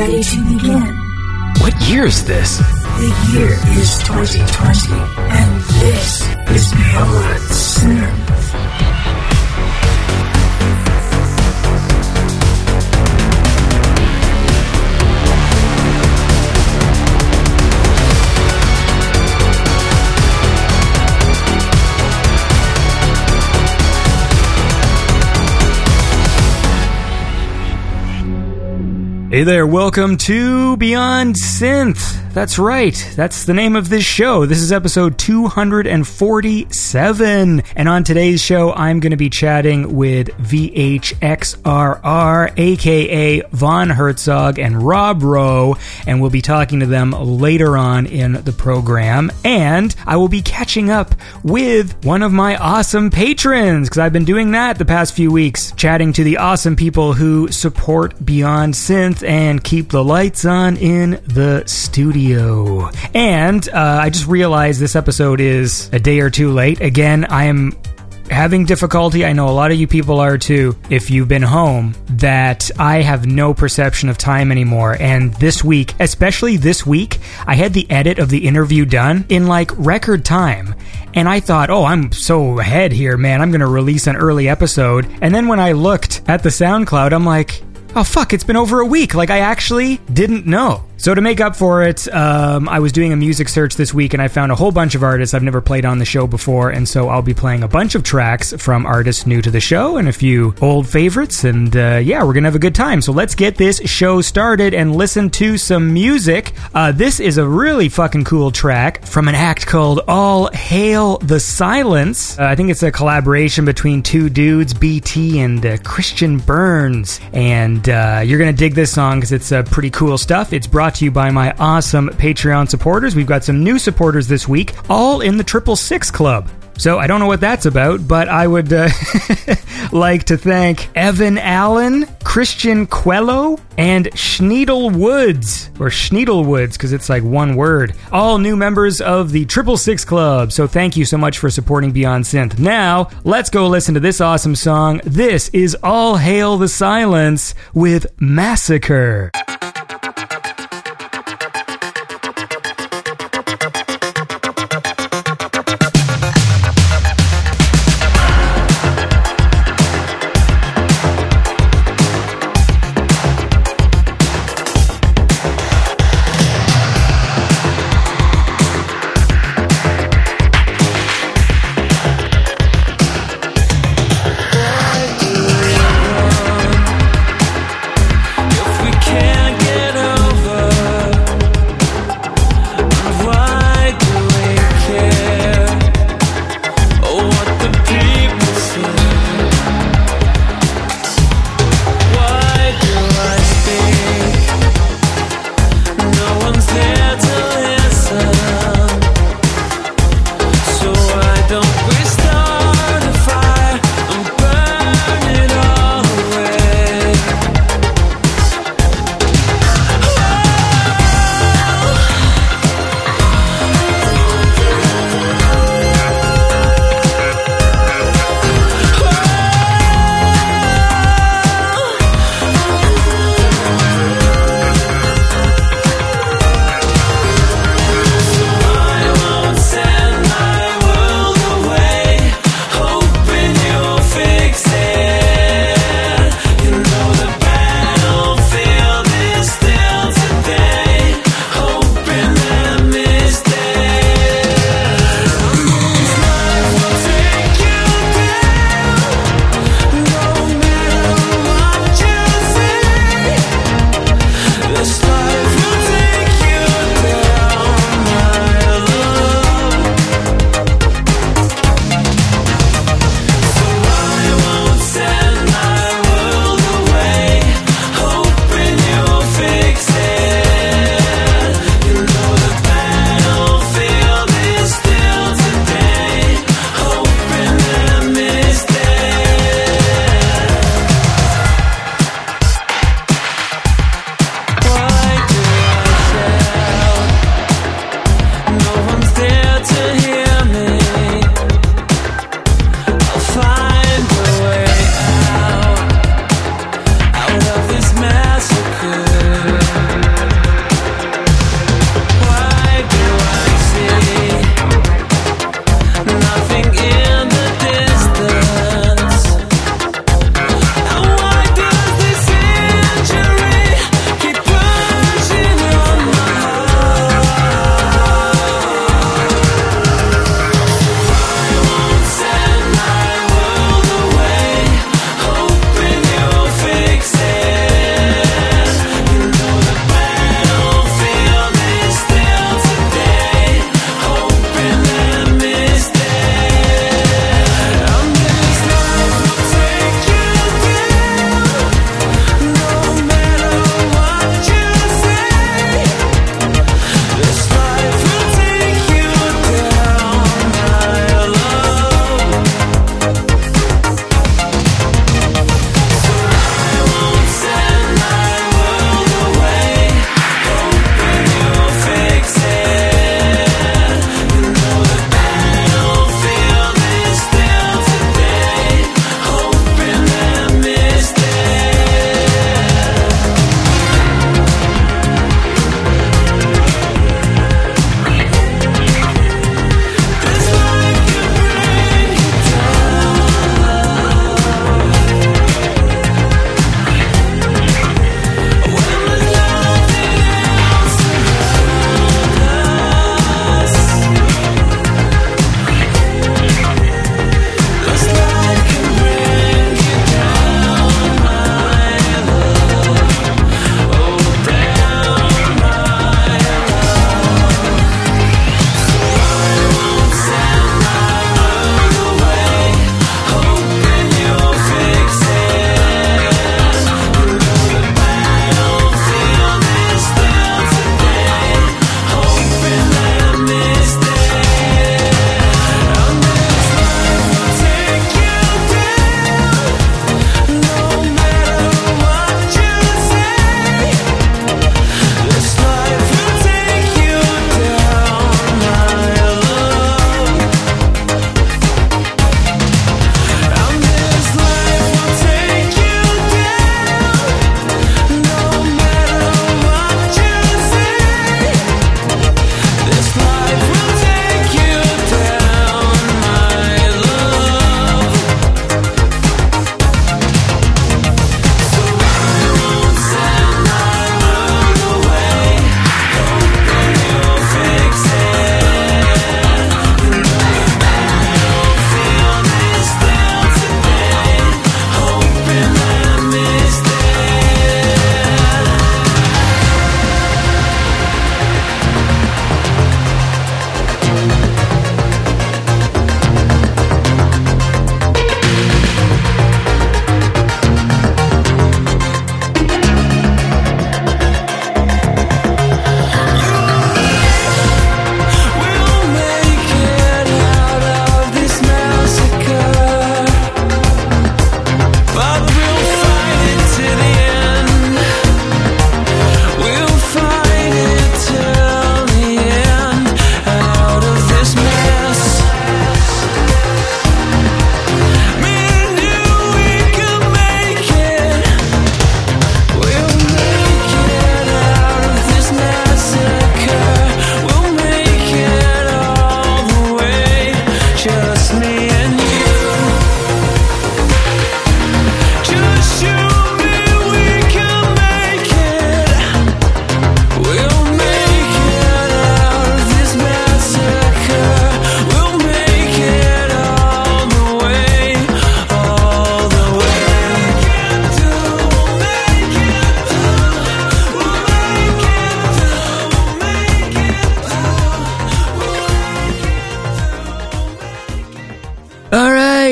ready to begin. What year is this? The year is 2020, and this is Beyond Synth. Hey there, welcome to Beyond Synth. That's right, that's the name of this show. This is episode 247. And on today's show, I'm going to be chatting with VHXRR, aka Von Herzog and Rob Rowe, and we'll be talking to them later on in the program. And I will be catching up with one of my awesome patrons, because I've been doing that the past few weeks, chatting to the awesome people who support Beyond Synth and keep the lights on in the studio. And uh, I just realized this episode is a day or two late. Again, I am having difficulty. I know a lot of you people are too, if you've been home, that I have no perception of time anymore. And this week, especially this week, I had the edit of the interview done in like record time. And I thought, oh, I'm so ahead here, man. I'm going to release an early episode. And then when I looked at the SoundCloud, I'm like, oh fuck, it's been over a week. Like I actually didn't know. So to make up for it, um, I was doing a music search this week and I found a whole bunch of artists I've never played on the show before, and so I'll be playing a bunch of tracks from artists new to the show and a few old favorites, and uh, yeah, we're gonna have a good time. So let's get this show started and listen to some music. Uh, this is a really fucking cool track from an act called All Hail the Silence. Uh, I think it's a collaboration between two dudes, BT and uh, Christian Burns, and uh, you're gonna dig this song because it's uh, pretty cool stuff. It's brought to you by my awesome Patreon supporters. We've got some new supporters this week, all in the Triple Six Club. So I don't know what that's about, but I would uh, like to thank Evan Allen, Christian Quello, and Schneedle Woods, or Schneedle Woods, because it's like one word. All new members of the Triple Six Club. So thank you so much for supporting Beyond Synth. Now, let's go listen to this awesome song. This is All Hail the Silence with Massacre.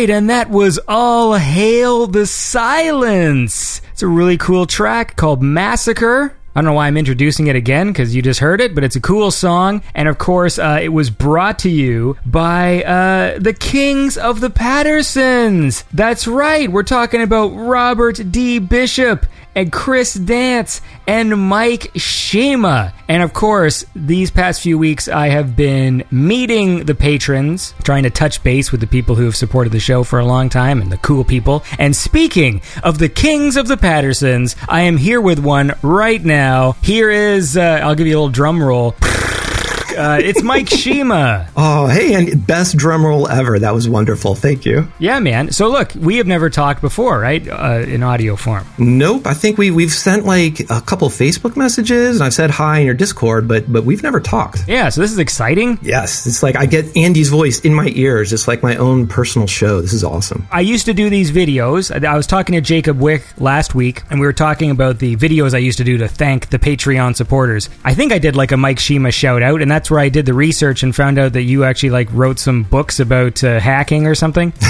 Right, and that was All Hail the Silence. It's a really cool track called Massacre. I don't know why I'm introducing it again because you just heard it, but it's a cool song. And of course, uh, it was brought to you by uh, the Kings of the Pattersons. That's right. We're talking about Robert D. Bishop and Chris Dance and Mike Shema. And of course, these past few weeks, I have been meeting the patrons, trying to touch base with the people who have supported the show for a long time and the cool people. And speaking of the Kings of the Pattersons, I am here with one right now. Here is, uh, I'll give you a little drum roll. Uh, it's Mike Shema. Oh, hey, and best drum roll ever. That was wonderful. Thank you. Yeah, man. So look, we have never talked before, right? Uh, in audio form. Nope. I think we we've sent like a couple Facebook messages, and I've said hi in your Discord, but but we've never talked. Yeah. So this is exciting. Yes, it's like I get Andy's voice in my ears, just like my own personal show. This is awesome. I used to do these videos. I I was talking to Jacob Wick last week, and we were talking about the videos I used to do to thank the Patreon supporters. I think I did like a Mike Shema shout out, and that's where I did the research and found out that you actually like wrote some books about uh, hacking or something.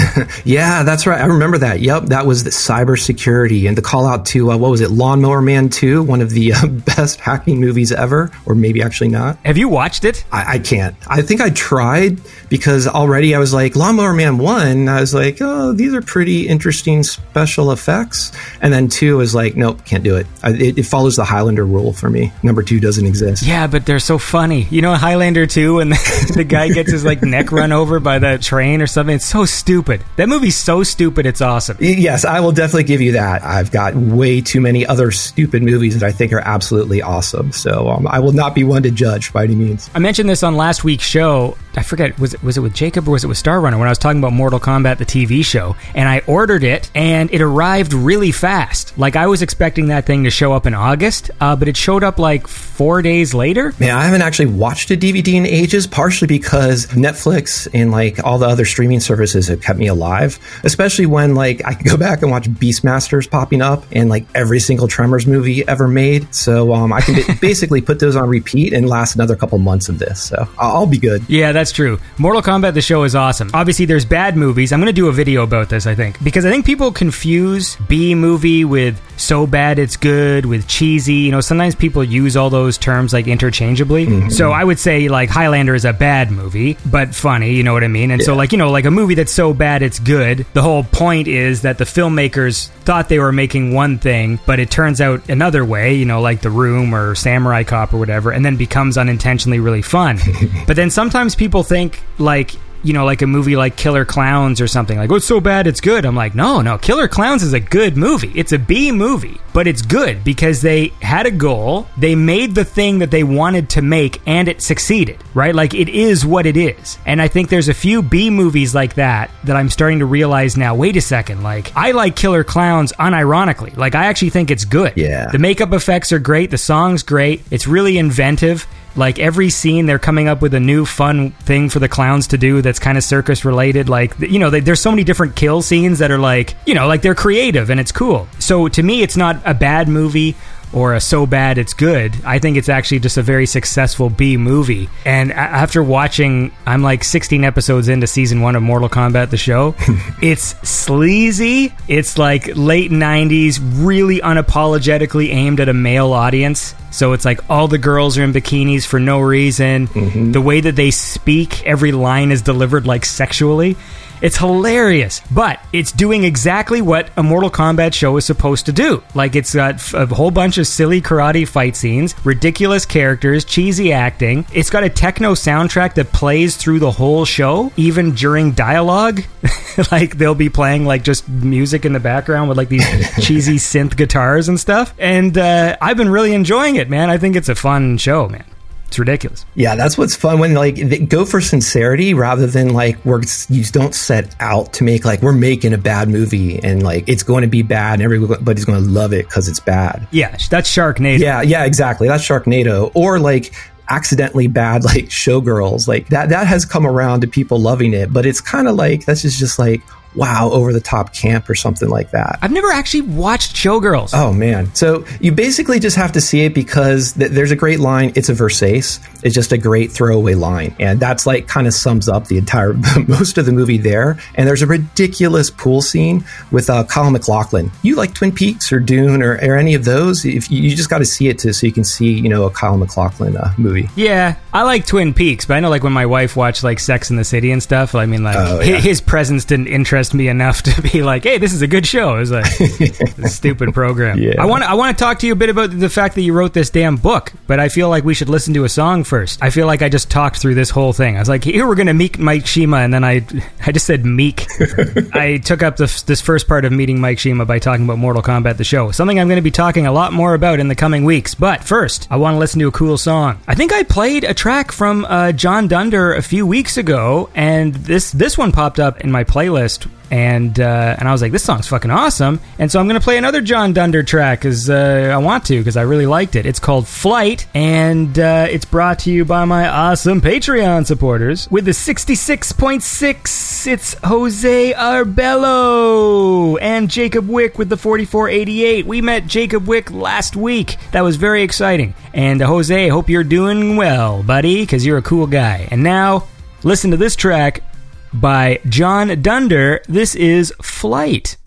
Yeah, that's right. I remember that. Yep, that was the cybersecurity and the call out to uh, what was it, Lawnmower Man Two, one of the uh, best hacking movies ever, or maybe actually not. have you watched it? I, I can't. I think I tried because already I was like, Lawnmower Man 1, I was like, oh, these are pretty interesting special effects. And then 2 was like, nope, can't do it. I, it. It follows the Highlander rule for me. Number 2 doesn't exist. Yeah, but they're so funny. You know, Highlander 2, and the, the guy gets his like neck run over by the train or something. It's so stupid. That movie's so stupid. It's awesome. Yes, I will definitely give you that. I've got way too many other stupid movies that I think are absolutely awesome. So um, I will not be one to judge by any means. I mentioned this on last week's show. I forget was it was it with Jacob or was it with Star Runner when I was talking about Mortal Kombat the TV show and I ordered it and it arrived really fast. Like I was expecting that thing to show up in August, uh, but it showed up like four days later. Man, I haven't actually watched a DVD in ages, partially because Netflix and like all the other streaming services have kept me alive. Especially when like I can go back and watch Beastmasters popping up and like every single Tremors movie ever made. So um, I can basically put those on repeat and last another couple months of this. So I'll I'll be good. Yeah, that's true. Mortal Kombat the show is awesome. Obviously, there's bad movies. I'm going to do a video about this, I think, because I think people confuse B movie with so bad it's good, with cheesy. You know, sometimes people use all those terms like interchangeably. So I would say like Highlander is a bad movie, but funny. You know what I mean? And so like you know like a movie that's so bad it's good. The whole point is that the filmmakers thought they were making one thing, but it turns out another way. You know, like The Room or Samurai Cop or whatever, and then becomes unintentionally really fun. but then sometimes people think like you know, like a movie like Killer Clowns or something. Like, oh, it's so bad it's good. I'm like, no, no, Killer Clowns is a good movie. It's a B movie, but it's good because they had a goal. They made the thing that they wanted to make and it succeeded, right? Like, it is what it is. And I think there's a few B movies like that that I'm starting to realize now. Wait a second. Like, I like Killer Clowns unironically. Like, I actually think it's good. Yeah. The makeup effects are great. The song's great. It's really inventive. Like every scene, they're coming up with a new fun thing for the clowns to do that's kind of circus related. Like, you know, they, there's so many different kill scenes that are like, you know, like they're creative and it's cool. So to me, it's not a bad movie or a so bad it's good. I think it's actually just a very successful B movie. And after watching, I'm like 16 episodes into season one of Mortal Kombat, the show. it's sleazy. It's like late 90s, really unapologetically aimed at a male audience. So it's like all the girls are in bikinis for no reason. Mm-hmm. The way that they speak, every line is delivered like sexually. It's hilarious, but it's doing exactly what a Mortal Kombat show is supposed to do. Like, it's got a whole bunch of silly karate fight scenes, ridiculous characters, cheesy acting. It's got a techno soundtrack that plays through the whole show, even during dialogue. like, they'll be playing, like, just music in the background with, like, these cheesy synth guitars and stuff. And uh, I've been really enjoying it, man. I think it's a fun show, man. It's ridiculous. Yeah, that's what's fun when like go for sincerity rather than like we're you don't set out to make like we're making a bad movie and like it's going to be bad and everybody's going to love it because it's bad. Yeah, that's Sharknado. Yeah, yeah, exactly. That's Sharknado or like accidentally bad like showgirls like that that has come around to people loving it but it's kind of like that's just just like wow, over the top camp or something like that. I've never actually watched Showgirls. Oh man. So you basically just have to see it because th- there's a great line. It's a Versace. It's just a great throwaway line. And that's like kind of sums up the entire, most of the movie there. And there's a ridiculous pool scene with uh, Kyle MacLachlan. You like Twin Peaks or Dune or, or any of those? If you, you just got to see it to, so you can see, you know, a Kyle MacLachlan uh, movie. Yeah, I like Twin Peaks, but I know like when my wife watched like Sex in the City and stuff, I mean like Oh, yeah. his presence didn't interest me enough to be like, hey, this is a good show. It was like a stupid program. Yeah. I want I want to talk to you a bit about the fact that you wrote this damn book, but I feel like we should listen to a song first. I feel like I just talked through this whole thing. I was like, here we're gonna meet Mike Shema, and then I I just said meek. I took up the, this first part of meeting Mike Shema by talking about Mortal Kombat the show, something I'm going to be talking a lot more about in the coming weeks. But first, I want to listen to a cool song. I think I played a track from uh, John Dunder a few weeks ago, and this this one popped up in my playlist. And uh, and I was like, this song's fucking awesome. And so I'm gonna play another John Dunder track because uh, I want to because I really liked it. It's called Flight, and uh, it's brought to you by my awesome Patreon supporters with the 66.6. It's Jose Arbello and Jacob Wick with the 4488. We met Jacob Wick last week. That was very exciting. And uh, Jose, hope you're doing well, buddy, because you're a cool guy. And now, listen to this track by John Dunder. This is Flight.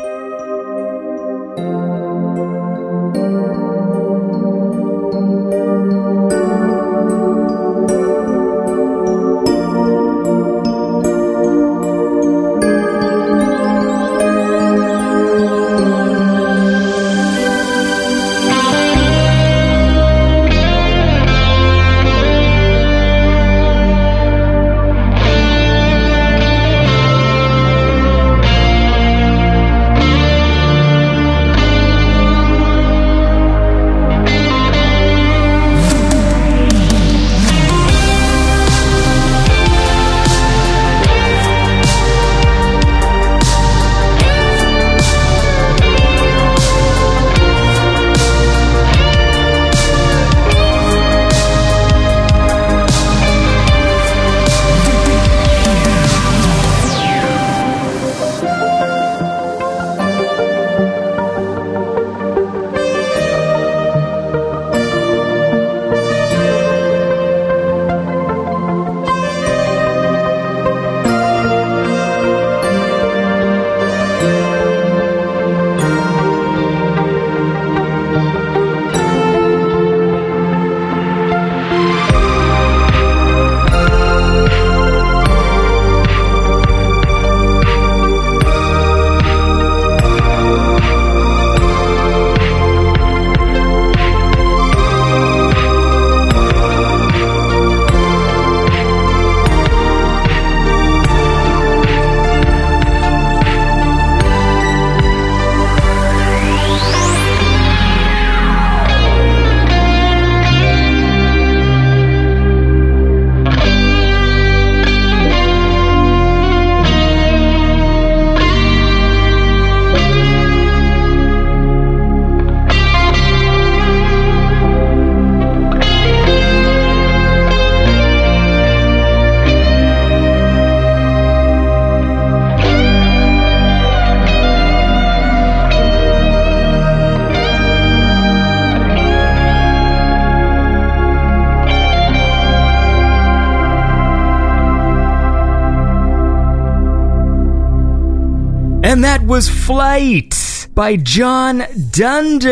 By John Dunder.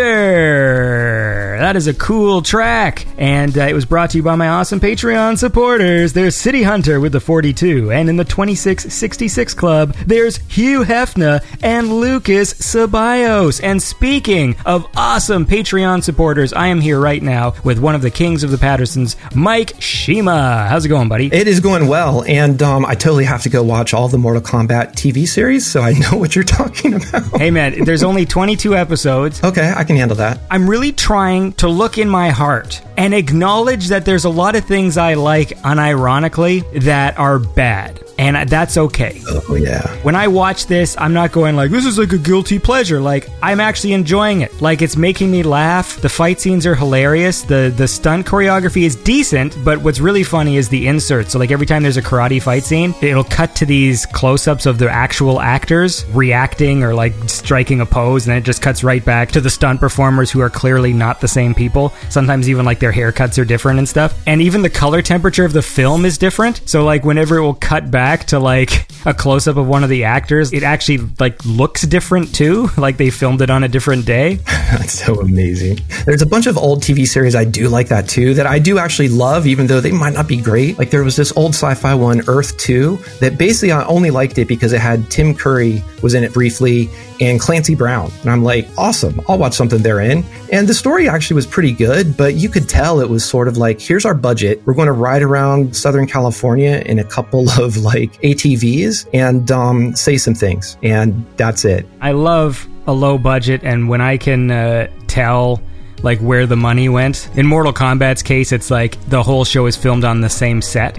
That is a cool track. And uh, it was brought to you by my awesome Patreon supporters. There's City Hunter with the 42. And in the 2666 Club, there's Hugh Hefner and Lucas Ceballos. And speaking of awesome Patreon supporters, I am here right now with one of the kings of the Pattersons, Mike Shema. How's it going, buddy? It is going well, and um, I totally have to go watch all the Mortal Kombat TV series, so I know what you're talking about. hey, man, there's only 22 episodes. Okay, I can handle that. I'm really trying to look in my heart and acknowledge that there's a lot of things I like unironically that are bad. And that's okay. Oh yeah. When I watch this, I'm not going like, this is like a guilty pleasure. Like, I'm actually enjoying it. Like, it's making me laugh. The fight scenes are hilarious. The, the stunt choreography is decent, but what's really funny is the inserts. So, like, every time there's a karate fight scene, it'll cut to these close ups of the actual actors reacting or like striking a pose, and it just cuts right back to the stunt performers who are clearly not the same people. Sometimes even like their haircuts are different and stuff. And even the color temperature of the film is different. So, like, whenever it will cut back to like a close up of one of the actors, it actually like looks different too. Like they filmed it on a different day. That's so amazing. There's a bunch of old TV series I do like that too that I do actually love, even though they might not be great. Like there was this old sci-fi one, Earth Two, that basically I only liked it because it had Tim Curry was in it briefly and Clancy Brown, and I'm like, awesome, I'll watch something they're in. And the story actually was pretty good, but you could tell it was sort of like, here's our budget. We're going to ride around Southern California in a couple of like ATVs and um, say some things, and that's it. I love a low budget, and when I can uh, tell like where the money went. In Mortal Kombat's case, it's like the whole show is filmed on the same set.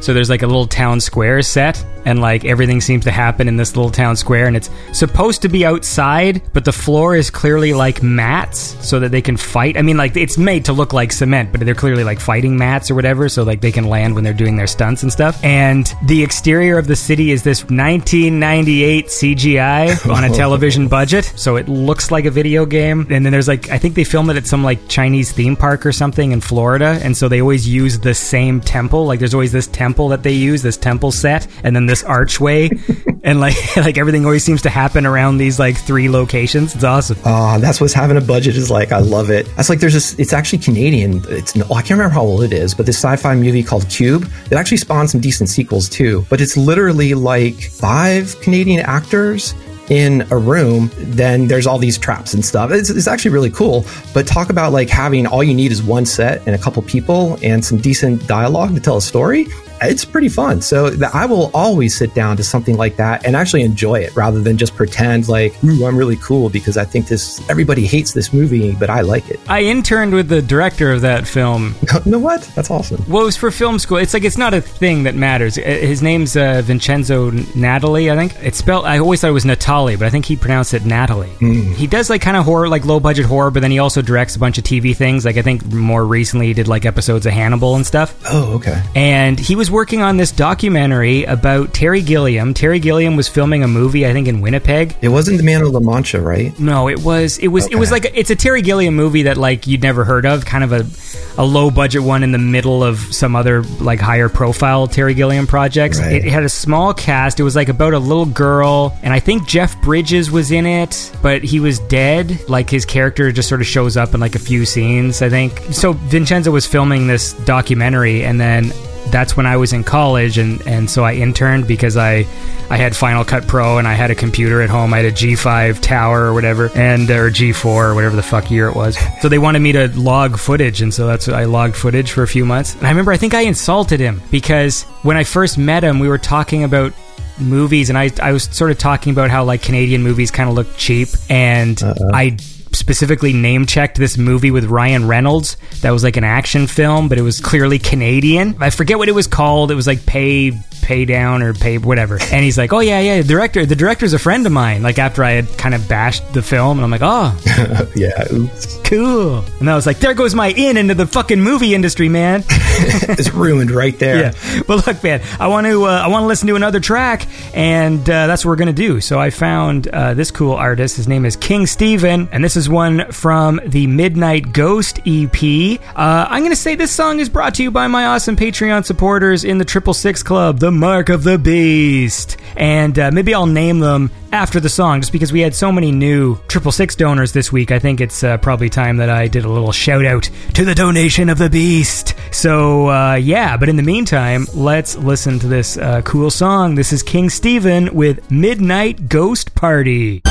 So there's like a little town square set, and like everything seems to happen in this little town square, and it's supposed to be outside, but the floor is clearly like mats so that they can fight. I mean, like it's made to look like cement, but they're clearly like fighting mats or whatever, so like they can land when they're doing their stunts and stuff. And the exterior of the city is this 1998 CGI on a television oh. budget, so it looks like a video game. And then there's like I think they filmed it at some like Chinese theme park or something in Florida, and so they always use the same temple. Like there's always this temple that they use, this temple set, and then this archway, and like like everything always seems to happen around these like three locations. It's awesome. Ah, that's what's having a budget is like. I love it. That's like there's this. It's actually Canadian. It's I can't remember how old it is, but this sci-fi movie called Cube that actually spawned some decent sequels too. But it's literally like five Canadian actors in a room. Then there's all these traps and stuff. It's, it's actually really cool. But talk about like having all you need is one set and a couple people and some decent dialogue to tell a story. It's pretty fun. So th- I will always sit down to something like that and actually enjoy it rather than just pretend like, ooh, I'm really cool because I think this, everybody hates this movie, but I like it. I interned with the director of that film. you know what? That's awesome. Well, it was for film school. It's like it's not a thing that matters. His name's uh, Vincenzo Natali, I think. It's spelled. I always thought it was Natali, but I think he pronounced it Natalie. He does like kind of horror, like low budget horror, but then he also directs a bunch of TV things. Like I think more recently he did like episodes of Hannibal and stuff. Oh, okay. And he was working on this documentary about Terry Gilliam. Terry Gilliam was filming a movie, I think, in Winnipeg. It wasn't the Man of La Mancha, right? No, it was it was it was Okay. like it's a Terry Gilliam movie that like you'd never heard of, kind of a a low budget one in the middle of some other like higher profile Terry Gilliam projects. Right. It, it had a small cast. It was like about a little girl, and I think Jeff Bridges was in it, but he was dead. Like his character just sort of shows up in like a few scenes, I think. So Vincenzo was filming this documentary, and then that's when I was in college, and, and so I interned because I I had Final Cut Pro and I had a computer at home. I had a G5 Tower or whatever, and or G4 or whatever the fuck year it was. So they wanted me to log footage, and so that's what I logged footage for a few months. And I remember I think I insulted him because when I first met him, we were talking about movies, and I I was sort of talking about how like Canadian movies kind of look cheap, and I specifically name checked this movie with Ryan Reynolds that was like an action film, but it was clearly Canadian. I forget what it was called. It was like Pay Pay Down or Pay whatever. And he's like, "Oh yeah, yeah, the director, the director's a friend of mine." Like after I had kind of bashed the film, and I'm like, "Oh, yeah. Oops. Cool." And I was like, "There goes my in into the fucking movie industry, man." it's ruined right there. Yeah. But look, man, I want to uh, I want to listen to another track, and uh, that's what we're gonna do. So I found uh, this cool artist. His name is King Steven, and this is one from the Midnight Ghost EP. Uh, I'm gonna say this song is brought to you by my awesome Patreon supporters in the Triple Six Club, the Mark of the Beast, and uh, maybe I'll name them after the song, just because we had so many new Triple Six donors this week. I think it's uh, probably time that I did a little shout out to the donation of the Beast. So uh, yeah, but in the meantime, let's listen to this uh, cool song. This is King Steven with Midnight Ghost Party.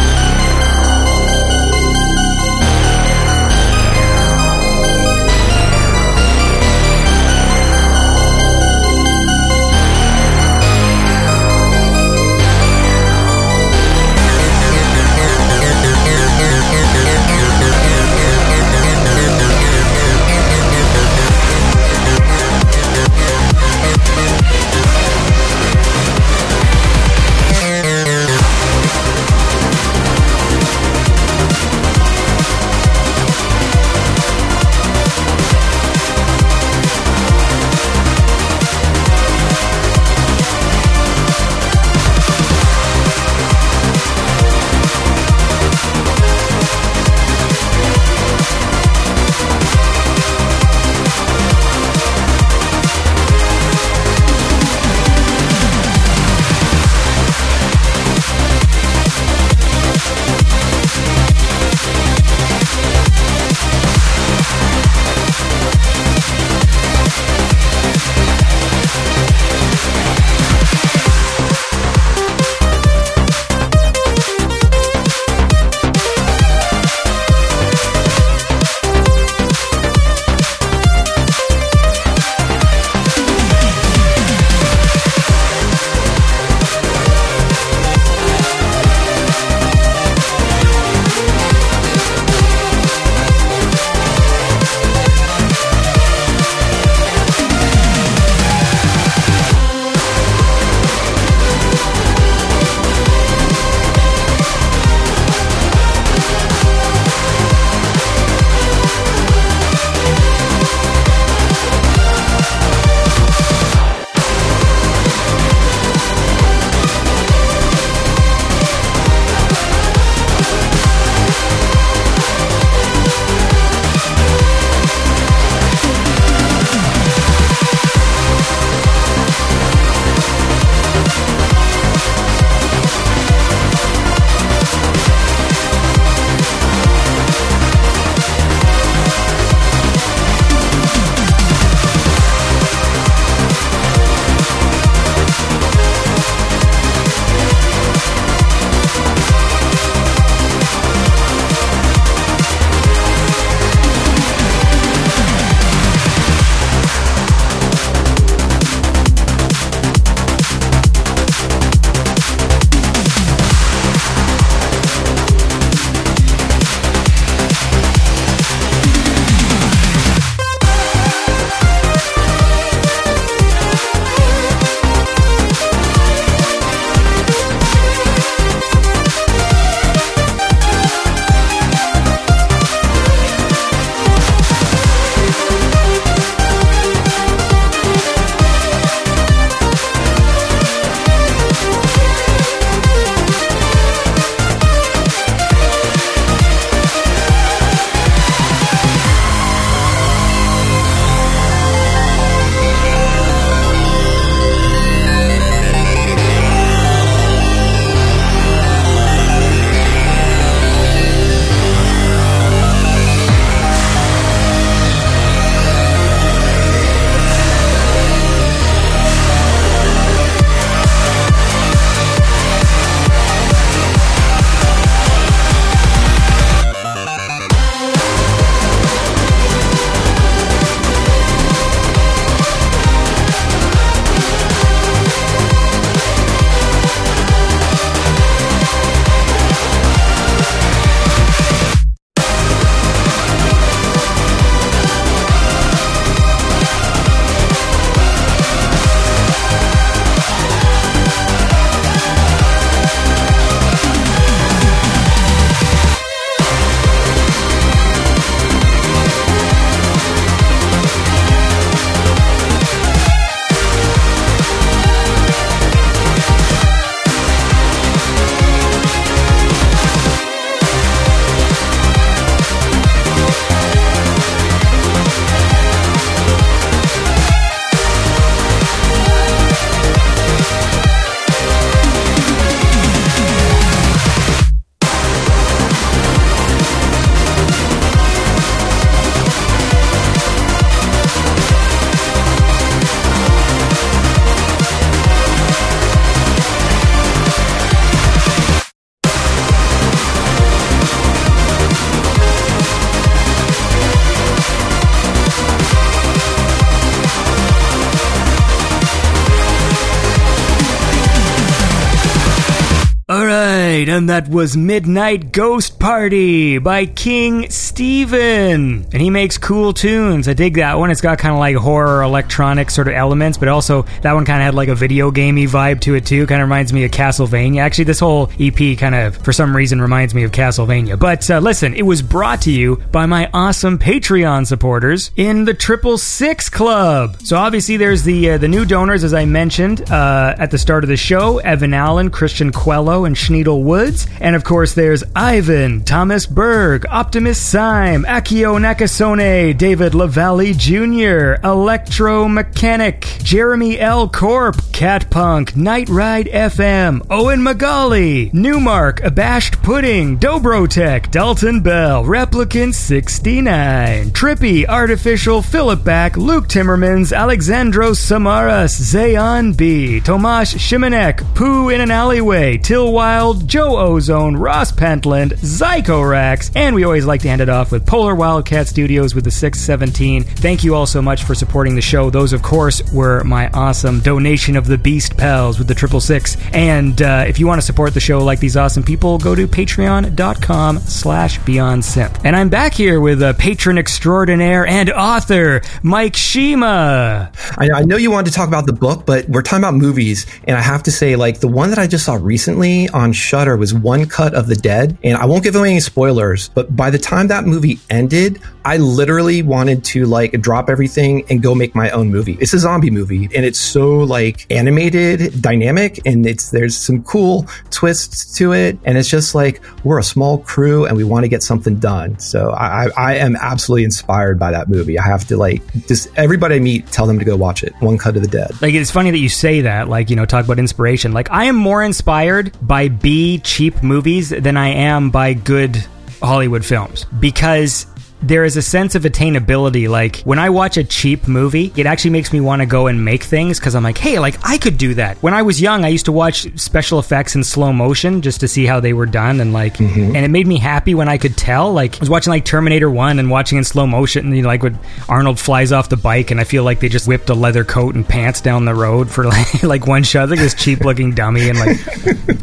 That was Midnight Ghost Party by King Steven. And he makes cool tunes. I dig that one. It's got kind of like horror electronic sort of elements, but also that one kind of had like a video gamey vibe to it too. Kind of reminds me of Castlevania. Actually, this whole EP kind of, for some reason, reminds me of Castlevania. But uh, listen, it was brought to you by my awesome Patreon supporters in the Triple Six Club. So obviously, there's the uh, the new donors, as I mentioned uh, at the start of the show: Evan Allen, Christian Quello, and Schneedel Woods. And of course, there's Ivan, Thomas Berg, Optimus Syme, Akio Nakasone, David Lavalle Jr., Electromechanic, Jeremy L. Corp, Cat Punk, Night Ride FM, Owen Magali, Newmark, Abashed Pudding, Dobrotech, Dalton Bell, Replicant 69, Trippy, Artificial, Philip Back, Luke Timmermans, Alexandros Samaras, Zayon B, Tomasz Shimanek, Pooh in an Alleyway, Till Wild, Joe Ozone, Ross Pentland, Zycorax, and we always like to end it off with Polar Wildcat Studios with the 617. Thank you all so much for supporting the show. Those, of course, were my awesome donation of the Beast Pals with the Triple Six. And uh, if you want to support the show like these awesome people, go to patreon.com slash beyond synth. And I'm back here with a patron extraordinaire and author, Mike Shema. I, I know you wanted to talk about the book, but we're talking about movies, and I have to say, like the one that I just saw recently on Shudder was One Cut of the Dead, and I won't give away any spoilers, but by the time that movie ended, I literally wanted to like drop everything and go make my own movie. It's a zombie movie, and it's so like animated, dynamic, and it's there's some cool twists to it, and it's just like we're a small crew and we want to get something done. So I, I, am absolutely inspired by that movie. I have to like just everybody I meet tell them to go watch it. One Cut of the Dead. Like it's funny that you say that, like, you know, talk about inspiration. Like I am more inspired by B cheap movies than I am by good Hollywood films because there is a sense of attainability. Like when I watch a cheap movie, it actually makes me want to go and make things because I'm like, hey, like I could do that. When I was young, I used to watch special effects in slow motion just to see how they were done, and like, mm-hmm. and it made me happy when I could tell. Like I was watching like Terminator One and watching in slow motion, and you know, like when Arnold flies off the bike, and I feel like they just whipped a leather coat and pants down the road for like like one shot, like this cheap looking dummy, and like,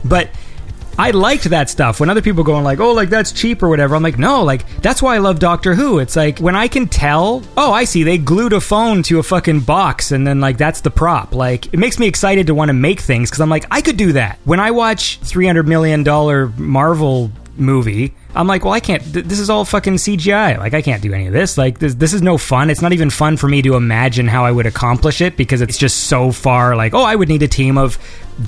but. I liked that stuff. When other people going like, "Oh, like that's cheap or whatever," I'm like, "No, like that's why I love Doctor Who." It's like when I can tell, "Oh, I see, they glued a phone to a fucking box and then like that's the prop." Like it makes me excited to want to make things cuz I'm like, I could do that. When I watch 300 million dollar Marvel movie, I'm like, well, I can't. Th- this is all fucking CGI. Like, I can't do any of this. Like, this this is no fun. It's not even fun for me to imagine how I would accomplish it because it's just so far. Like, oh, I would need a team of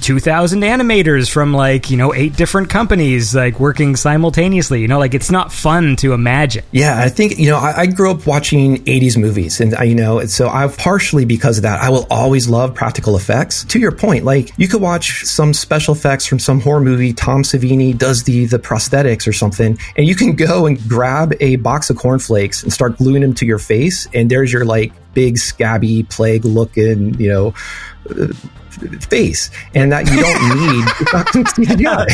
2,000 animators from like you know eight different companies like working simultaneously. You know, like it's not fun to imagine. Yeah, I think you know I, I grew up watching '80s movies, and I, you know, so I've partially because of that, I will always love practical effects. To your point, like you could watch some special effects from some horror movie. Tom Savini does the the prosthetics or something, and you can go and grab a box of cornflakes and start gluing them to your face, and there's your like big scabby plague looking, you know. uh, face and that you don't need fucking CGI.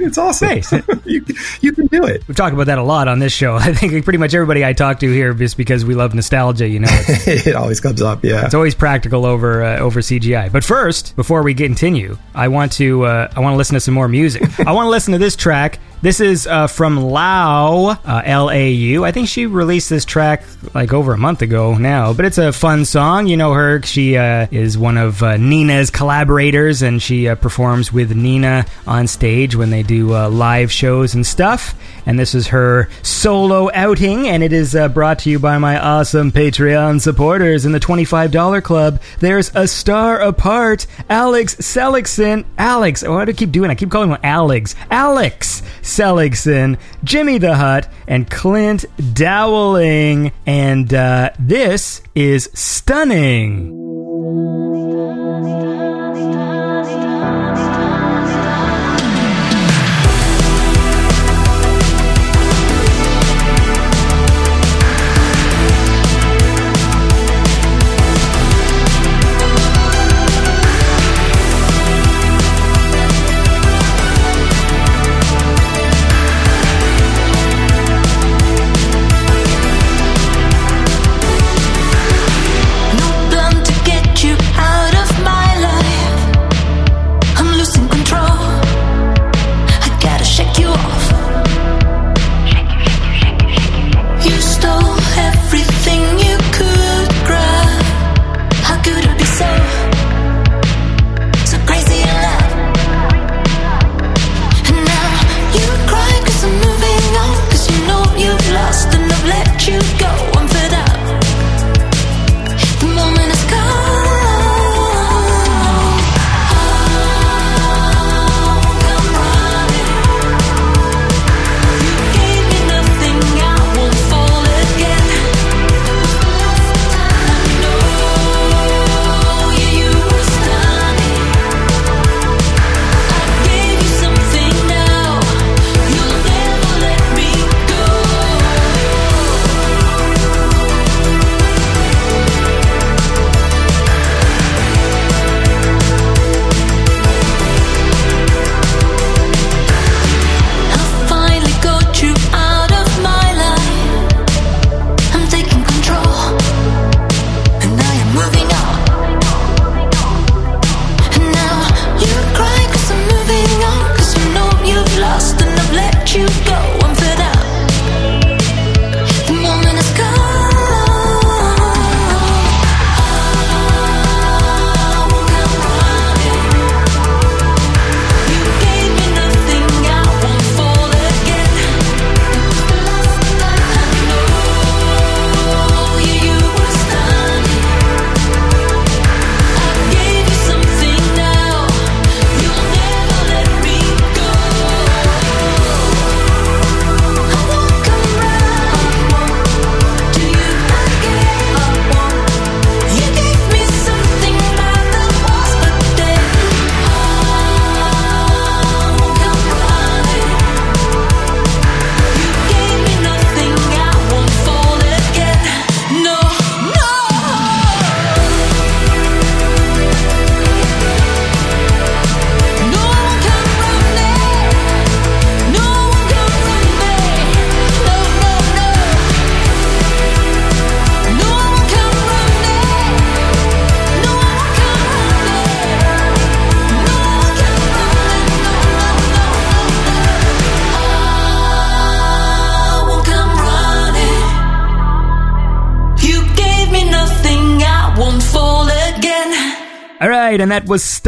it's awesome. Face. you, you can do it. We've talked about that a lot on this show. I think pretty much everybody I talk to here, just because we love nostalgia, you know, it always comes up. Yeah. it's always practical over uh, over CGI. But first, before we continue, I want to uh, I want to listen to some more music. I want to listen to this track. This is uh, from Lau, uh, L A U. I think she released this track like over a month ago now, but it's a fun song. You know her. She uh, is one of uh, Nina's collaborators, and she uh, performs with Nina on stage when they do uh, live shows and stuff. And this is her solo outing, and it is brought to you by my awesome Patreon supporters in the $25 club. There's a star apart, Alex Seligson. Alex, oh, why do I keep doing? I keep calling him Alex. Alex Seligson, Jimmy the Hut, and Clint Dowling. And uh, this is stunning.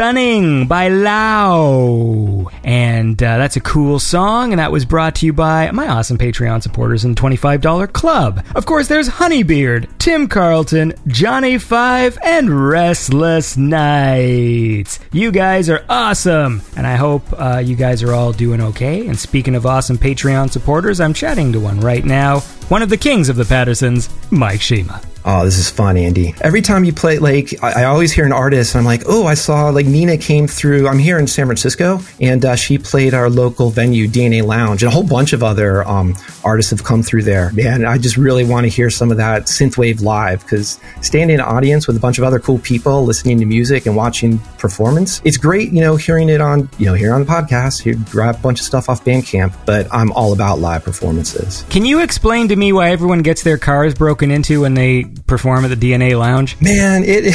Stunning by Lau. And uh, that's a cool song, and that was brought to you by my awesome Patreon supporters in the $25 Club. Of course, there's Honeybeard, Tim Carlton, Johnny Five, and Restless Nights. You guys are awesome, and I hope uh, you guys are all doing okay. And speaking of awesome Patreon supporters, I'm chatting to one right now. One of the kings of the Pattersons, Mike Shema. Oh, this is fun, Andy. Every time you play, like, I, I always hear an artist, and I'm like, oh, I saw, like, Nina came through. I'm here in San Francisco, and uh, she played our local venue, DNA Lounge, and a whole bunch of other um, artists have come through there. Man, I just really want to hear some of that synthwave live because standing in an audience with a bunch of other cool people, listening to music and watching performance, it's great, you know, hearing it on, you know, here on the podcast, you grab a bunch of stuff off Bandcamp, but I'm all about live performances. Can you explain to me why everyone gets their cars broken into when they perform at the DNA Lounge? Man, it.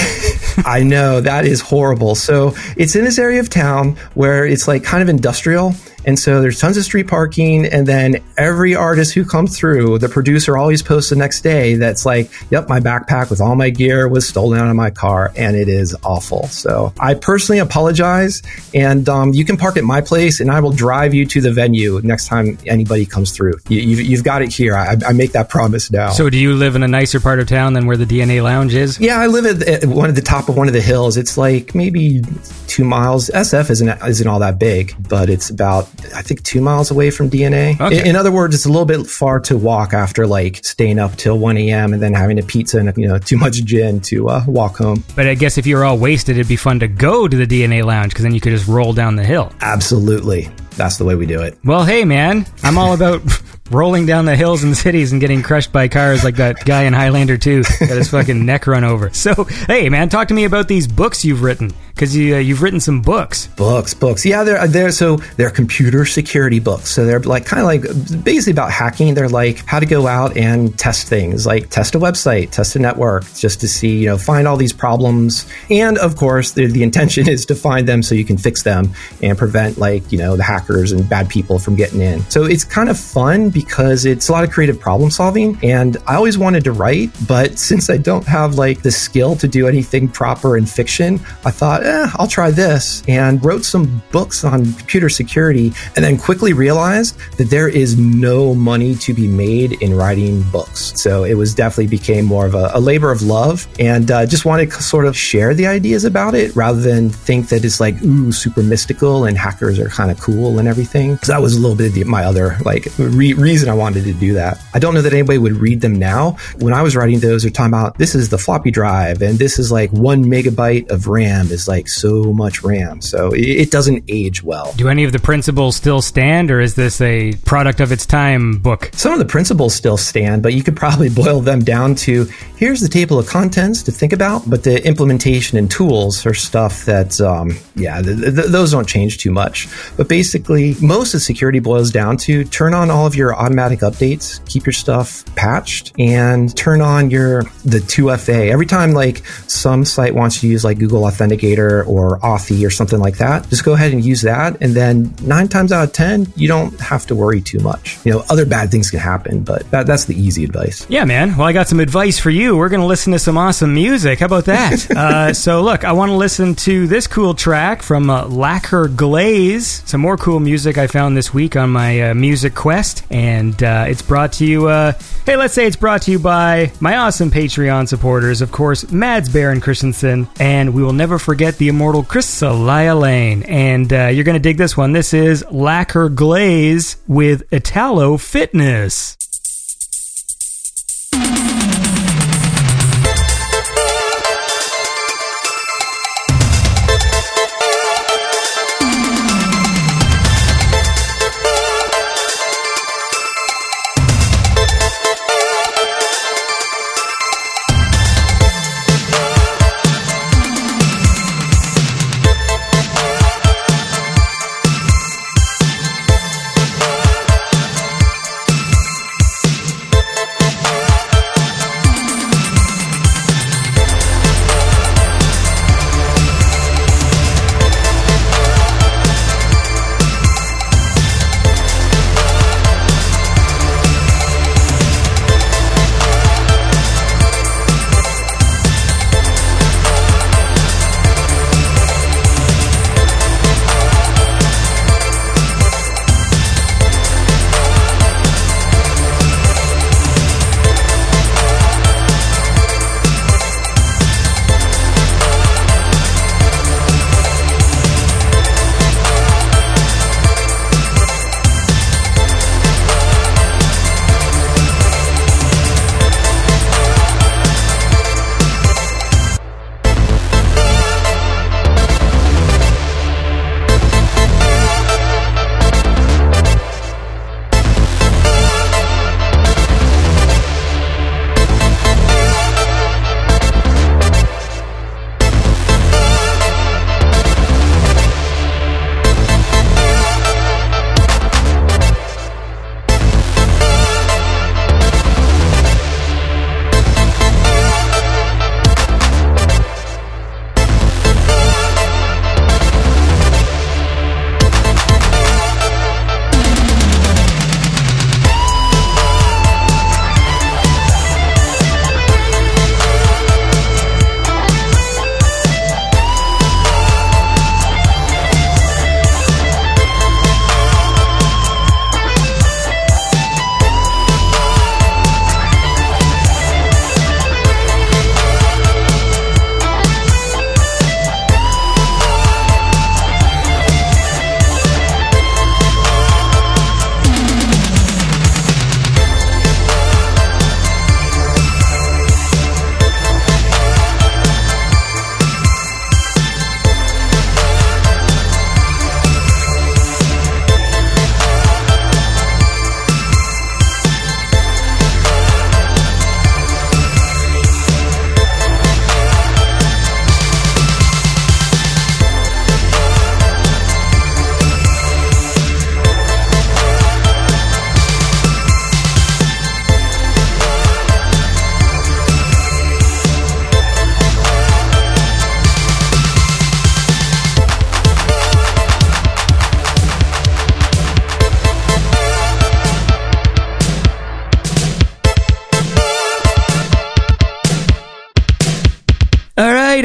I know that is horrible. So it's in this area of town where it's like kind of industrial. And so there's tons of street parking. And then every artist who comes through, the producer always posts the next day that's like, yep, my backpack with all my gear was stolen out of my car. And it is awful. So I personally apologize. And um, you can park at my place and I will drive you to the venue next time anybody comes through. You, have you've got it here. I, I make that promise now. So do you live in a nicer part of town than where the DNA Lounge is? Yeah, I live at, at one of the top of one of the hills. It's like maybe two miles. SF isn't isn't all that big, but it's about I think two miles away from DNA. Okay. In, other words, it's a little bit far to walk after like staying up till one a.m. and then having a pizza and you know too much gin to uh, walk home. But I guess if you're all wasted, it'd be fun to go to the DNA Lounge because then you could just roll down the hill. Absolutely, that's the way we do it. Well, hey man, I'm all about. rolling down the hills and cities and getting crushed by cars like that guy in Highlander 2 got his fucking neck run over. So, hey man, talk to me about these books you've written because you, uh, you've written some books. Books, books. Yeah, they're they're so they're computer security books. So they're like kind of like basically about hacking. They're like how to go out and test things, like test a website, test a network, just to see you know find all these problems. And of course, the, the intention is to find them so you can fix them and prevent like you know the hackers and bad people from getting in. So it's kind of fun because it's a lot of creative problem solving. And I always wanted to write, but since I don't have like the skill to do anything proper in fiction, I thought eh, I'll try this and wrote some books on computer security and then quickly realized that there is no money to be made in writing books. So it was definitely became more of a, a labor of love and uh, just wanted to sort of share the ideas about it rather than think that it's like, ooh, super mystical and hackers are kind of cool and everything. Because that was a little bit of the, my other like re- reason I wanted to do that. I don't know that anybody would read them now. When I was writing those, they're talking about this is the floppy drive and this is like one megabyte of RAM is like so much RAM. So it, it doesn't age well. Do any of the principles still stand, or is this a product of its time book? Some of the principles still stand, but you could probably boil them down to here's the table of contents to think about, but the implementation and tools are stuff that, um, yeah, th- th- those don't change too much. But basically, most of security boils down to turn on all of your automatic updates, keep your stuff patched, and turn on your the 2FA. Every time like some site wants to use like Google Authenticator or Authy or something like that, just go ahead and use that. And then nine times out of 10, you don't have to worry too much. You know, other bad things can happen, but that, that's the easy advice. Yeah, man. Well, I got some advice for you. We're going to listen to some awesome music. How about that? uh, so, look, I want to listen to this cool track from uh, Lacquer Glaze. Some more cool music I found this week on my uh, music quest. And uh, it's brought to you, uh, hey, let's say it's brought to you by my awesome Patreon supporters, of course, Mads Baron Christensen. And we will never forget the immortal Chris Salia Lane. And uh, you're going to dig this one. This is Lacquer Glaze with Italo Fitness.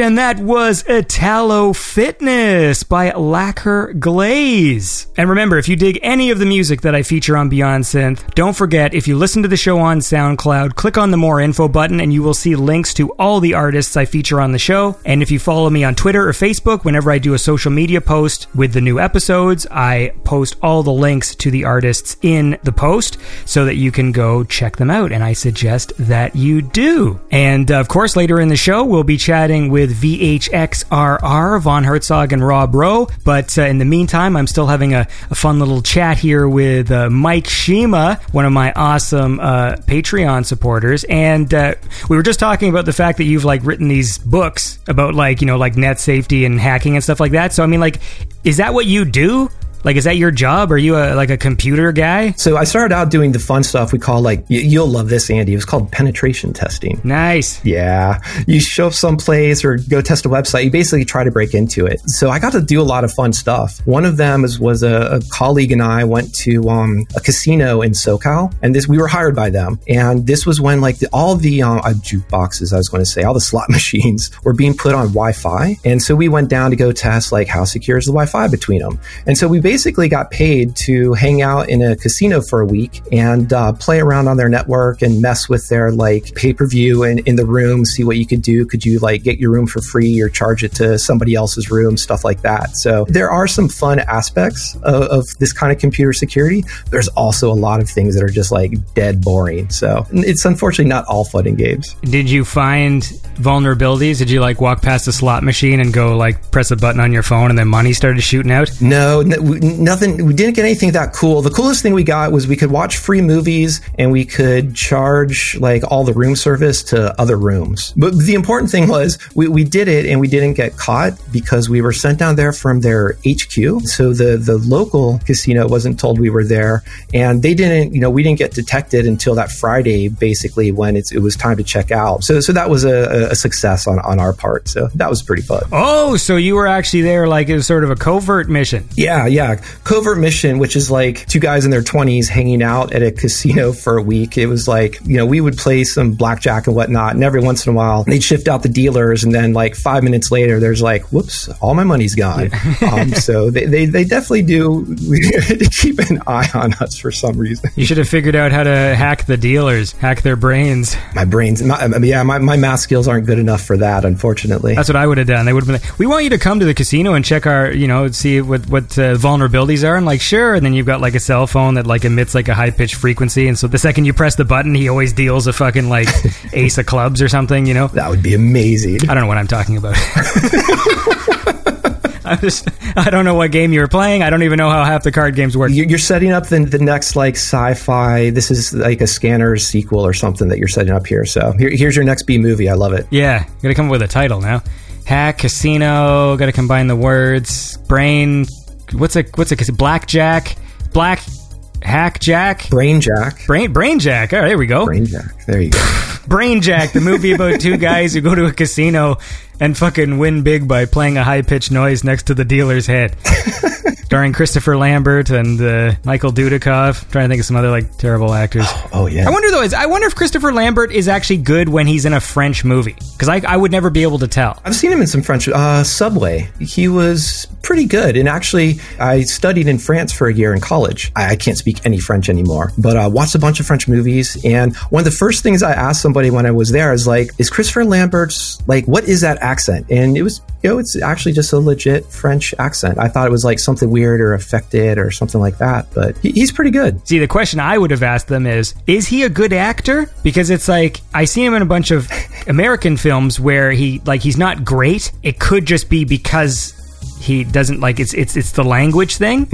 And that was Italo Fitness by Lacquer Glaze. And remember, if you dig any of the music that I feature on Beyond Synth, don't forget if you listen to the show on SoundCloud, click on the more info button and you will see links to all the artists I feature on the show. And if you follow me on Twitter or Facebook, whenever I do a social media post with the new episodes, I post all the links to the artists in the post so that you can go check them out. And I suggest that you do. And uh, of course, later in the show, we'll be chatting with VHXRR, Von Herzog, and Rob Rowe. But uh, in the meantime, I'm still having a, a fun little chat here with uh, Mike Shema, one of my awesome uh, Patreon supporters. And uh, we were just talking about the fact that you've like written these books about like, you know, like net safety and hacking and stuff like that. So, I mean, like, is that what you do? Like, is that your job? Are you a, like a computer guy? So I started out doing the fun stuff we call like, y- you'll love this, Andy. It was called penetration testing. Nice. Yeah. You show up someplace or go test a website. You basically try to break into it. So I got to do a lot of fun stuff. One of them is, was a, a colleague and I went to um, a casino in SoCal and this, we were hired by them. And this was when like the, all the um, uh, jukeboxes, I was going to say, all the slot machines were being put on Wi-Fi. And so we went down to go test like how secure is the Wi-Fi between them. And so we basically got paid to hang out in a casino for a week and uh, play around on their network and mess with their like pay per view and in the room, see what you could do. Could you like get your room for free or charge it to somebody else's room, stuff like that. So there are some fun aspects of, of this kind of computer security. There's also a lot of things that are just like dead boring. So it's unfortunately not all fun and games. Did you find vulnerabilities? Did you like walk past a slot machine and go like press a button on your phone and then money started shooting out? No, n- we- nothing. We didn't get anything that cool. The coolest thing we got was we could watch free movies and we could charge like all the room service to other rooms. But the important thing was we, we did it and we didn't get caught because we were sent down there from their HQ. So the, the local casino wasn't told we were there and they didn't, you know, we didn't get detected until that Friday basically when it's, it was time to check out. So, so that was a, a success on, on our part. So that was pretty fun. Oh, so you were actually there like it was sort of a covert mission. Yeah, yeah. Covert mission, which is like two guys in their 20s hanging out at a casino for a week. It was like, you know, we would play some blackjack and whatnot, and every once in a while they'd shift out the dealers, and then like five minutes later, there's like, whoops, all my money's gone. um, so they, they, they definitely do keep an eye on us for some reason. You should have figured out how to hack the dealers, hack their brains. My brain's, my, I mean, yeah, my, my math skills aren't good enough for that, unfortunately. That's what I would have done. They would have been. Like, we want you to come to the casino and check our, you know, see what what uh, vulnerabilities are. And like, sure. And then you've got like a cell phone that like emits like a high pitched frequency. And so the second you press the button, he always deals a fucking like ace of clubs or something. You know. that would be amazing. I don't know what I'm talking about. I'm just I don't know what game you were playing. I don't even know how half the card games work. You- You're setting up the, the next like sci-fi. This is like a Scanners sequel or something that you're setting up here. So here, here's your next B movie. I love it. Yeah, gotta come up with a title now. Hack casino. Gotta combine the words. Brain. What's a what's a blackjack? Black hack jack. Brain Jack. Brain brain jack. All right, there we go. Brain Jack. There you go. Brain Jack, the movie about two guys who go to a casino and fucking win big by playing a high pitched noise next to the dealer's head. Starring Christopher Lambert and uh, Michael Dudikoff. I'm trying to think of some other like terrible actors. Oh yeah. I wonder though, is I wonder if Christopher Lambert is actually good when he's in a French movie because I, I would never be able to tell. I've seen him in some French uh, Subway. He was pretty good, and actually, I studied in France for a year in college. I, I can't speak any French anymore, but uh, watched a bunch of French movies. And one of the first things I asked somebody when I was there is like, "Is Christopher Lambert's like what is that accent?" And it was, you know, it's actually just a legit French accent. I thought it was like something weird or affected or something like that, but he, he's pretty good. See, the question I would have asked them is, is he a good actor? Because it's like I see him in a bunch of American films where he like he's not great. It could just be because he doesn't like it's it's it's the language thing.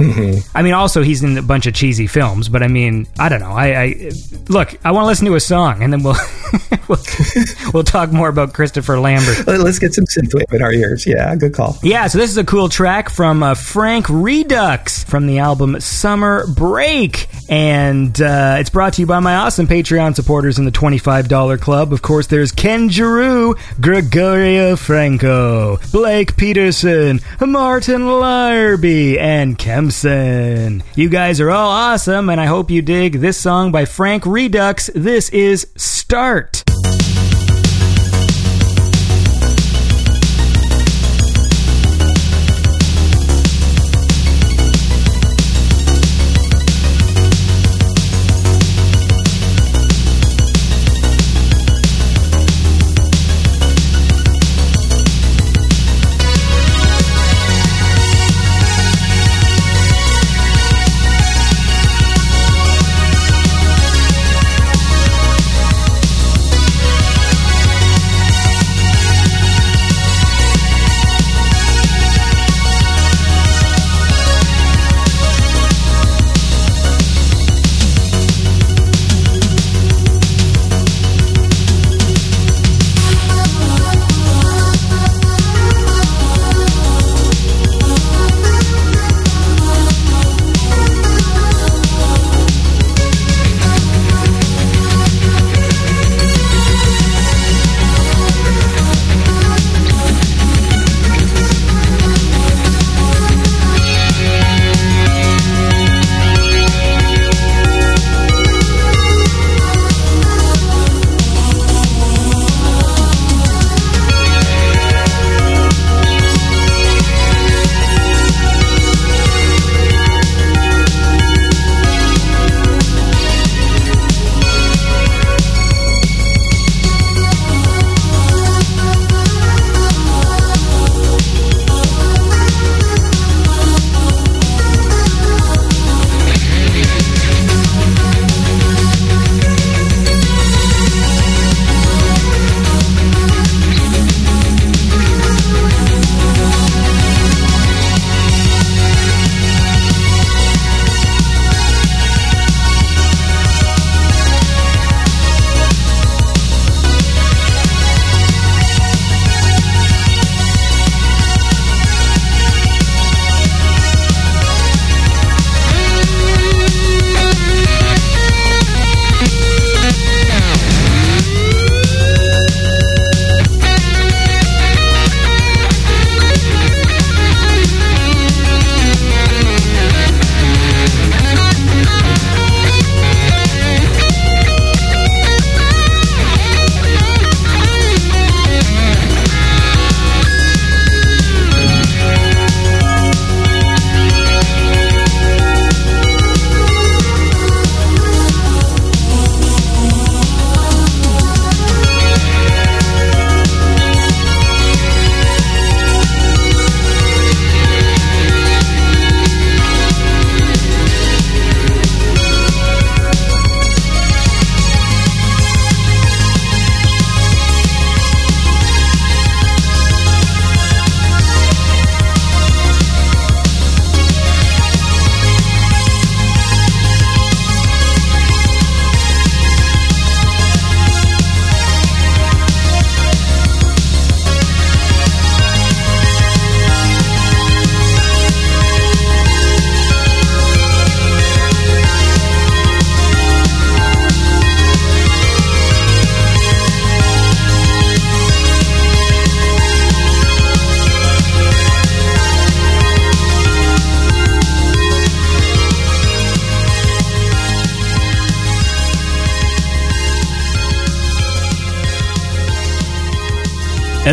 I mean, also he's in a bunch of cheesy films, but I mean, I don't know. I, I look, I want to listen to a song, and then we'll we'll, we'll talk more about Christopher Lambert. Let- Let's get some synthwave in our ears. Yeah, good call. Yeah, so this is a cool track from uh, Frank Redux from the album Summer Break. And uh, it's brought to you by my awesome Patreon supporters in the $25 club. Of course, there's Ken Giroux, Gregorio Franco, Blake Peterson, Martin Larby, and Kempson. You guys are all awesome, and I hope you dig this song by Frank Redux. This is Start.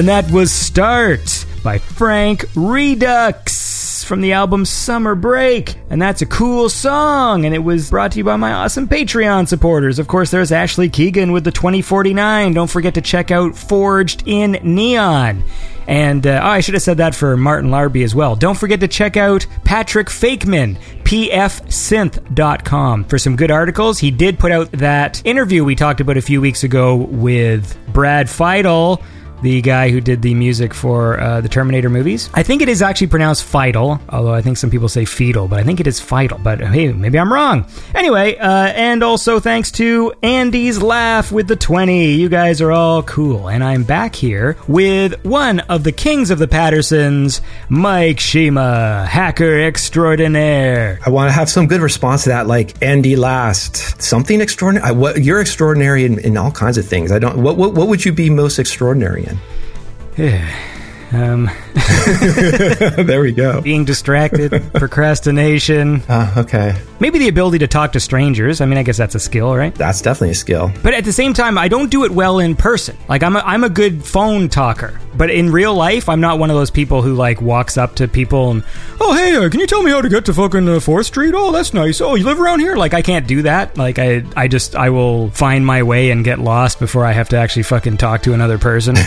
And that was Start by Frank Redux from the album Summer Break. And that's a cool song, and it was brought to you by my awesome Patreon supporters. Of course, there's Ashley Keegan with the 2049. Don't forget to check out Forged in Neon. And uh, oh, I should have said that for Martin Larby as well. Don't forget to check out Patrick Fakeman, pfsynth.com, for some good articles. He did put out that interview we talked about a few weeks ago with Brad Fiedel the guy who did the music for uh, the Terminator movies. I think it is actually pronounced Fiedel, although I think some people say Fetal, but I think it is Fiedel. But hey, maybe I'm wrong. Anyway, uh, and also thanks to Andy's Laugh with the 20. You guys are all cool. And I'm back here with one of the kings of the Pattersons, Mike Shema, hacker extraordinaire. I want to have some good response to that, like Andy last. Something extraordinary. I, what, you're extraordinary in, in all kinds of things. I don't. What, what, what would you be most extraordinary in? Yeah um, there we go. being distracted, procrastination, Uh, okay, maybe the ability to talk to strangers. I mean, I guess that's a skill, right? that's definitely a skill. But at the same time, I don't do it well in person. Like I'm a, I'm a good phone talker, but in real life, I'm not one of those people who like walks up to people and, oh hey, uh, can you tell me how to get to fucking uh, Fourth Street? Oh, that's nice. Oh, you live around here? Like I can't do that. Like I I just I will find my way and get lost before I have to actually fucking talk to another person.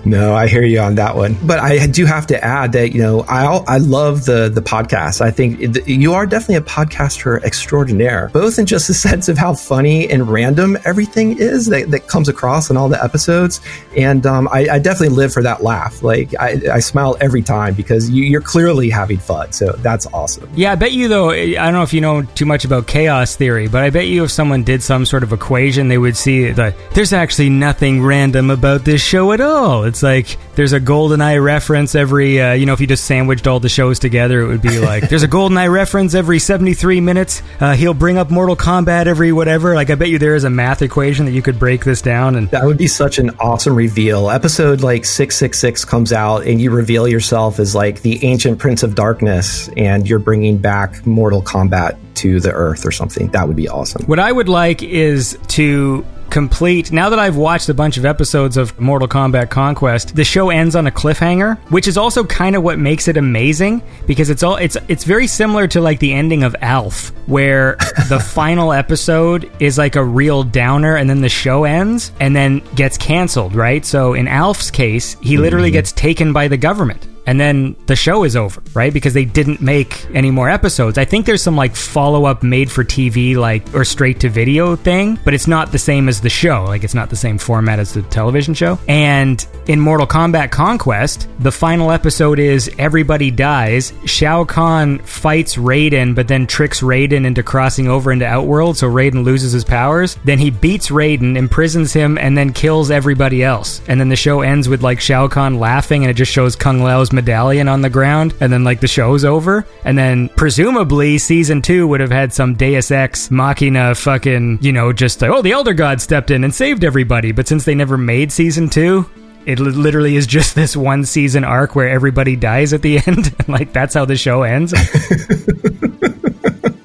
No, I hear you on that one. But I do have to add that you know I I love the the podcast. I think you are definitely a podcaster extraordinaire, both in just the sense of how funny and random everything is that, that comes across in all the episodes, and um, I, I definitely live for that laugh. Like I, I smile every time because you, you're clearly having fun. So that's awesome. Yeah, I bet you though. I don't know if you know too much about chaos theory, but I bet you if someone did some sort of equation, they would see that there's actually nothing random about this show at all. It's like there's a GoldenEye reference every, uh, you know, if you just sandwiched all the shows together, it would be like there's a GoldenEye reference every 73 minutes. Uh, he'll bring up Mortal Kombat every whatever. Like I bet you there is a math equation that you could break this down and. That would be such an awesome reveal. Episode like 666 comes out and you reveal yourself as like the ancient prince of darkness and you're bringing back Mortal Kombat to the earth or something. That would be awesome. What I would like is to complete now that I've watched a bunch of episodes of Mortal Kombat Conquest, the show ends on a cliffhanger, which is also kind of what makes it amazing because it's all it's it's very similar to like the ending of Alf where the final episode is like a real downer and then the show ends and then gets canceled, right? So in Alf's case, he literally mm-hmm. gets taken by the government and then the show is over, right? Because they didn't make any more episodes. I think there's some like follow up made for TV, like, or straight to video thing, but it's not the same as the show. Like, it's not the same format as the television show. And in Mortal Kombat Conquest, the final episode is everybody dies. Shao Kahn fights Raiden, but then tricks Raiden into crossing over into Outworld, so Raiden loses his powers. Then he beats Raiden, imprisons him, and then kills everybody else. And then the show ends with like Shao Kahn laughing, and it just shows Kung Lao's medallion on the ground, and then like the show's over. And then presumably season two would have had some Deus Ex Machina fucking, you know, just like, oh, the Elder God stepped in and saved everybody. But since they never made season two, it literally is just this one season arc where everybody dies at the end. like that's how the show ends.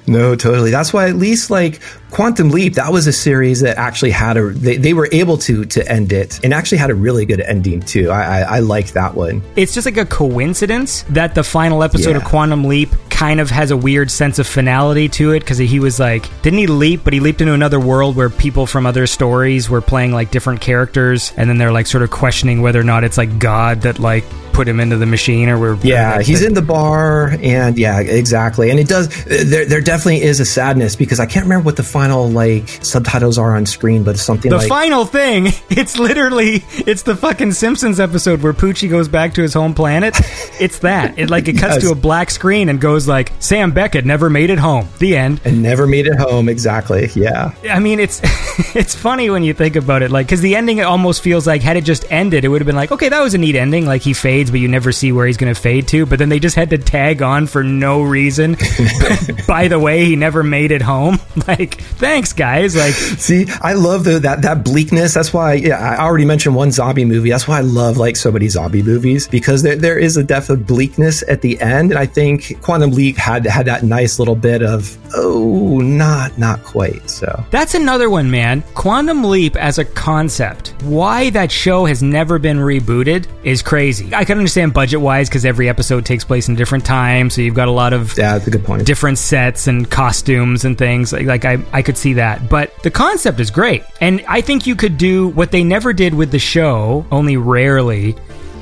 No, totally. That's why at least like Quantum Leap, that was a series that actually had a they, they were able to to end it and actually had a really good ending too. I I, I like that one. it's just like a coincidence that the final episode of Quantum Leap kind of has a weird sense of finality to it because he was like, didn't he leap? But he leaped into another world where people from other stories were playing like different characters, and then they're like sort of questioning whether or not it's like God that like put him into the machine or we're Yeah, he's in the bar, and yeah, exactly. And it does. There, there definitely is a sadness because I can't remember what the final like subtitles are on screen, but it's something The like final thing, it's literally it's the fucking Simpsons episode where Poochie goes back to his home planet. It's that. It like it cuts Yes. to a black screen and goes like Sam Beckett never made it home. The end. and never made it home. Exactly. Yeah. I mean, it's it's funny when you think about it, like because the ending it almost feels like had it just ended, it would have been like, okay, that was a neat ending. Like he fades fades, but you never see where he's going to fade to. But then they just had to tag on for no reason. By the way, he never made it home. Like, thanks, guys. Like, See, I love the, that that bleakness. That's why yeah, I already mentioned one zombie movie. That's why I love like so many zombie movies because there, there is a depth of bleakness at the end, and I think Quantum Leap had had that nice little bit of oh, not not quite. So That's another one, man. Quantum Leap as a concept. Why that show has never been rebooted is crazy. I can understand budget wise because every episode takes place in a different time, so you've got a lot of yeah, that's a good point. different sets and costumes and things. Like, like I, I could see that. But the concept is great. And I think you could do what they never did with the show, only rarely,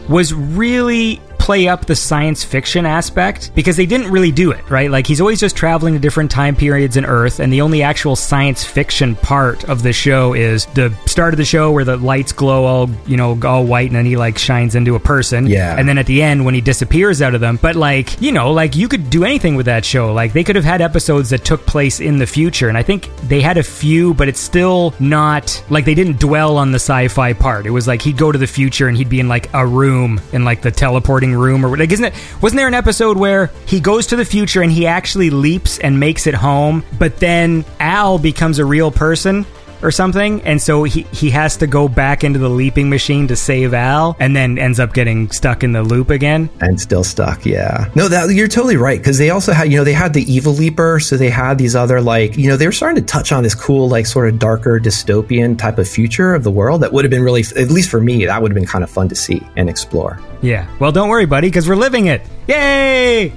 was really play up the science fiction aspect because they didn't really do it, right? Like he's always just traveling to different time periods in Earth, and the only actual science fiction part of the show is the start of the show where the lights glow all, you know, all white and then he like shines into a person. Yeah. And then at the end when he disappears out of them. But like, you know, like you could do anything with that show. Like they could have had episodes that took place in the future, and I think they had a few, but it's still not like they didn't dwell on the sci-fi part. It was like he'd go to the future and he'd be in like a room in like the teleporting room or like isn't it wasn't there an episode where he goes to the future and he actually leaps and makes it home, but then Al becomes a real person or something, and so he he has to go back into the leaping machine to save Al, and then ends up getting stuck in the loop again. and still stuck. Yeah, no, that you're totally right because they also had, you know, they had the evil leaper, so they had these other like, you know, they were starting to touch on this cool, like, sort of darker dystopian type of future of the world that would have been really, at least for me, that would have been kind of fun to see and explore. Yeah. Well, don't worry, buddy, because we're living it. Yay!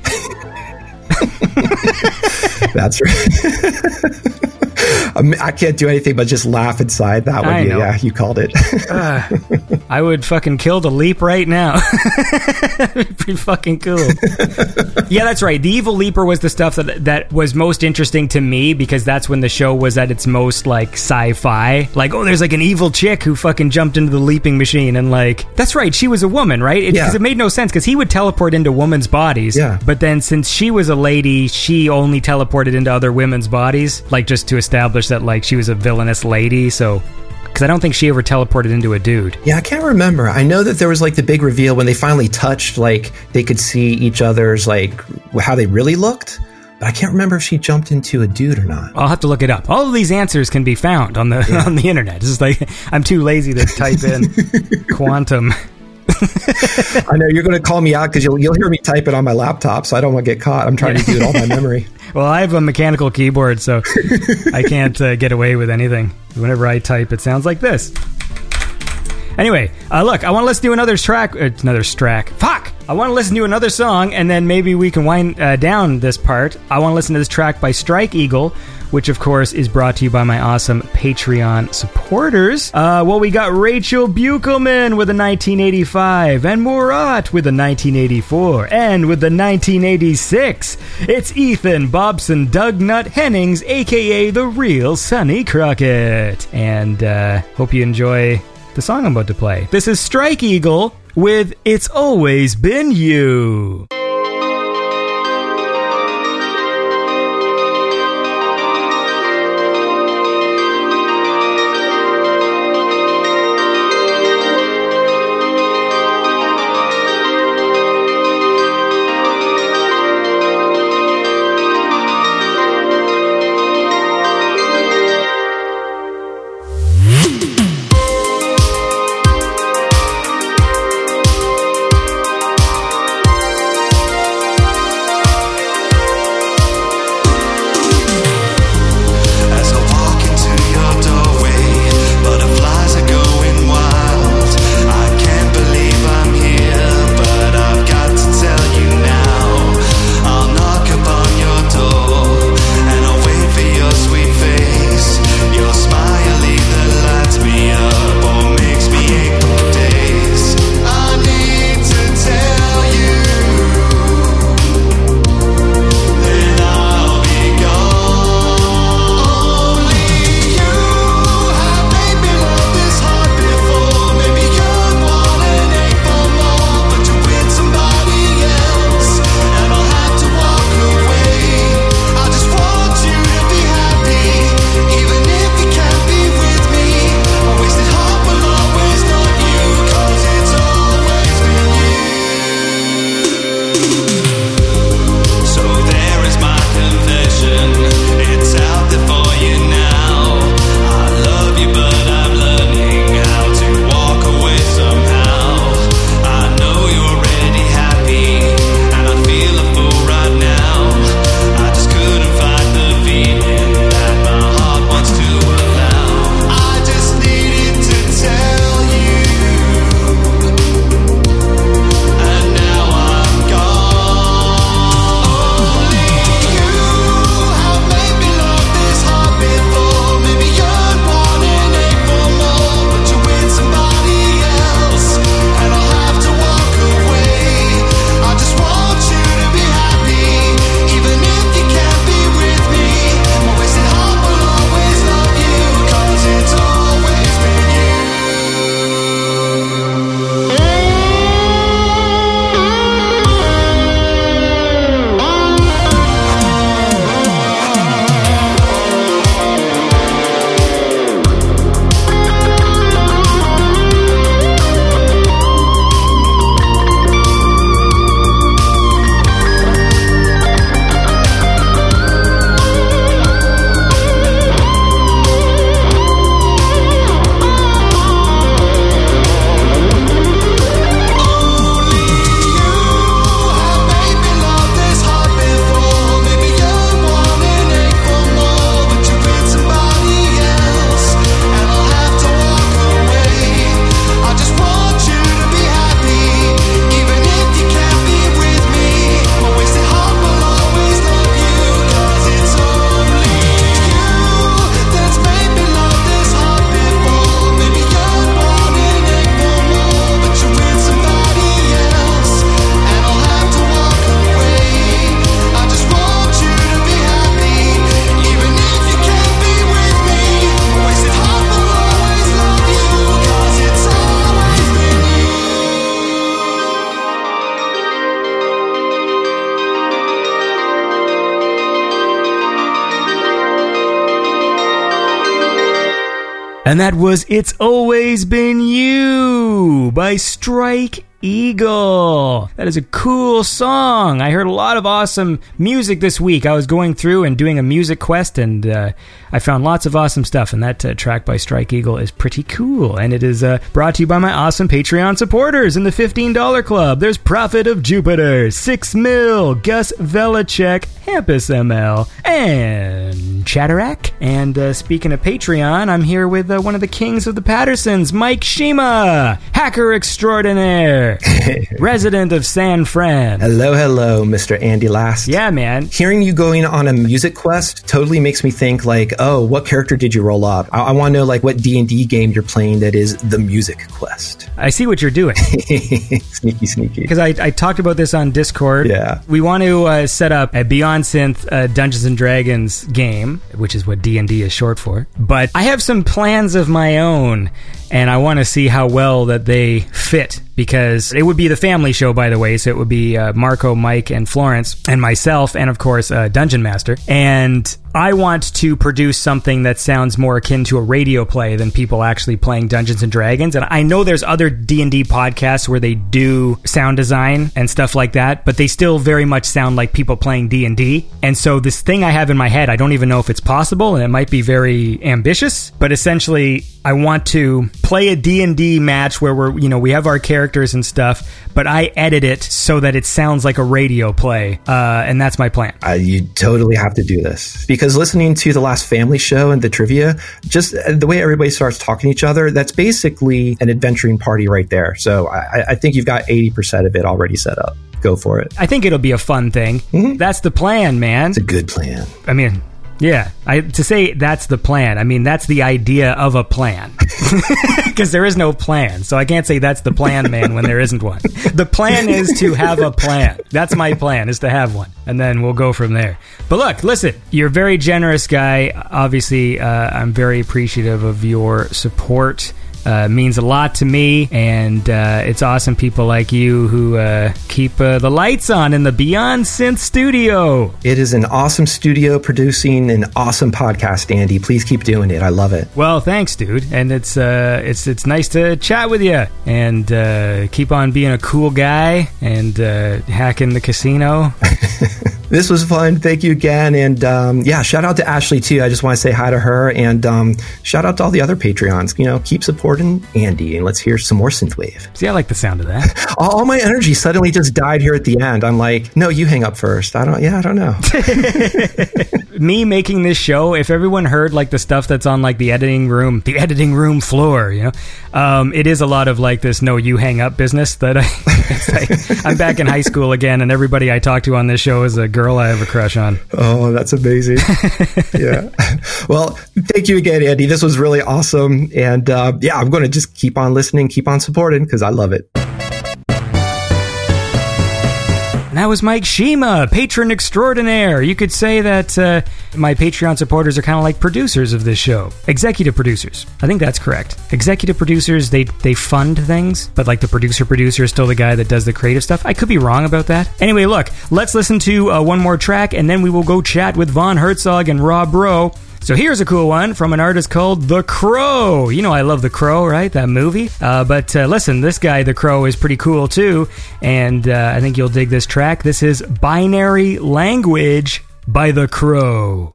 That's right. I can't do anything but just laugh inside. That I would be, know. yeah, you called it. Ah, I would fucking kill the leap right now. Pretty fucking cool. yeah, that's right. The evil leaper was the stuff that that was most interesting to me because that's when the show was at its most like sci-fi. Like, oh, there's like an evil chick who fucking jumped into the leaping machine, and like, that's right, she was a woman, right? Because it, Yeah. it made no sense because he would teleport into women's bodies. Yeah. But then since she was a lady, she only teleported into other women's bodies, like just to establish that like she was a villainous lady. So. Because I don't think she ever teleported into a dude. Yeah, I can't remember. I know that there was like the big reveal when they finally touched, like they could see each other's like how they really looked. But I can't remember if she jumped into a dude or not. I'll have to look it up. All of these answers can be found on the on the internet. It's just like I'm too lazy to type in quantum. I know you're going to call me out because you'll you'll hear me type it on my laptop, so I don't want to get caught. I'm trying to do it all by memory. Well, I have a mechanical keyboard, so I can't uh, get away with anything. Whenever I type, it sounds like this. Anyway, uh, look, I want to listen to another track. Uh, another track. Fuck! I want to listen to another song, and then maybe we can wind uh, down this part. I want to listen to this track by Strike Eagle, which of course is brought to you by my awesome Patreon supporters. Uh, well, we got Rachel Buchelman with a 1985, and Murat with a 1984, and with the 1986, it's Ethan Bobson Doug Nut Hennings, aka the real Sonny Crockett. And uh, hope you enjoy the song I'm about to play. This is Strike Eagle with It's Always Been You. Was It's Always Been You by Strike Eagle. That is a cool song. I heard a lot of awesome music this week. I was going through and doing a music quest, and uh, I found lots of awesome stuff. And that uh, track by Strike Eagle is pretty cool. And it is uh, brought to you by my awesome Patreon supporters in the $15 club. There's Prophet of Jupiter, Six Mil, Gus Velicek, Hampus ML, and Chatterack. And uh, speaking of Patreon, I'm here with uh, one of the kings of the Pattersons, Mike Shema, hacker extraordinaire, resident of San Fran. Hello, hello, Mr. Andy Last. Yeah, man. Hearing you going on a music quest totally makes me think like, oh, what character did you roll up? I, I want to know like what D and D game you're playing that is the music quest. I see what you're doing. sneaky, sneaky. Because I, I talked about this on Discord. Yeah. We want to uh, set up a Beyond Synth uh, Dungeons and Dragons game, which is what D and D is short for. But I have some plans of my own, and I want to see how well that they fit. Because it would be the family show, by the way. So it would be uh, Marco, Mike, and Florence, and myself, and of course uh, Dungeon Master. And I want to produce something that sounds more akin to a radio play than people actually playing Dungeons and Dragons. And I know there's other D and D podcasts where they do sound design and stuff like that, but they still very much sound like people playing D and so this thing I have in my head, I don't even know if it's possible, and it might be very ambitious. But essentially, I want to play a D and D match where we're you know we have our characters and stuff, but I edit it so that it sounds like a radio play, uh, and that's my plan. Uh, you totally have to do this because listening to the last family show and the trivia, just uh, the way everybody starts talking to each other, that's basically an adventuring party right there. So I, I think you've got 80% of it already set up. Go for it. I think it'll be a fun thing. That's the plan, man. It's a good plan. I mean, yeah. I to say that's the plan. I mean, that's the idea of a plan. Because there is no plan. So I can't say that's the plan, man, when there isn't one. The plan is to have a plan. That's my plan, is to have one. And then we'll go from there. But look, listen, you're a very generous guy. Obviously, uh, I'm very appreciative of your support. Uh, means a lot to me, and uh, it's awesome people like you who uh, keep uh, the lights on in the Beyond Synth studio. It is an awesome studio producing an awesome podcast, Andy. Please keep doing it. I love it. Well, thanks, dude, and it's uh, it's it's nice to chat with you, and uh, keep on being a cool guy and uh, hacking the casino. This was fun. Thank you again. And um, yeah, shout out to Ashley too. I just want to say hi to her and um, shout out to all the other Patreons. You know, keep supporting Andy and let's hear some more synthwave. See, I like the sound of that. All, all my energy suddenly just died here at the end. I'm like, no, you hang up first. I don't. Yeah, I don't know. Me making this show, if everyone heard like the stuff that's on like the editing room, the editing room floor, you know, um, it is a lot of like this no, you hang up business that I. like, I'm back in high school again, and everybody I talk to on this show is a girl I have a crush on. oh, that's amazing. yeah. Well, thank you again, Andy. This was really awesome. And uh, yeah, I'm going to just keep on listening, keep on supporting because I love it. That was Mike Shema, patron extraordinaire. You could say that uh, my Patreon supporters are kind of like producers of this show, executive producers. I think that's correct. Executive producers they they fund things, but like the producer producer is still the guy that does the creative stuff. I could be wrong about that. Anyway, look, let's listen to uh, one more track, and then we will go chat with Von Herzog and Rob Rowe. So here's a cool one from an artist called The Crow. You know, I love The Crow, right? That movie. Uh, but uh, listen, this guy, The Crow, is pretty cool too. And uh, I think you'll dig this track. This is Binary Language by The Crow.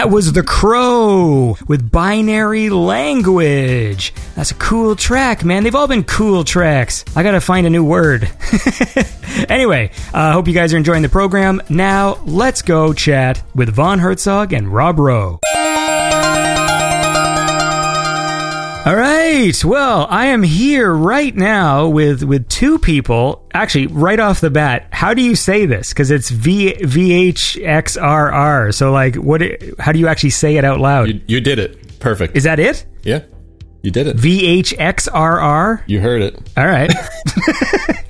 That was The Crow with Binary Language. That's a cool track, man. They've all been cool tracks. I gotta find a new word. anyway, I uh, hope you guys are enjoying the program. Now, let's go chat with Von Herzog and Rob Rowe. All right. Well, I am here right now with with two people. Actually, right off the bat, how do you say this? Because it's V V H X R R. So, like, what? How do you actually say it out loud? You, you did it. Perfect. Is that it? yeah, you did it. VHXRR. you heard it. All right.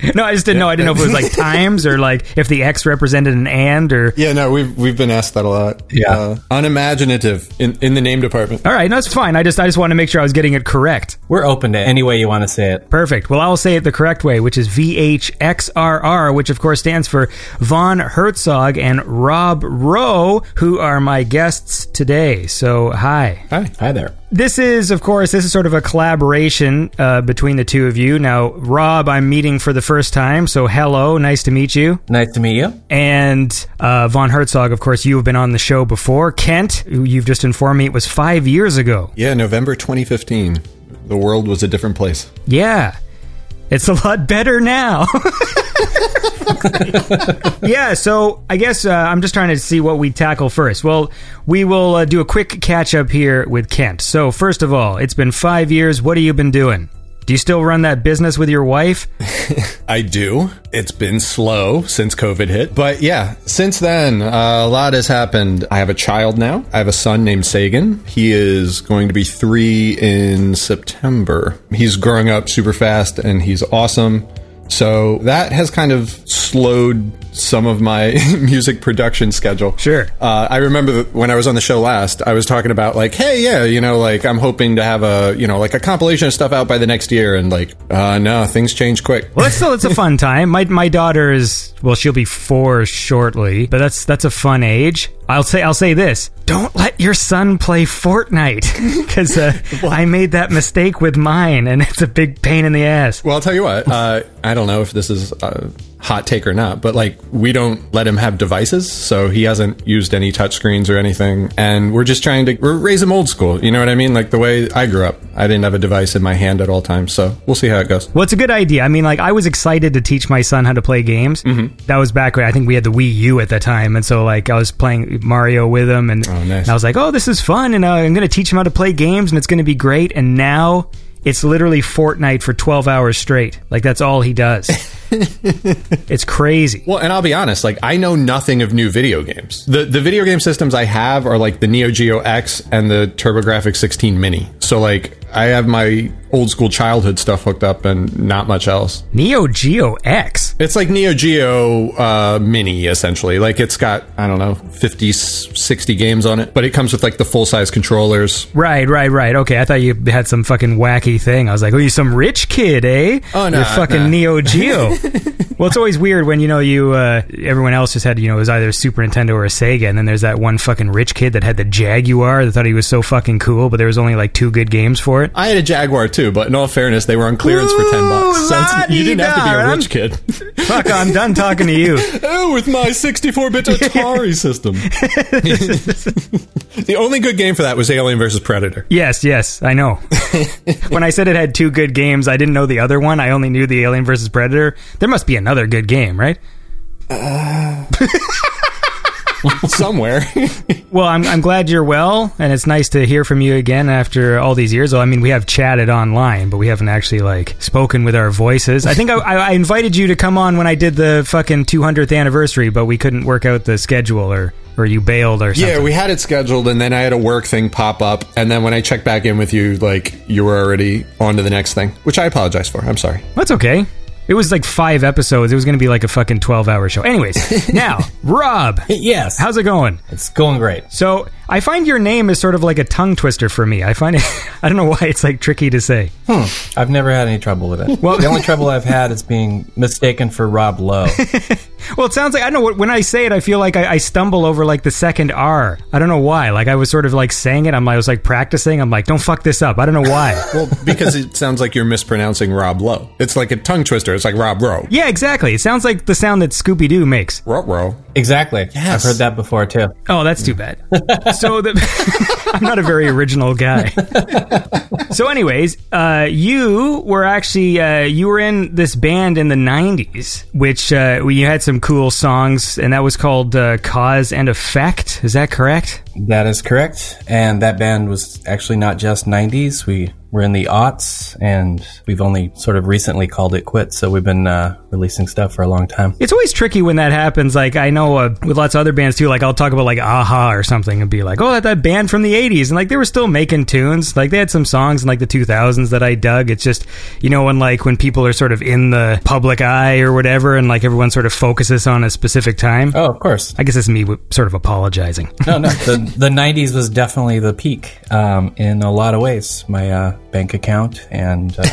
no, I just didn't know. I didn't know if it was like times or like if the X represented an and or. Yeah, no, we've we've been asked that a lot. Yeah. uh, unimaginative in in the name department. All right, no, it's fine. I just I just want to make sure I was getting it correct. We're open to any way you want to say it. Perfect. Well, I will say it the correct way, which is VHXRR, which of course stands for Von Herzog and Rob Rowe, who are my guests today. So, hi. Hi. Hi there. This is, of course, this is sort of a collaboration uh, between the two of you. Now, Rob, I'm meeting for the first time, so hello, nice to meet you. Nice to meet you. And uh, Von Herzog, of course, you have been on the show before. Kent, you've just informed me it was five years ago. Yeah, November 2015. The world was a different place. Yeah. It's a lot better now. yeah, so I guess uh, I'm just trying to see what we tackle first. Well, we will uh, do a quick catch up here with Kent. So, first of all, it's been five years. What have you been doing? Do you still run that business with your wife? I do. It's been slow since COVID hit. But yeah, since then, uh, a lot has happened. I have a child now. I have a son named Sagan. He is going to be three in September. He's growing up super fast and he's awesome. So that has kind of slowed some of my music production schedule. Sure. Uh, I remember when I was on the show last, I was talking about like, hey, yeah, you know, like I'm hoping to have a, you know, like a compilation of stuff out by the next year, and like, uh, no, things change quick. Well, it's still it's a fun time. My my daughter is well, she'll be four shortly, but that's that's a fun age. I'll say I'll say this: don't let your son play Fortnite because uh, I made that mistake with mine, and it's a big pain in the ass. Well, I'll tell you what. Uh, I don't know if this is a hot take or not, but like we don't let him have devices, so he hasn't used any touchscreens or anything. And we're just trying to we're raise him old school. You know what I mean? Like the way I grew up, I didn't have a device in my hand at all times. So we'll see how it goes. Well, it's a good idea. I mean, like I was excited to teach my son how to play games. Mm-hmm. That was back when I think we had the Wii U at the time, and so like I was playing Mario with him, and, Oh, nice. and I was like, oh, this is fun, and uh, I'm going to teach him how to play games, and it's going to be great. And now. It's literally Fortnite for 12 hours straight. Like, that's all he does. it's crazy. Well, and I'll be honest, like I know nothing of new video games. The the video game systems I have are like the Neo Geo X and the TurboGrafx 16 Mini. So like I have my old school childhood stuff hooked up and not much else. Neo Geo X. It's like Neo Geo uh, Mini, essentially. Like it's got, I don't know, 50, 60 games on it, but it comes with like the full size controllers. Right, right, right. Okay, I thought you had some fucking wacky thing. I was like, oh, you some rich kid, eh? Oh, no, You're fucking nah. Neo Geo. well, it's always weird when, you know, you, uh, everyone else just had, you know, it was either a Super Nintendo or a Sega, and then there's that one fucking rich kid that had the Jaguar that thought he was so fucking cool, but there was only like two good games for it. I had a Jaguar too, but in all fairness, they were on clearance for 10 bucks. So you didn't have to be a rich kid. Fuck, I'm done talking to you. oh, with my 64 bit Atari system. the only good game for that was Alien versus Predator. Yes, yes, I know. when I said it had two good games, I didn't know the other one. I only knew the Alien versus Predator. There must be another good game, right? Uh, Somewhere. Well, I'm, I'm glad you're well, and it's nice to hear from you again after all these years. Well, I mean, we have chatted online, but we haven't actually like spoken with our voices. I think I, I invited you to come on when I did the fucking 200th anniversary, but we couldn't work out the schedule, or or you bailed or something. Yeah, we had it scheduled, and then I had a work thing pop up, and then when I checked back in with you, like you were already on to the next thing, which I apologize for. I'm sorry. That's okay. It was like five episodes. It was going to be like a fucking 12 hour show. Anyways, now, Rob, Yes. how's it going? it's going great. So I find your name is sort of like a tongue twister for me. I find it, I don't know why it's like tricky to say. Hmm. I've never had any trouble with it. Well- the only trouble I've had is being mistaken for Rob Lowe. Well, it sounds like I don't know when I say it, I feel like I, I stumble over like the second R. I don't know why. Like I was sort of like saying it. I'm I was like practicing. I'm like, don't fuck this up. I don't know why. Well, because it sounds like you're mispronouncing Rob Lowe. It's like a tongue twister. It's like Rob Rowe. yeah, exactly. It sounds like the sound that Scooby Doo makes. Row row. Exactly. Yes. I've heard that before too. Oh, that's too bad. So the, I'm not a very original guy. so, anyways, uh, you were actually uh, you were in this band in the '90s, which uh, you had some cool songs, and that was called uh, Cause and Effect. Is that correct? That is correct. And that band was actually not just 90s. We were in the aughts, and we've only sort of recently called it quits. So we've been uh, releasing stuff for a long time. It's always tricky when that happens. Like I know uh, with lots of other bands too. Like I'll talk about like a-ha or something and be like, oh, that, that band from the '80s, and like they were still making tunes. Like they had some songs in like the 2000s that I dug. It's just you know when like when people are sort of in the public eye or whatever, and like everyone sort of focuses on a specific time. Oh, of course. I guess it's me sort of apologizing. No, no. The, the 90s was definitely the peak um, in a lot of ways. My uh, bank account and um,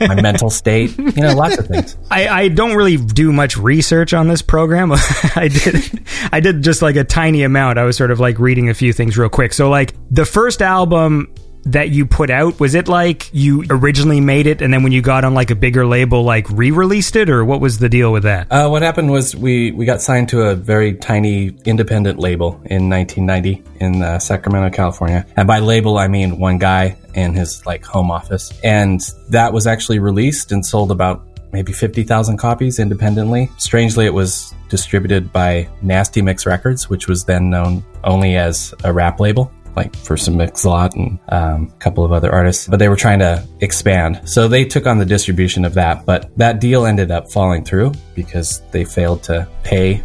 my mental state, you know, lots of things. I, I don't really do much research on this program. I did I did just like a tiny amount. I was sort of like reading a few things real quick. So like the first album that you put out was it like you originally made it and then when you got on like a bigger label like re-released it or what was the deal with that? Uh, what happened was we, we got signed to a very tiny independent label in 1990 in uh, Sacramento, California. And by label, I mean one guy in his like home office. And that was actually released and sold about maybe 50,000 copies independently. Strangely, it was distributed by Nasty Mix Records, which was then known only as a rap label. Like for Sir Mix-a-Lot and um, a couple of other artists, but they were trying to expand. So they took on the distribution of that, but that deal ended up falling through because they failed to pay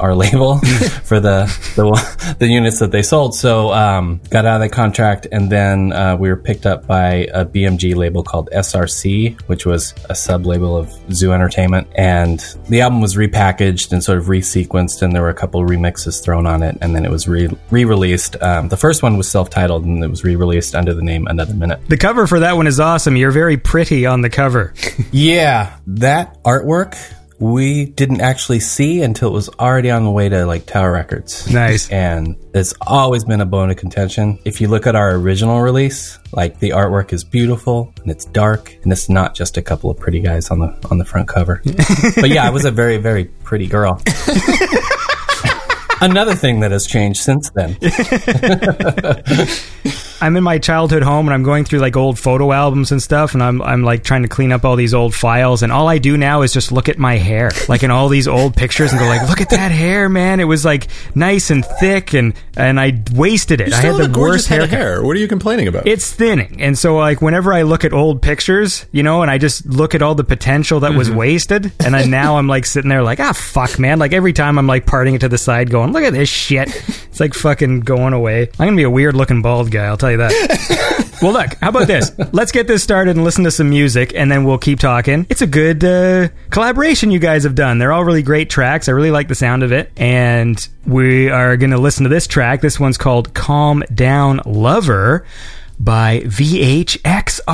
our label for the, the the units that they sold. So um, got out of that contract, and then uh, we were picked up by a BMG label called SRC, which was a sub label of Zoo Entertainment. And the album was repackaged and sort of resequenced, and there were a couple of remixes thrown on it, and then it was re released. Um, the first one was self titled, and it was re released under the name Another Minute. The cover for that one is awesome. You're very pretty on the cover. Yeah, that artwork we didn't actually see until it was already on the way to like Tower Records. Nice. And it's always been a bone of contention. If you look at our original release, like the artwork is beautiful and it's dark and it's not just a couple of pretty guys on the on the front cover. but yeah, I was a very very pretty girl. Another thing that has changed since then. I'm in my childhood home and I'm going through like old photo albums and stuff and I'm I'm like trying to clean up all these old files and all I do now is just look at my hair like in all these old pictures and go like look at that hair man it was like nice and thick and and I wasted it I had the worst haircut. hair. What are you complaining about? It's thinning. And so like whenever I look at old pictures, you know, and I just look at all the potential that was wasted and I now I'm like sitting there like, ah fuck man. Like every time I'm like parting it to the side going, look at this shit. It's like fucking going away. I'm gonna be a weird looking bald guy, I'll tell you that. well look, how about this? Let's get this started and listen to some music and then we'll keep talking. It's a good uh, collaboration you guys have done. They're all really great tracks. I really like the sound of it. And we are gonna listen to this track. This one's called Calm Down Lover by VHXRR.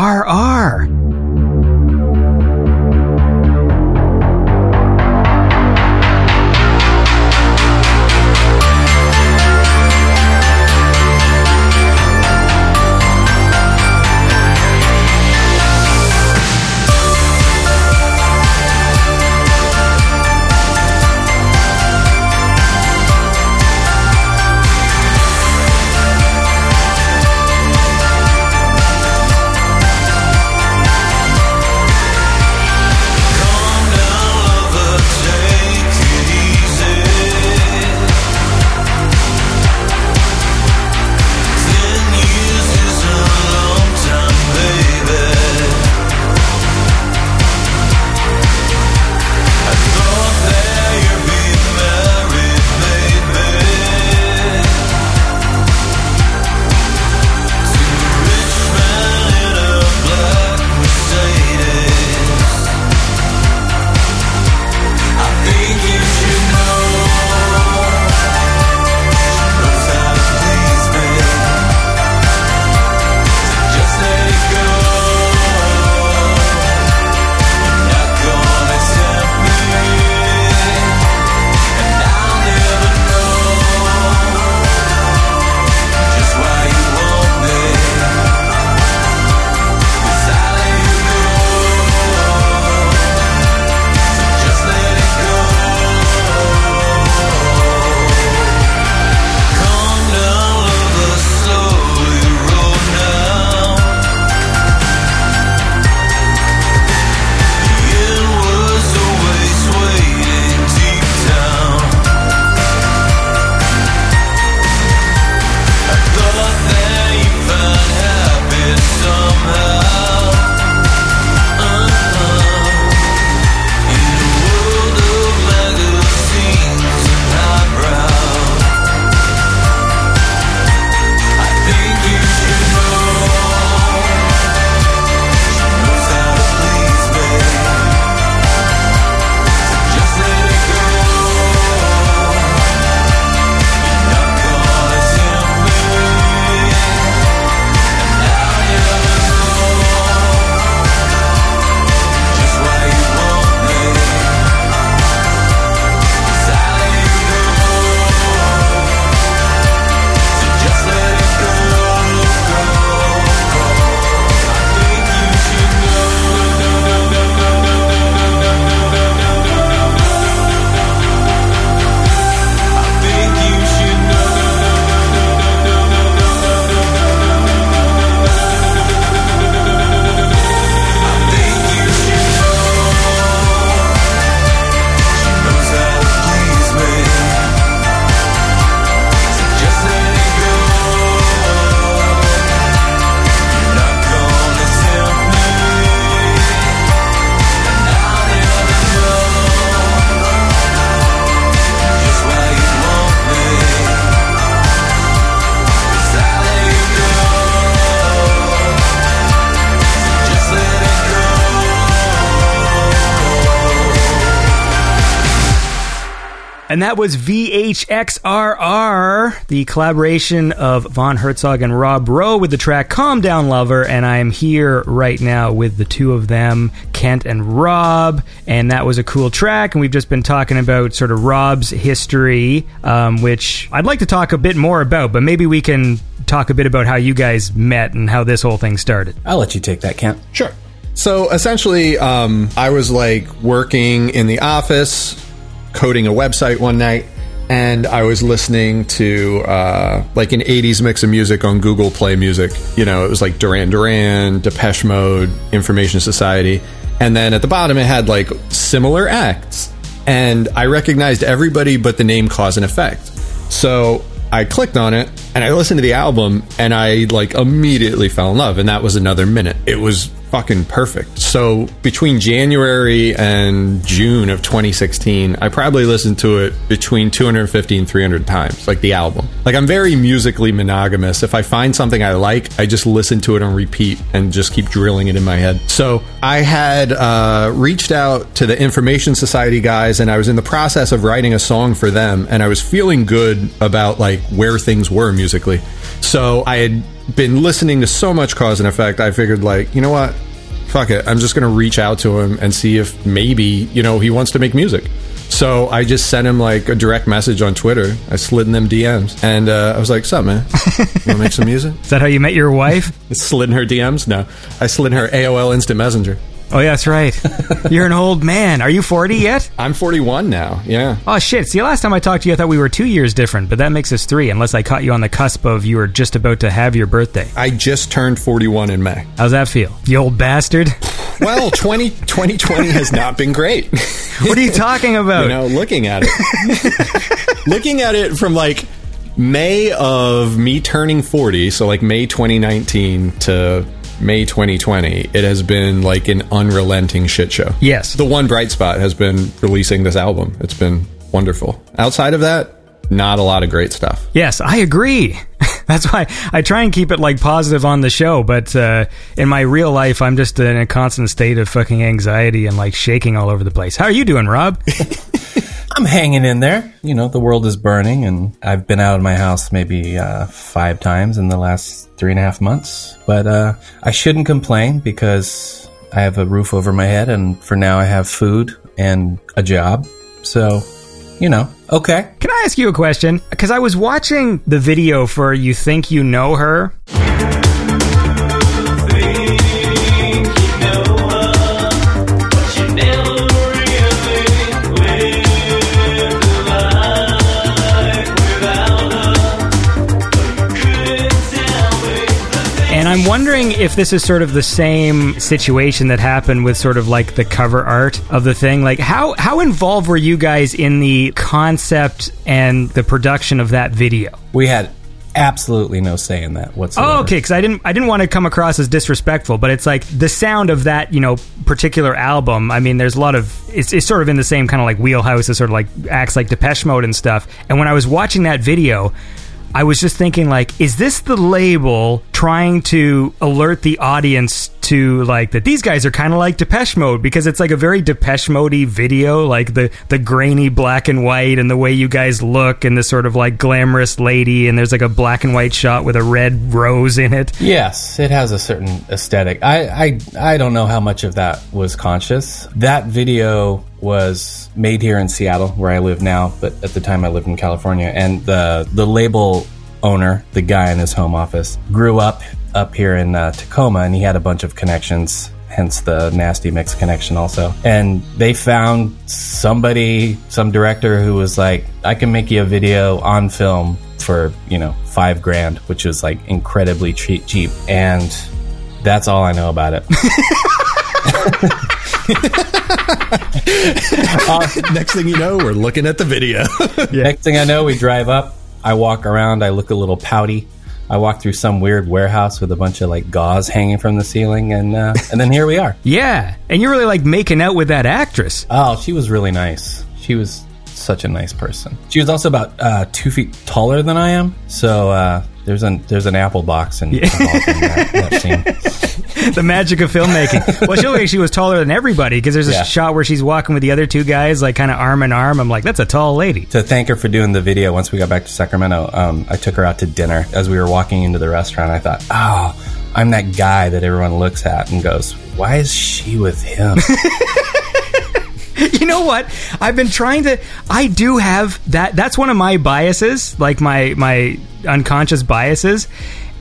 And that was VHXRR, the collaboration of Von Herzog and Rob Rowe with the track Calm Down Lover. And I'm here right now with the two of them, Kent and Rob. And that was a cool track. And we've just been talking about sort of Rob's history, um, which I'd like to talk a bit more about, but maybe we can talk a bit about how you guys met and how this whole thing started. I'll let you take that, Kent. Sure. So essentially, um, I was like working in the office, coding a website one night, and I was listening to uh, like an 80s mix of music on Google Play Music. You know, it was like Duran Duran, Depeche Mode, Information Society. And then at the bottom, it had like similar acts. And I recognized everybody but the name Cause and Effect. So I clicked on it and I listened to the album and I like immediately fell in love. And that was another minute. It was fucking perfect. So between January and June of 2016, I probably listened to it between 250 and 300 times, like the album. Like I'm very musically monogamous. If I find something I like, I just listen to it on repeat and just keep drilling it in my head. So I had uh, reached out to the Information Society guys and I was in the process of writing a song for them and I was feeling good about like where things were musically. So I had been listening to so much cause and effect, I figured like, you know what? Fuck it. I'm just going to reach out to him and see if maybe, you know, he wants to make music. So I just sent him like a direct message on Twitter. I slid in them DMs and uh, I was like, "Sup, man? You want to make some music?" Is that how you met your wife? I slid in her DMs. No, I slid in her AOL Instant Messenger. Oh, yeah, that's right. You're an old man. Are you 40 yet? I'm 41 now. Yeah. Oh, shit. See, last time I talked to you, I thought we were two years different, but that makes us three, unless I caught you on the cusp of you were just about to have your birthday. I just turned 41 in May. How's that feel? You old bastard. Well, 20, 2020 has not been great. What are you talking about? you know, looking at it. looking at it from like May of me turning 40, so like May 2019 to May 2020, it has been like an unrelenting shit show. Yes. The one bright spot has been releasing this album. It's been wonderful. Outside of that, not a lot of great stuff. Yes, I agree. That's why I try and keep it like positive on the show, but uh, in my real life, I'm just in a constant state of fucking anxiety and like shaking all over the place. How are you doing, Rob? I'm hanging in there. You know, the world is burning, and I've been out of my house maybe uh, five times in the last three and a half months. But uh, I shouldn't complain because I have a roof over my head, and for now I have food and a job. So, you know, okay. Can I ask you a question? Because I was watching the video for You Think You Know Her. Wondering if this is sort of the same situation that happened with sort of like the cover art of the thing. Like how how involved were you guys in the concept and the production of that video? We had absolutely no say in that whatsoever. Oh, okay. Because I didn't, I didn't want to come across as disrespectful, but it's like the sound of that, you know, particular album. I mean, there's a lot of, it's, it's sort of in the same kind of like wheelhouse as sort of like acts like Depeche Mode and stuff. And when I was watching that video, I was just thinking, like, is this the label trying to alert the audience to like that these guys are kind of like Depeche Mode because it's like a very Depeche Modey video, like the the grainy black and white and the way you guys look and the sort of like glamorous lady and there's like a black and white shot with a red rose in it. Yes, it has a certain aesthetic. I, I I don't know how much of that was conscious. That video was made here in Seattle, where I live now, but at the time I lived in California. And the the label owner, the guy in his home office, grew up up here in uh, Tacoma, and he had a bunch of connections. Hence the nasty mix connection, also. And they found somebody, some director who was like, "I can make you a video on film for you know five grand," which was like incredibly cheap. Cheap, and that's all I know about it. Next thing you know, we're looking at the video. Next thing I know, we drive up. I walk around. I look a little pouty. I walk through some weird warehouse with a bunch of like gauze hanging from the ceiling, and uh, and then here we are. Yeah, and you're really like making out with that actress. Oh, she was really nice. She was such a nice person. She was also about uh, two feet taller than I am, so uh, there's an there's an apple box in, involved in that, that scene. the magic of filmmaking. Well, she looked like she was taller than everybody because there's a Yeah. shot where she's walking with the other two guys, like kind of arm in arm. I'm like, that's a tall lady. to thank her for doing the video once we got back to Sacramento, um, I took her out to dinner. As we were walking into the restaurant, I thought, oh, I'm that guy that everyone looks at and goes, why is she with him? You know what? I've been trying to. I do have that. That's one of my biases, like my my unconscious biases,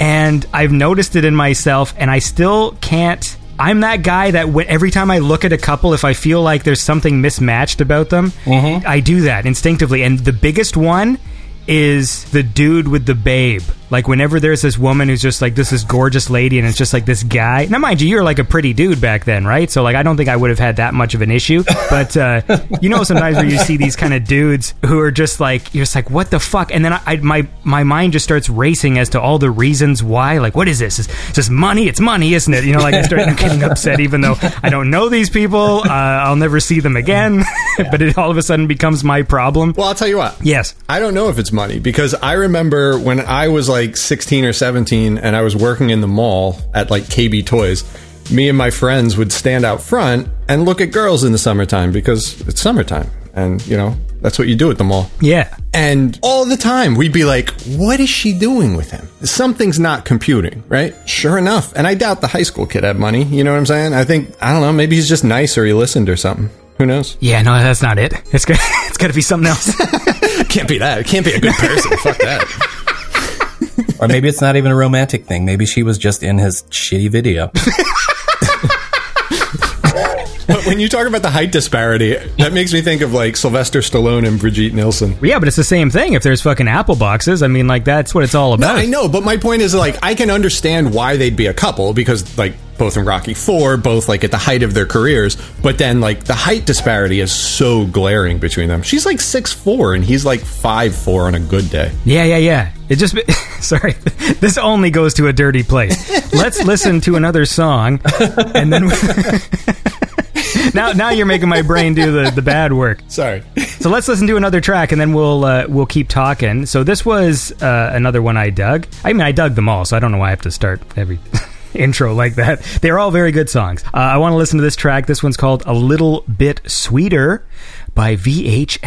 and I've noticed it in myself, and I still can't. I'm that guy that when, every time I look at a couple, if I feel like there's something mismatched about them, mm-hmm. I do that instinctively. And the biggest one is the dude with the babe. Like whenever there's this woman who's just like this is gorgeous lady, and it's just like this guy. Now, mind you, you're like a pretty dude back then, right? So like I don't think I would have had that much of an issue. But uh, you know, sometimes where you see these kind of dudes who are just like you're just like what the fuck, and then I, I my my mind just starts racing as to all the reasons why. Like what is this? Is it's just money? It's money, isn't it? You know, like I start getting upset even though I don't know these people. Uh, I'll never see them again. but it all of a sudden becomes my problem. Well, I'll tell you what. Yes. I don't know if it's money because I remember when I was like 16 or 17 and I was working in the mall at like KB Toys, me and my friends would stand out front and look at girls in the summertime because it's summertime. And, you know, that's what you do at the mall. Yeah. And all the time we'd be like, what is she doing with him? Something's not computing, right? Sure enough. And I doubt the high school kid had money. You know what I'm saying? I think, I don't know, maybe he's just nice or he listened or something. Who knows? Yeah, no, that's not it. It's got it's got to be something else. Can't be that. It can't be a good person. Fuck that. Or maybe it's not even a romantic thing. Maybe she was just in his shitty video. But when you talk about the height disparity, that makes me think of like Sylvester Stallone and Brigitte Nielsen. yeah, but it's the same thing. If there's fucking Apple boxes, I mean, like that's what it's all No, about. I know, but my point is like I can understand why they'd be a couple because like both in Rocky Four, both like at the height of their careers, but then like the height disparity is so glaring between them. She's like six four and he's like five four on a good day. Yeah, yeah, yeah. It just sorry. This only goes to a dirty place. Let's listen to another song, and then now now you're making my brain do the the bad work. Sorry. So let's listen to another track, and then we'll uh, we'll keep talking. So this was uh, another one I dug. I mean, I dug them all, so I don't know why I have to start every intro like that. They're all very good songs. Uh, I want to listen to this track. This one's called "A Little Bit Sweeter" by VHXRR.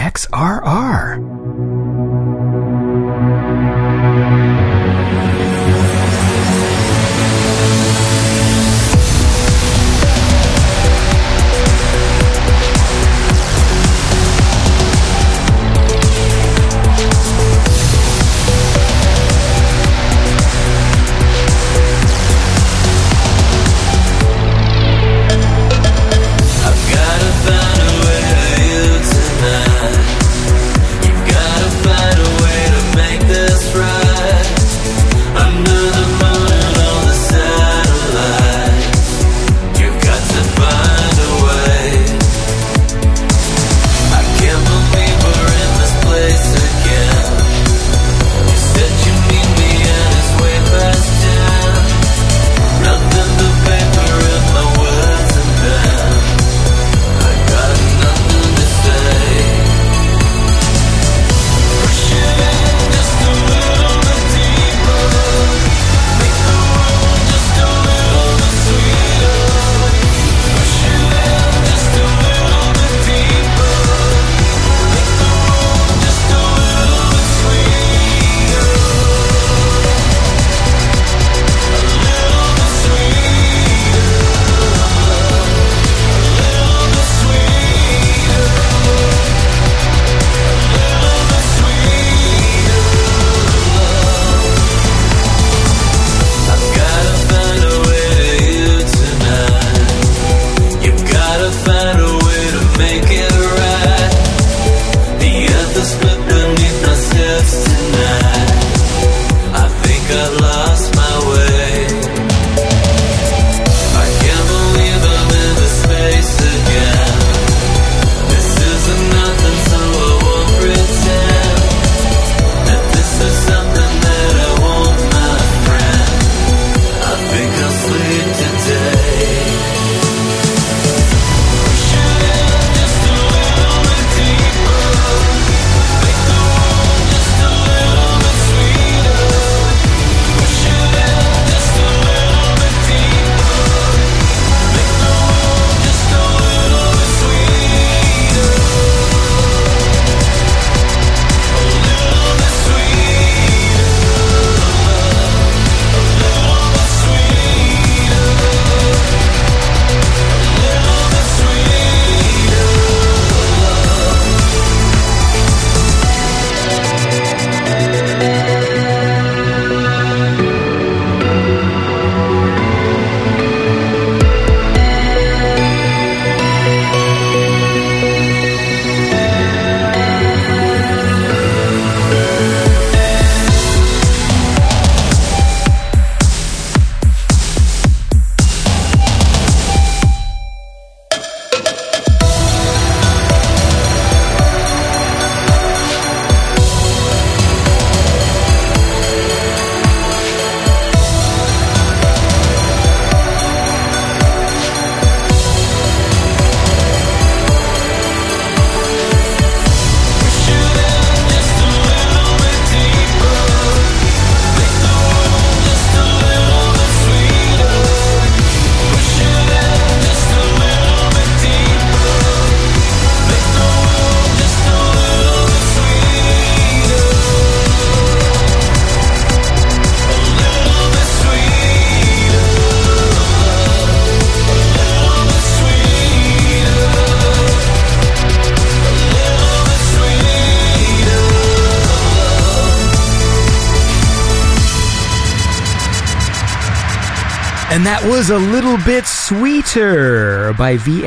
Was a little bit sweeter by V.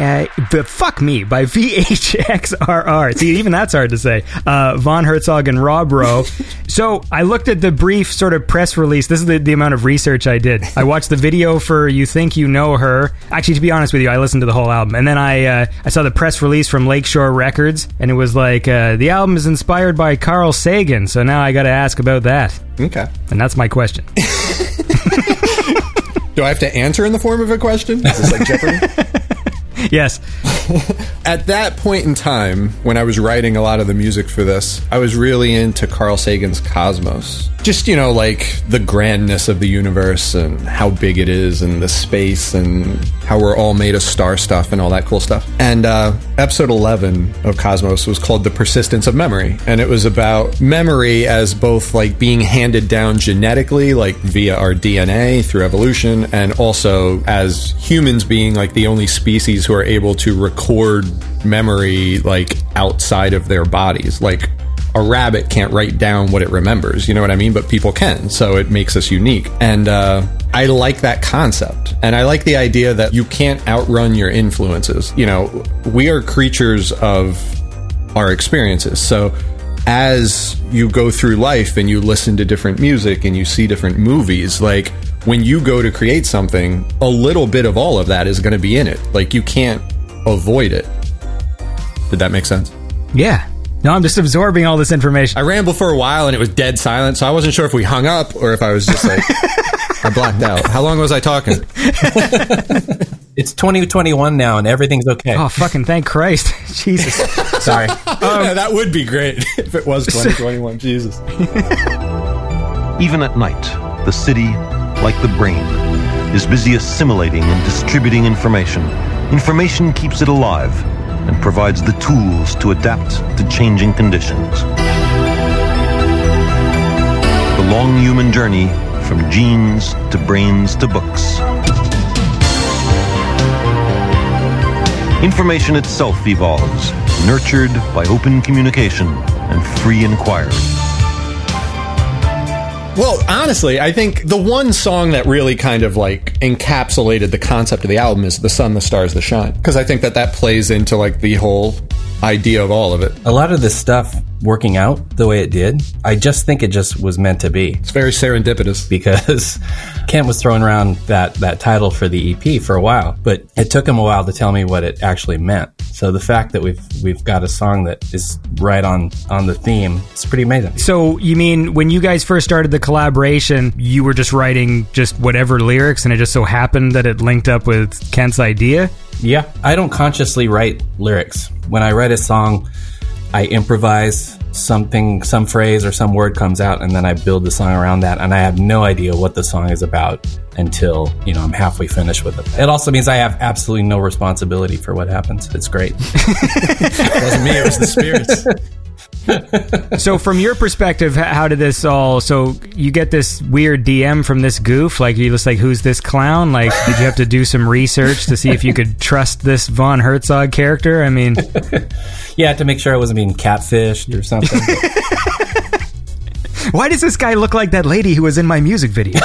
But fuck me by VHXRR. See, even that's hard to say. Uh, Von Herzog and Rob Rowe. so I looked at the brief sort of press release. This is the, the amount of research I did. I watched the video for "You Think You Know Her." Actually, to be honest with you, I listened to the whole album, and then I uh, I saw the press release from Lakeshore Records, and it was like uh, the album is inspired by Carl Sagan. So now I got to ask about that, Okay. and that's my question. Do I have to answer in the form of a question? Is this like Jeopardy? yes. At that point in time, when I was writing a lot of the music for this, I was really into Carl Sagan's Cosmos. Just, you know, like the grandness of the universe and how big it is and the space and how we're all made of star stuff and all that cool stuff. And uh, episode 11 of Cosmos was called The Persistence of Memory. And it was about memory as both like being handed down genetically, like via our DNA through evolution, and also as humans being like the only species who are able to record memory like outside of their bodies. Like a rabbit can't write down what it remembers, you know what I mean? But people can, so it makes us unique. And uh, I like that concept. And I like the idea that you can't outrun your influences. You know, we are creatures of our experiences. So as you go through life and you listen to different music and you see different movies, like when you go to create something, a little bit of all of that is going to be in it. Like you can't avoid it. Did that make sense? Yeah. No, I'm just absorbing all this information. I rambled for a while and it was dead silent, so I wasn't sure if we hung up or if I was just like I blacked out. How long was I talking? It's 2021 now, and everything's okay. Oh, fucking thank Christ. Jesus. Sorry. Yeah, that would be great if it was 2021. Jesus. Even at night, the city, like the brain, is busy assimilating and distributing information. Information keeps it alive and provides the tools to adapt to changing conditions. The long human journey from genes to brains to books. Information itself evolves, nurtured by open communication and free inquiry. Well, honestly, I think the one song that really kind of like encapsulated the concept of the album is "The Sun, the Stars, the Shine" because I think that that plays into like the whole idea of all of it. A lot of this stuff working out the way it did, I just think it just was meant to be. It's very serendipitous. because Kent was throwing around that, that title for the EP for a while, but it took him a while to tell me what it actually meant. So the fact that we've we've got a song that is right on on the theme, it's pretty amazing. So you mean when you guys first started the collaboration, you were just writing just whatever lyrics, and it just so happened that it linked up with Kent's idea? Yeah, I don't consciously write lyrics. When I write a song, I improvise something, some phrase or some word comes out, and then I build the song around that. And I have no idea what the song is about until you know I'm halfway finished with it. It also means I have absolutely no responsibility for what happens. It's great. It wasn't me; it was the spirits. So from your perspective, how did this all? So you get this weird DM from this goof, like you just like, who's this clown? Like, did you have to do some research to see if you could trust this Von Herzog character? I mean, yeah, to make sure I wasn't being catfished or something. why does this guy look like that lady who was in my music video?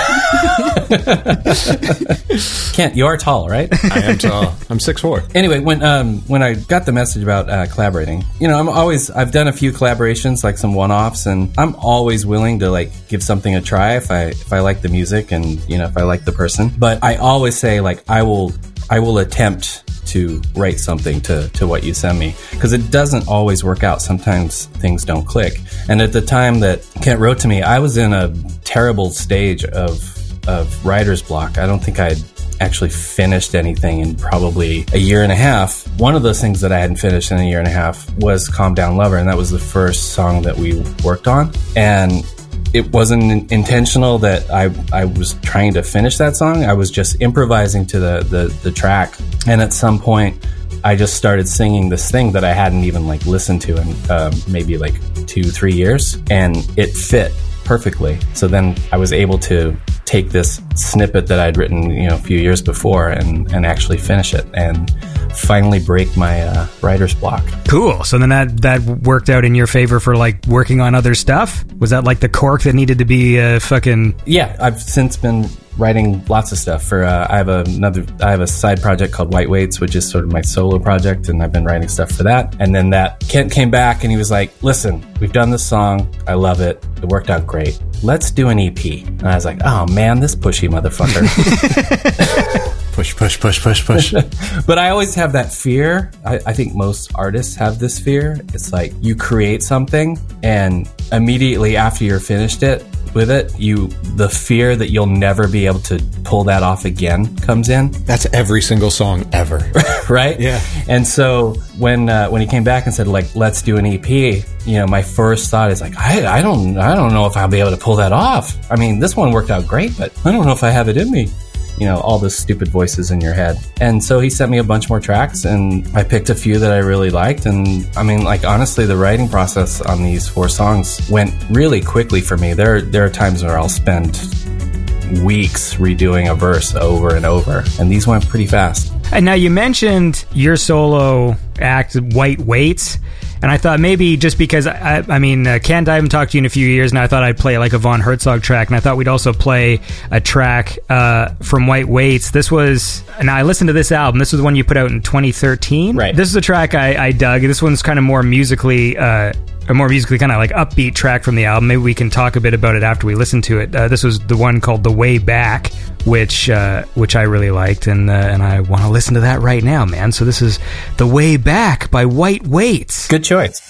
Kent, you are tall, right? I am tall. I'm six four. anyway, when um, when I got the message about uh, collaborating, you know, I'm always I've done a few collaborations, like some one-offs, and I'm always willing to like give something a try if I if I like the music and you know if I like the person. But I always say like I will I will attempt to write something to to what you send me because it doesn't always work out. Sometimes things don't click. And at the time that Kent wrote to me, I was in a terrible stage of of writer's block. I don't think I'd actually finished anything in probably a year and a half. One of those things that I hadn't finished in a year and a half was Calm Down Lover, and that was the first song that we worked on. And it wasn't intentional that I, I was trying to finish that song. I was just improvising to the, the, the track. And at some point, I just started singing this thing that I hadn't even like listened to in um, maybe like two, three years. And it fit perfectly. So then I was able to take this snippet that I'd written, you know, a few years before and, and actually finish it and finally break my uh, writer's block. Cool. So then that that worked out in your favor for like working on other stuff. Was that like the cork that needed to be uh, fucking? Yeah, I've since been writing lots of stuff for. Uh, I have another. I have a side project called White Weights, which is sort of my solo project, and I've been writing stuff for that. And then that Kent came back and he was like, "Listen, we've done this song. I love it. It worked out great. Let's do an EP." And I was like, "Oh man, this pushy motherfucker." Push, push, push, push, push. but I always have that fear. I, I think most artists have this fear. It's like you create something, and immediately after you're finished it with it, you the fear that you'll never be able to pull that off again comes in, That's every single song ever. right? Yeah. And so when uh, when he came back and said like let's do an EP, you know, my first thought is like I, I don't I don't know if I'll be able to pull that off. I mean, this one worked out great, but I don't know if I have it in me you know, all the stupid voices in your head. And so he sent me a bunch more tracks and I picked a few that I really liked. And I mean, like, honestly, the writing process on these four songs went really quickly for me. There, there are times where I'll spend weeks redoing a verse over and over. And these went pretty fast. And now you mentioned your solo act, White Weights. And I thought maybe just because I, I mean, uh, Kent, I haven't talked to you in a few years, and I thought I'd play like a Von Herzog track, and I thought we'd also play a track uh, from White Weights. This was, and I listened to this album. This was the one you put out in 2013. Right. This is a track I, I dug. This one's kind of more musically. Uh, a more musically kind of like upbeat track from the album. Maybe we can talk a bit about it after we listen to it. Uh, this was the one called "The Way Back," which uh, which I really liked, and uh, and I want to listen to that right now, man. So this is "The Way Back" by White Weights. Good choice.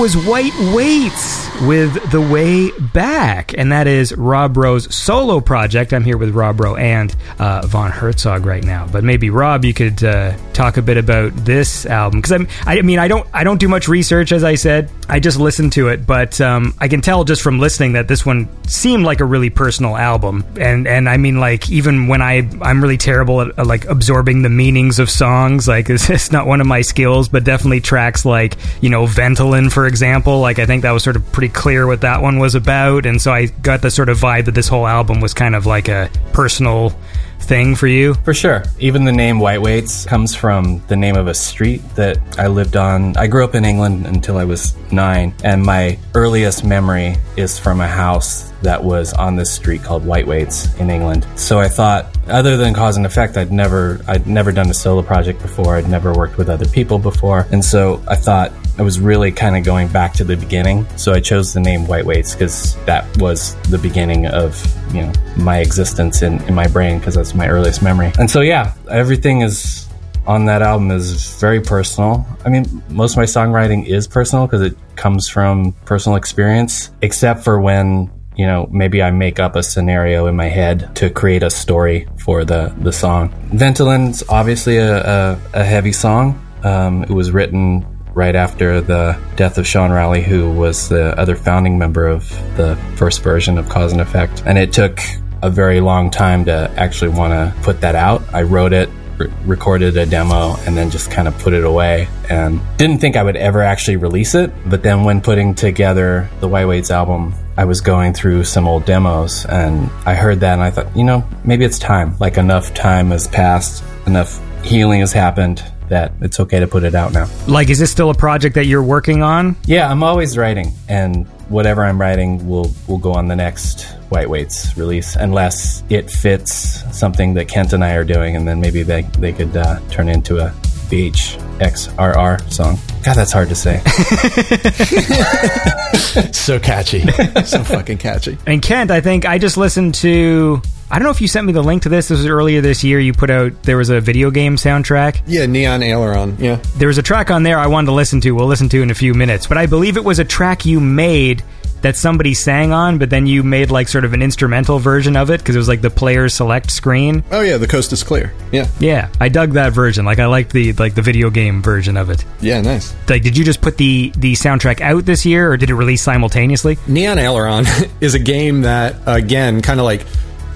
Was White Weights with The Way Back. And that is Rob Rowe's solo project. I'm here with Rob Rowe and uh, Von Herzog right now. But maybe Rob, you could uh, talk a bit about this album because I mean I don't I don't do much research as I said. I just listened to it, but um, I can tell just from listening that this one seemed like a really personal album. And and I mean like even when I I'm really terrible at, at like absorbing the meanings of songs. Like it's, it's not one of my skills, but definitely tracks like you know Ventolin for example. Like I think that was sort of pretty clear what that one was about, and so I got the sort of vibe that this whole album was kind of like a personal thing for you. For sure. Even the name White Weights comes from the name of a street that I lived on. I grew up in England until I was nine, and my earliest memory is from a house that was on this street called White Weights in England. So I thought, other than cause and effect, I'd never I'd never done a solo project before. I'd never worked with other people before, and so I thought I was really kind of going back to the beginning. So I chose the name White because that was the beginning of you know my existence in, in my brain because that's my earliest memory. And so yeah, everything is on that album is very personal. I mean, most of my songwriting is personal because it comes from personal experience, except for when you know maybe I make up a scenario in my head to create a story for the the song. Ventolin's obviously a, a, a heavy song. Um, it was written right after the death of Sean Rowley, who was the other founding member of the first version of Cause and Effect. And it took a very long time to actually want to put that out. I wrote it, re- recorded a demo, and then just kind of put it away and didn't think I would ever actually release it. But then when putting together the White Weights album, I was going through some old demos and I heard that and I thought, you know, maybe it's time. Like enough time has passed, enough healing has happened that it's okay to put it out now. Like, is this still a project that you're working on? Yeah, I'm always writing, and whatever I'm writing will will go on the next White Weights release, unless it fits something that Kent and I are doing, and then maybe they they could uh, turn into a VHXRR song. God, that's hard to say. so catchy. so fucking catchy. And Kent, I think I just listened to. I don't know if you sent me the link to this. This was earlier this year. You put out there was a video game soundtrack. Yeah, Neon Aileron. Yeah. There was a track on there I wanted to listen to. We'll listen to in a few minutes. But I believe it was a track you made that somebody sang on, but then you made like sort of an instrumental version of it because it was like the player select screen. Oh yeah, the coast is clear. Yeah. Yeah, I dug that version. Like I liked the like the video game version of it. Yeah, nice. Like, did you just put the the soundtrack out this year, or did it release simultaneously? Neon Aileron is a game that again kind of like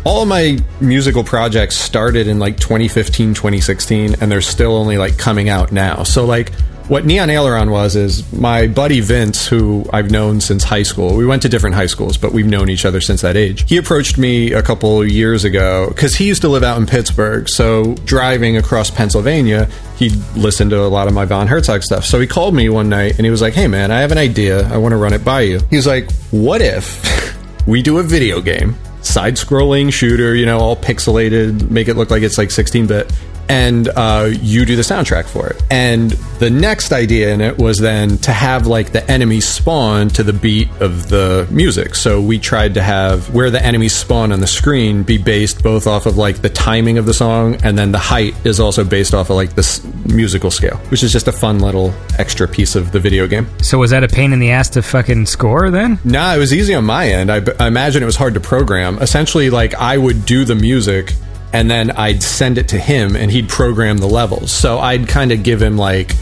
all of my musical projects started in like 2015 2016 and they're still only like coming out now. So like what neon aileron was is my buddy vince who i've known since high school. We went to different high schools but we've known each other since that age. He approached me a couple years ago because he used to live out in pittsburgh. So driving across pennsylvania he listened to a lot of my von herzog stuff. So he called me one night and he was like hey man i have an idea. I want to run it by you. He's like what if we do a video game side scrolling shooter, you know, all pixelated, make it look like it's like 16 bit. And uh, you do the soundtrack for it. And the next idea in it was then to have like the enemies spawn to the beat of the music. So we tried to have where the enemies spawn on the screen be based both off of like the timing of the song and then the height is also based off of like this musical scale, which is just a fun little extra piece of the video game. So was that a pain in the ass to fucking score then? Nah, it was easy on my end. I, I imagine it was hard to program. Essentially, like I would do the music and then I'd send it to him and he'd program the levels. So I'd kind of give him like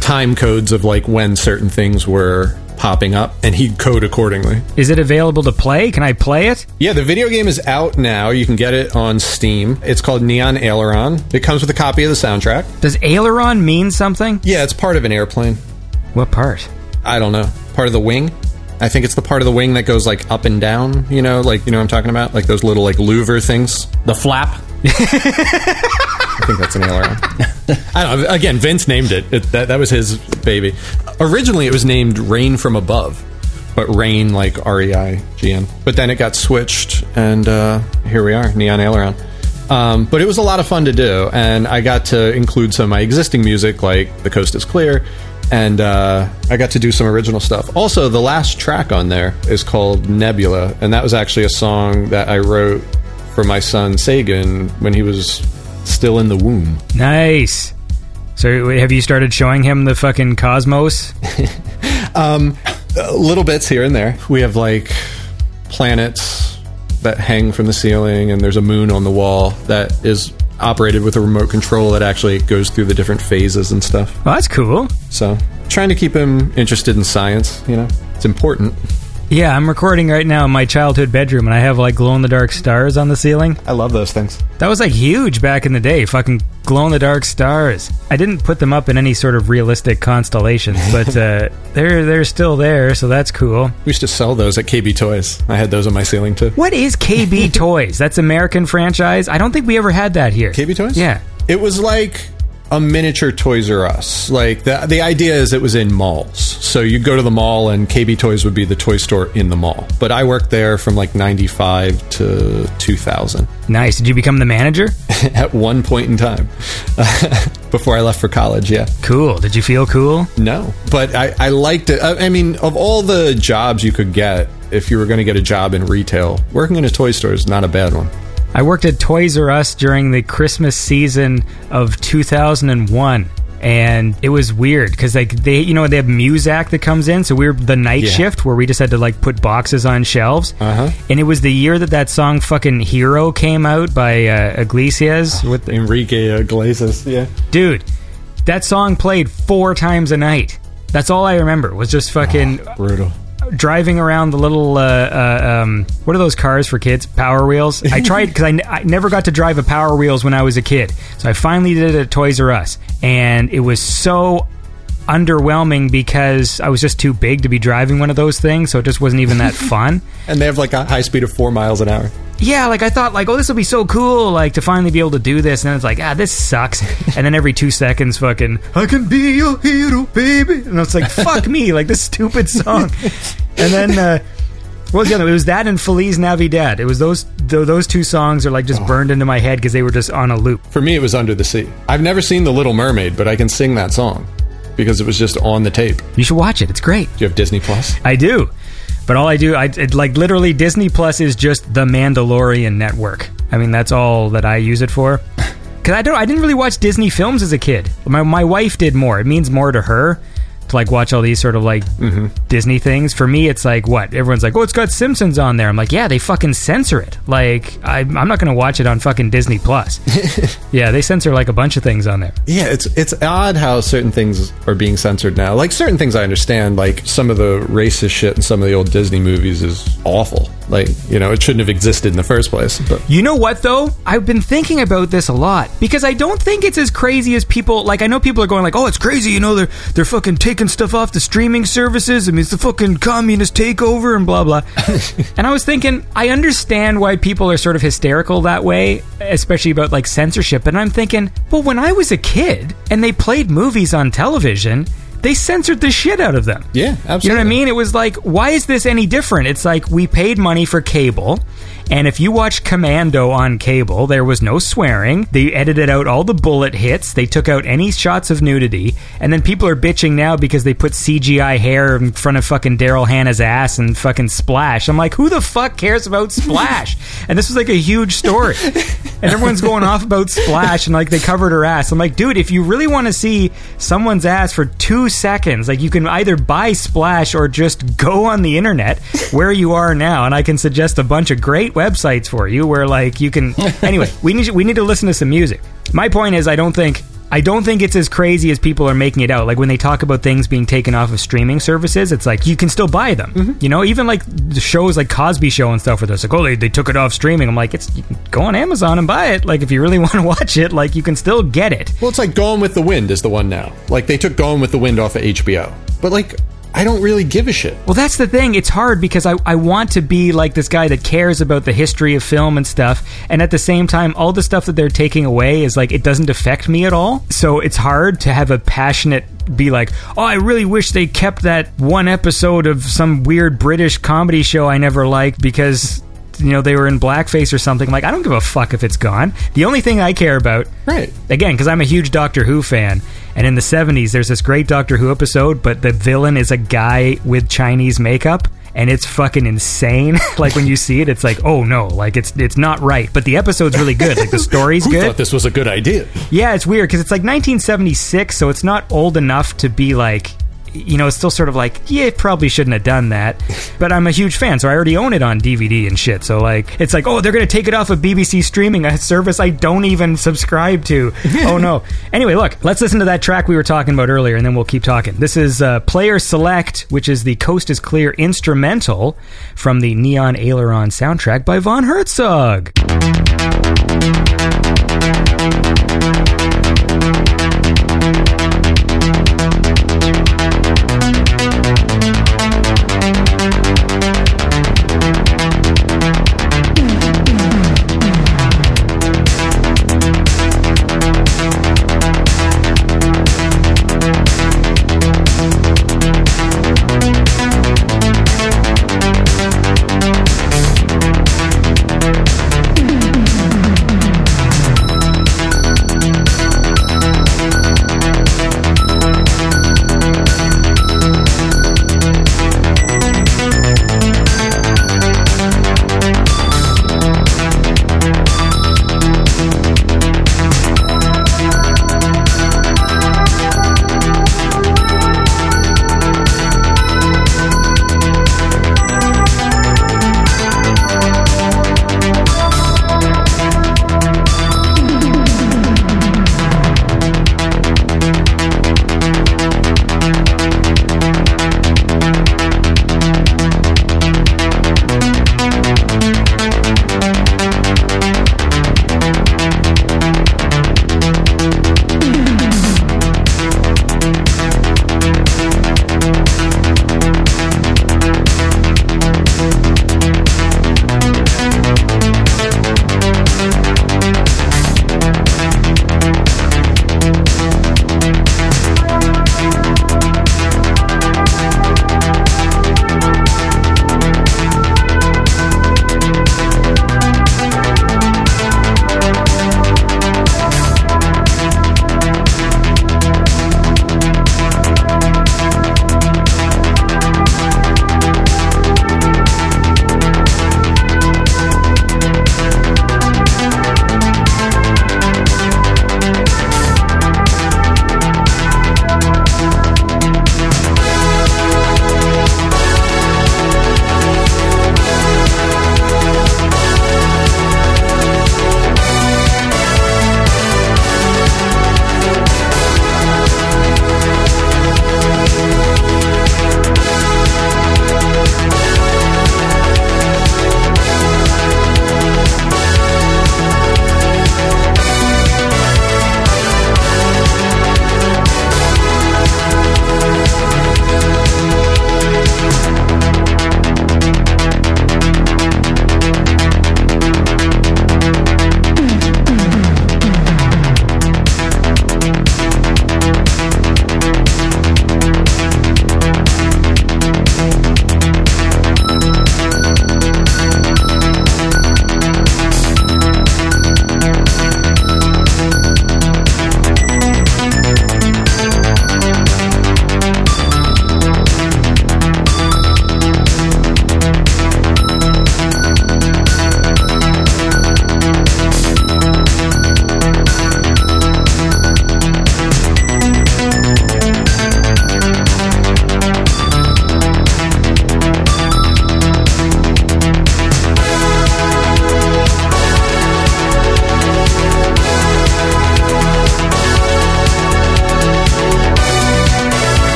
time codes of like when certain things were popping up and he'd code accordingly. Is it available to play? Can I play it? Yeah, the video game is out now. You can get it on Steam. It's called Neon Aileron. It comes with a copy of the soundtrack. Does aileron mean something? Yeah, it's part of an airplane. What part? I don't know. Part of the wing? I think it's the part of the wing that goes like up and down, you know, like you know what I'm talking about? Like those little like louver things. The flap. I think that's an aileron. I don't know. Again, Vince named it. it that, that was his baby. Originally, it was named Rain from Above, but Rain like R E I G N. But then it got switched, and uh, here we are, Neon Aileron. Um, but it was a lot of fun to do, and I got to include some of my existing music, like "The Coast Is Clear," and uh, I got to do some original stuff. Also, the last track on there is called Nebula, and that was actually a song that I wrote for my son Sagan when he was still in the womb. Nice. So have you started showing him the fucking cosmos? um, uh, little bits here and there. We have like planets that hang from the ceiling, and there's a moon on the wall that is operated with a remote control that actually goes through the different phases and stuff. Well, that's cool. So, trying to keep him interested in science, you know, it's important. Yeah, I'm recording right now in my childhood bedroom, and I have like glow in the dark stars on the ceiling. I love those things. That was like huge back in the day. Fucking glow in the dark stars. I didn't put them up in any sort of realistic constellations, but uh, they're they're still there, so that's cool. We used to sell those at KB Toys. I had those on my ceiling too. What is KB Toys? That's American franchise. I don't think we ever had that here. KB Toys? Yeah. It was like a miniature Toys R Us. Like the the idea is it was in malls. So you'd go to the mall and KB Toys would be the toy store in the mall. But I worked there from like 95 to 2000 Nice. Did you become the manager? at one point in time before I left for college, yeah. Cool. Did you feel cool? No, but I, I liked it. I, I mean, of all the jobs you could get, if you were going to get a job in retail, working in a toy store is not a bad one. I worked at Toys R Us during the Christmas season of 2001. And it was weird because like they, you know, they have Muzak that comes in, so we were the night Yeah. shift where we just had to like put boxes on shelves. Uh-huh. And it was the year that that song "fucking Hero" came out by uh, Iglesias. With Enrique Iglesias, yeah. dude, that song played four times a night. That's all I remember was just fucking Brutal. Driving around the little uh, uh, um, what are those cars for kids? Power wheels? I tried because I, n- I never got to drive a power wheels when i was a kid. So i finally did it at toys r us. And it was so underwhelming because i was just too big to be driving one of those things. So it just wasn't even that fun. And they have like a high speed of four miles an hour. Yeah like i thought like oh this will be so cool like to finally be able to do this and then it's like ah this sucks and then every two seconds fucking i can be your hero baby and it's like fuck me like this stupid song and then uh what was the other? It was that and Feliz Navidad. It was those th- those two songs are like just burned into my head because they were just on a loop. For me, it was Under the Sea. I've never seen The Little Mermaid, but I can sing that song because it was just on the tape. You should watch it. It's great. you have Disney Plus? I do, but all I do, I it, like literally Disney Plus is just the Mandalorian network. I mean, that's all that I use it for. Because I don't, I didn't really watch Disney films as a kid. My my wife did more. It means more to her to like watch all these sort of like mm-hmm. Disney things. For me, it's like what everyone's like. Oh, it's got Simpsons on there. I'm like, yeah, they fucking censor it. Like, I, I'm not going to watch it on fucking Disney Plus. yeah, they censor like a bunch of things on there. Yeah, it's it's odd how certain things are being censored now. Like certain things I understand, like some of the racist shit in some of the old Disney movies is awful. Like, you know, it shouldn't have existed in the first place. But You know what though? I've been thinking about this a lot because I don't think it's as crazy as people like I know people are going like, "Oh, it's crazy, you know, they're they're fucking taking stuff off the streaming services. I mean, it's the fucking communist takeover and blah blah." and I was thinking, I understand why people are sort of hysterical that way, especially about like censorship, and I'm thinking, "Well, when I was a kid and they played movies on television, they censored the shit out of them." yeah, absolutely. You know what I mean? It was like, why is this any different? It's like we paid money for cable, and if you watch Commando on cable, there was no swearing. They edited out all the bullet hits. They took out any shots of nudity, and then people are bitching now because they put CGI hair in front of fucking Daryl Hannah's ass and fucking Splash. I'm like, who the fuck cares about Splash? and this was like a huge story, and everyone's going off about Splash and like they covered her ass. I'm like, dude, if you really want to see someone's ass for two seconds, like you can either buy Splash or just go on the internet where you are now, and I can suggest a bunch of great websites for you where like you can. Anyway, we need we need to listen to some music. My point is, I don't think. I don't think it's as crazy as people are making it out. Like when they talk about things being taken off of streaming services, it's like you can still buy them. Mm-hmm. You know, even like the shows like Cosby Show and stuff where they're like, oh, they, they took it off streaming. I'm like, it's you can go on Amazon and buy it. Like if you really want to watch it, like you can still get it. Well, it's like Gone with the Wind is the one now. Like they took Gone with the Wind off of HBO. But like I don't really give a shit. Well, that's the thing. It's hard because I, I want to be like this guy that cares about the history of film and stuff. And at the same time, all the stuff that they're taking away is like, it doesn't affect me at all. So it's hard to have a passionate be like, oh, I really wish they kept that one episode of some weird British comedy show I never liked because. You know, they were in blackface or something. Like, I don't give a fuck if it's gone. The only thing I care about Right. again because i'm a huge doctor who fan and in the 70s there's this great doctor who episode but the villain is a guy with chinese makeup and it's fucking insane like when you see it it's like oh no like it's it's not right but the episode's really good like the story's Who good thought this was a good idea? yeah, it's weird because it's like 1976, so it's not old enough to be like you know, it's still sort of like, yeah, it probably shouldn't have done that. But I'm a huge fan, so I already own it on DVD and shit. So like, it's like, oh, they're gonna take it off of BBC streaming, a service I don't even subscribe to. oh no. Anyway, look, let's listen to that track we were talking about earlier, and then we'll keep talking. This is uh, Player Select, which is the Coast is Clear instrumental from the Neon Aileron soundtrack by Von Herzog.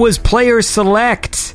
Was Player Select.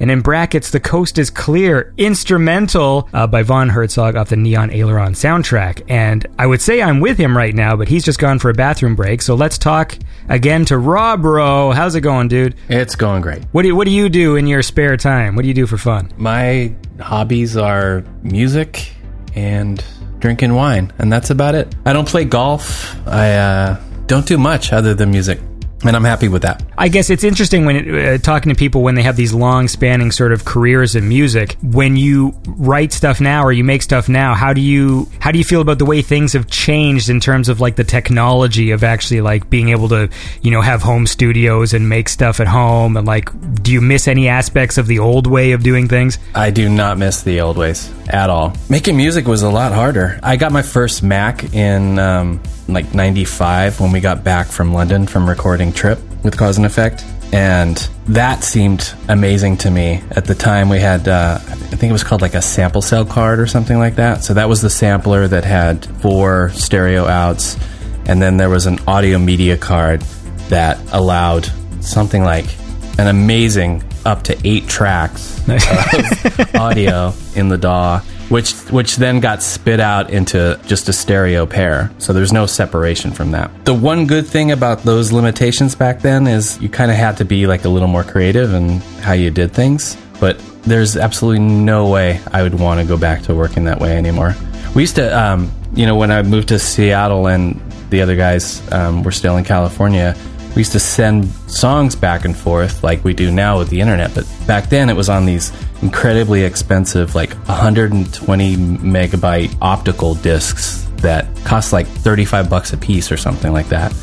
and in brackets, The Coast is Clear, instrumental uh, by Von Herzog off the Neon Aileron soundtrack. And I would say I'm with him right now, but he's just gone for a bathroom break. So let's talk again to Rob Rowe. How's it going, dude? It's going great. What do you, what do you do in your spare time? What do you do for fun? My hobbies are music and drinking wine, and that's about it. I don't play golf. I uh, don't do much other than music, and I'm happy with that. I guess it's interesting when it, uh, talking to people when they have these long spanning sort of careers in music. When you write stuff now or you make stuff now, how do you how do you feel about the way things have changed in terms of like the technology of actually like being able to you know have home studios and make stuff at home and like do you miss any aspects of the old way of doing things? I do not miss the old ways at all. Making music was a lot harder. I got my first Mac in um, like 95 when we got back from London from recording Trip with Cause and Effect. And that seemed amazing to me. At the time, we had, uh, I think it was called like a SampleCell card or something like that. So that was the sampler that had four stereo outs. And then there was an audio media card that allowed something like an amazing up to eight tracks of audio in the DAW, which which then got spit out into just a stereo pair. So there's no separation from that. The one good thing about those limitations back then is you kind of had to be like a little more creative in how you did things. But there's absolutely no way I would want to go back to working that way anymore. We used to, um, you know, when I moved to Seattle and the other guys um, were still in California, we used to send songs back and forth like we do now with the internet. But back then it was on these incredibly expensive, like 120 megabyte optical discs that cost like 35 bucks a piece or something like that.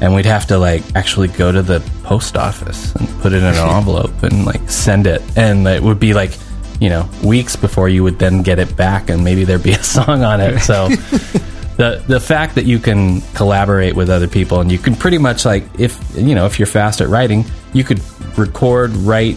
And we'd have to like actually go to the post office and put it in an envelope and like send it. And it would be like, you know, weeks before you would then get it back and maybe there'd be a song on it. So the the fact that you can collaborate with other people and you can pretty much like if you know if you're fast at writing you could record write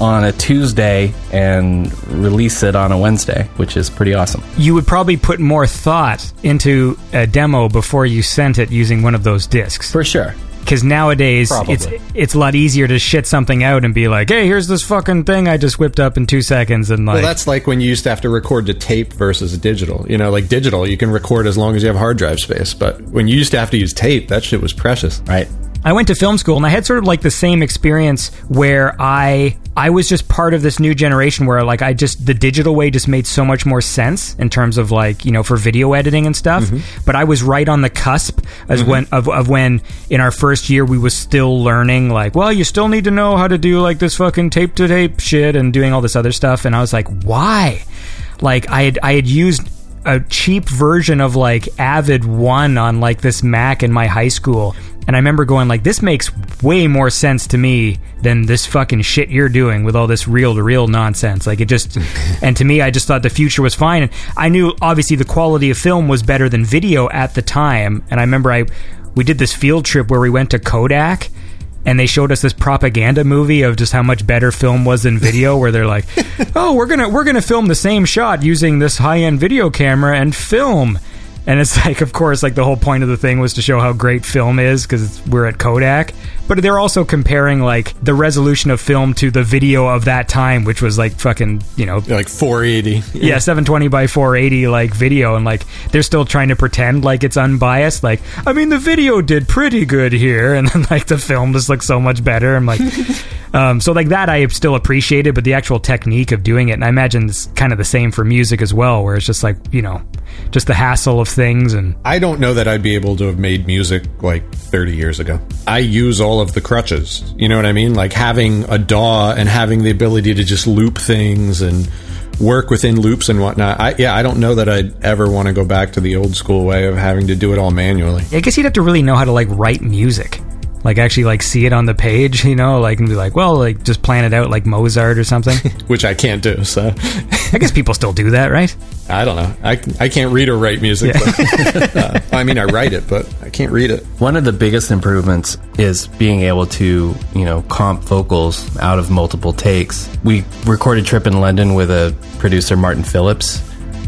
on a Tuesday and release it on a Wednesday which is pretty awesome You would probably put more thought into a demo before you sent it using one of those discs. for sure Because nowadays Probably. it's it's a lot easier to shit something out and be like, "Hey, here's this fucking thing I just whipped up in two seconds," and like, Well, that's like when you used to have to record to tape versus digital. You know, like digital, you can record as long as you have hard drive space. But when you used to have to use tape, that shit was precious. right I went to film school and I had sort of like the same experience where I I was just part of this new generation where like I just the digital way just made so much more sense in terms of like you know for video editing and stuff. Mm-hmm. But I was right on the cusp as mm-hmm. when of, of when in our first year we was still learning like well you still need to know how to do like this fucking tape to tape shit and doing all this other stuff and I was like why like I had I had used a cheap version of like Avid One on like this Mac in my high school. And I remember going like, this makes way more sense to me than this fucking shit you're doing with all this reel to reel nonsense. Like it just, and to me, I just thought the future was fine. And I knew obviously the quality of film was better than video at the time. And I remember I, we did this field trip where we went to Kodak and they showed us this propaganda movie of just how much better film was than video where they're like oh we're gonna we're gonna film the same shot using this high-end video camera and film and it's like of course like the whole point of the thing was to show how great film is because we're at kodak. But they're also comparing like the resolution of film to the video of that time which was like fucking you know Like 480. yeah 720 by 480 like video. And like they're still trying to pretend like it's unbiased like i mean the video did pretty good here. And then like the film just looks so much better. I'm like um, so like that i still appreciate it but the actual technique of doing it and i imagine it's kind of the same for music as well where it's just like you know just the hassle of things and I don't know that I'd be able to have made music like 30 years ago. I use all of the crutches. You know what I mean? Like having a DAW and having the ability to just loop things and work within loops and whatnot. I, yeah, I don't know that I'd ever want to go back to the old school way of having to do it all manually. i guess you'd have to really know how to like write music like actually like see it on the page you know like and be like well like just plan it out like mozart or something Which I can't do. So i guess people still do that right I don't know. I, I can't read or write music. But, uh, I mean, I write it, but I can't read it. One of the biggest improvements is being able to, you know, comp vocals out of multiple takes. We recorded Trip in London with a producer, Martin Phillips,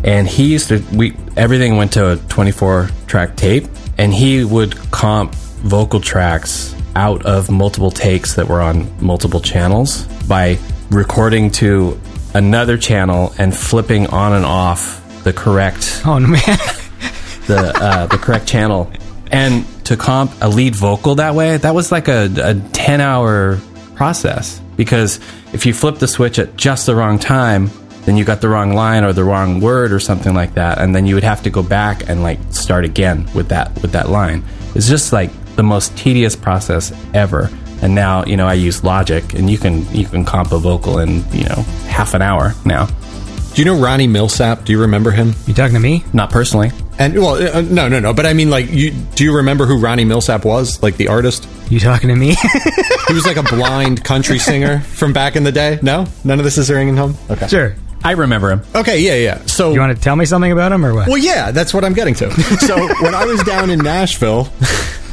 and he used to, we, everything went to a 24 track tape, and he would comp vocal tracks out of multiple takes that were on multiple channels by recording to another channel and flipping on and off the correct Oh man. the uh, the correct channel. And to comp a lead vocal that way, that was like a, a 10 hour process because if you flip the switch at just the wrong time, then you got the wrong line or the wrong word or something like that, and then you would have to go back and like start again with that with that line. It's just like the most tedious process ever. And now, you know, I use Logic, and you can you can comp a vocal in you know half an hour now. Do you know Ronnie Milsap? Do you remember him? You talking to me? Not personally. And well, uh, no, no, no. But I mean, like, you do you remember who Ronnie Milsap was? Like the artist? You talking to me? He was like a blind country singer from back in the day. No, none of this is ringing home. Okay. sure. I remember him. Okay. Yeah. Yeah. So You want to tell me something about him or what? Well, yeah, that's what I'm getting to. So when I was down in Nashville,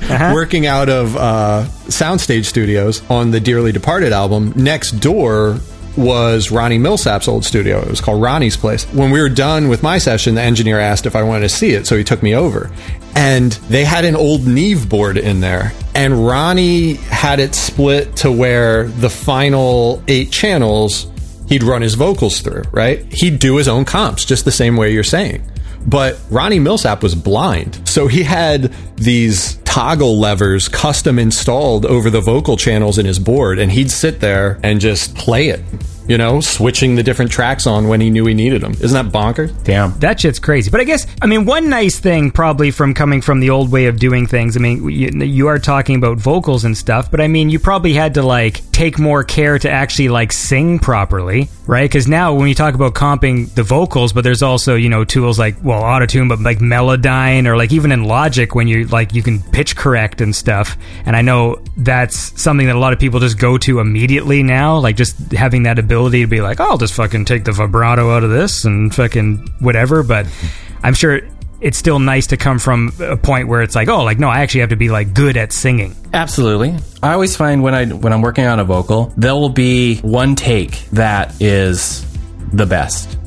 working out of uh, Soundstage Studios on the Dearly Departed album, next door was Ronnie Milsap's old studio. It was called Ronnie's Place. When we were done with my session, the engineer asked if I wanted to see it, so he took me over. And they had an old Neve board in there. And Ronnie had it split to where the final eight channels he'd run his vocals through, right? He'd do his own comps, just the same way you're saying. But Ronnie Milsap was blind. So he had these toggle levers custom installed over the vocal channels in his board, and he'd sit there and just play it, you know, switching the different tracks on when he knew he needed them. Isn't that bonkers? Damn. That shit's crazy. But I guess, I mean, one nice thing probably from coming from the old way of doing things, I mean, you, you are talking about vocals and stuff, but I mean, you probably had to like take more care to actually like sing properly, right? Because now when you talk about comping the vocals, but there's also, you know, tools like, well, Autotune, but like Melodyne or like even in Logic when you like, you can pitch correct and stuff. And I know that's something that a lot of people just go to immediately now, like just having that ability to be like, oh, I'll just fucking take the vibrato out of this and fucking whatever. But I'm sure it's still nice to come from a point where it's like, oh, like no, I actually have to be like good at singing. Absolutely. I always find when I when I'm working on a vocal, there will be one take that is the best.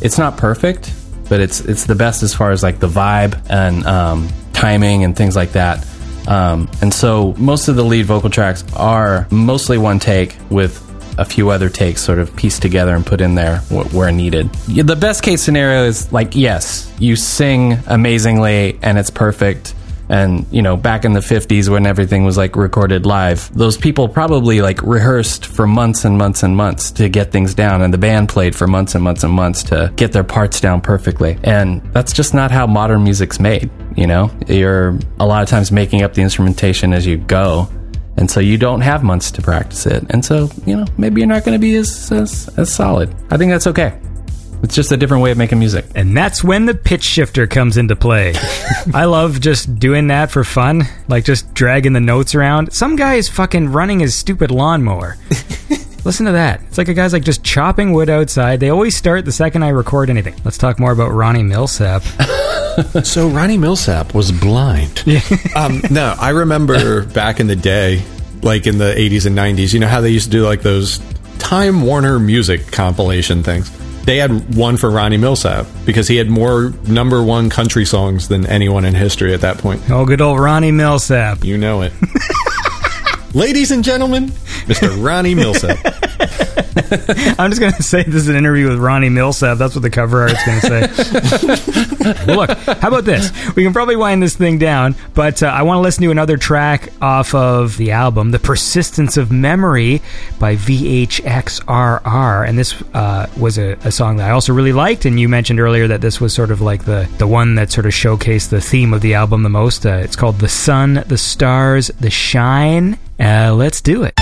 It's not perfect, but it's it's the best as far as like the vibe and um, timing and things like that. Um, and so most of the lead vocal tracks are mostly one take with a few other takes sort of pieced together and put in there wh- where needed. The best case scenario is like, yes, you sing amazingly and it's perfect. And, you know, back in the 50s when everything was like recorded live, those people probably like rehearsed for months and months and months to get things down. And the band played for months and months and months to get their parts down perfectly. And that's just not how modern music's made. You know, you're a lot of times making up the instrumentation as you go. And so you don't have months to practice it. And so, you know, maybe you're not going to be as, as, as solid. I think that's okay. It's just a different way of making music. And that's when the pitch shifter comes into play. I love just doing that for fun, like just dragging the notes around. Some guy is fucking running his stupid lawnmower. Listen to that. It's like a guy's like just chopping wood outside. They always start the second I record anything. Let's talk more about Ronnie Milsap. So Ronnie Milsap was blind. um, no, I remember back in the day, like in the 80s and 90s, you know how they used to do like those Time Warner music compilation things? They had one for Ronnie Milsap because he had more number one country songs than anyone in history at that point. Oh, good old Ronnie Milsap. You know it. Ladies and gentlemen, Mr. Ronnie Milsap. I'm just going to say this is an interview with Ronnie Milsap. That's what the cover art's going to say. well, look, how about this? We can probably wind this thing down, but uh, I want to listen to another track off of the album, The Persistence of Memory by VHXRR. And this uh, was a, a song that I also really liked. And you mentioned earlier that this was sort of like the, the one that sort of showcased the theme of the album the most. Uh, it's called The Sun, the Stars, the Shine. Uh, let's do it.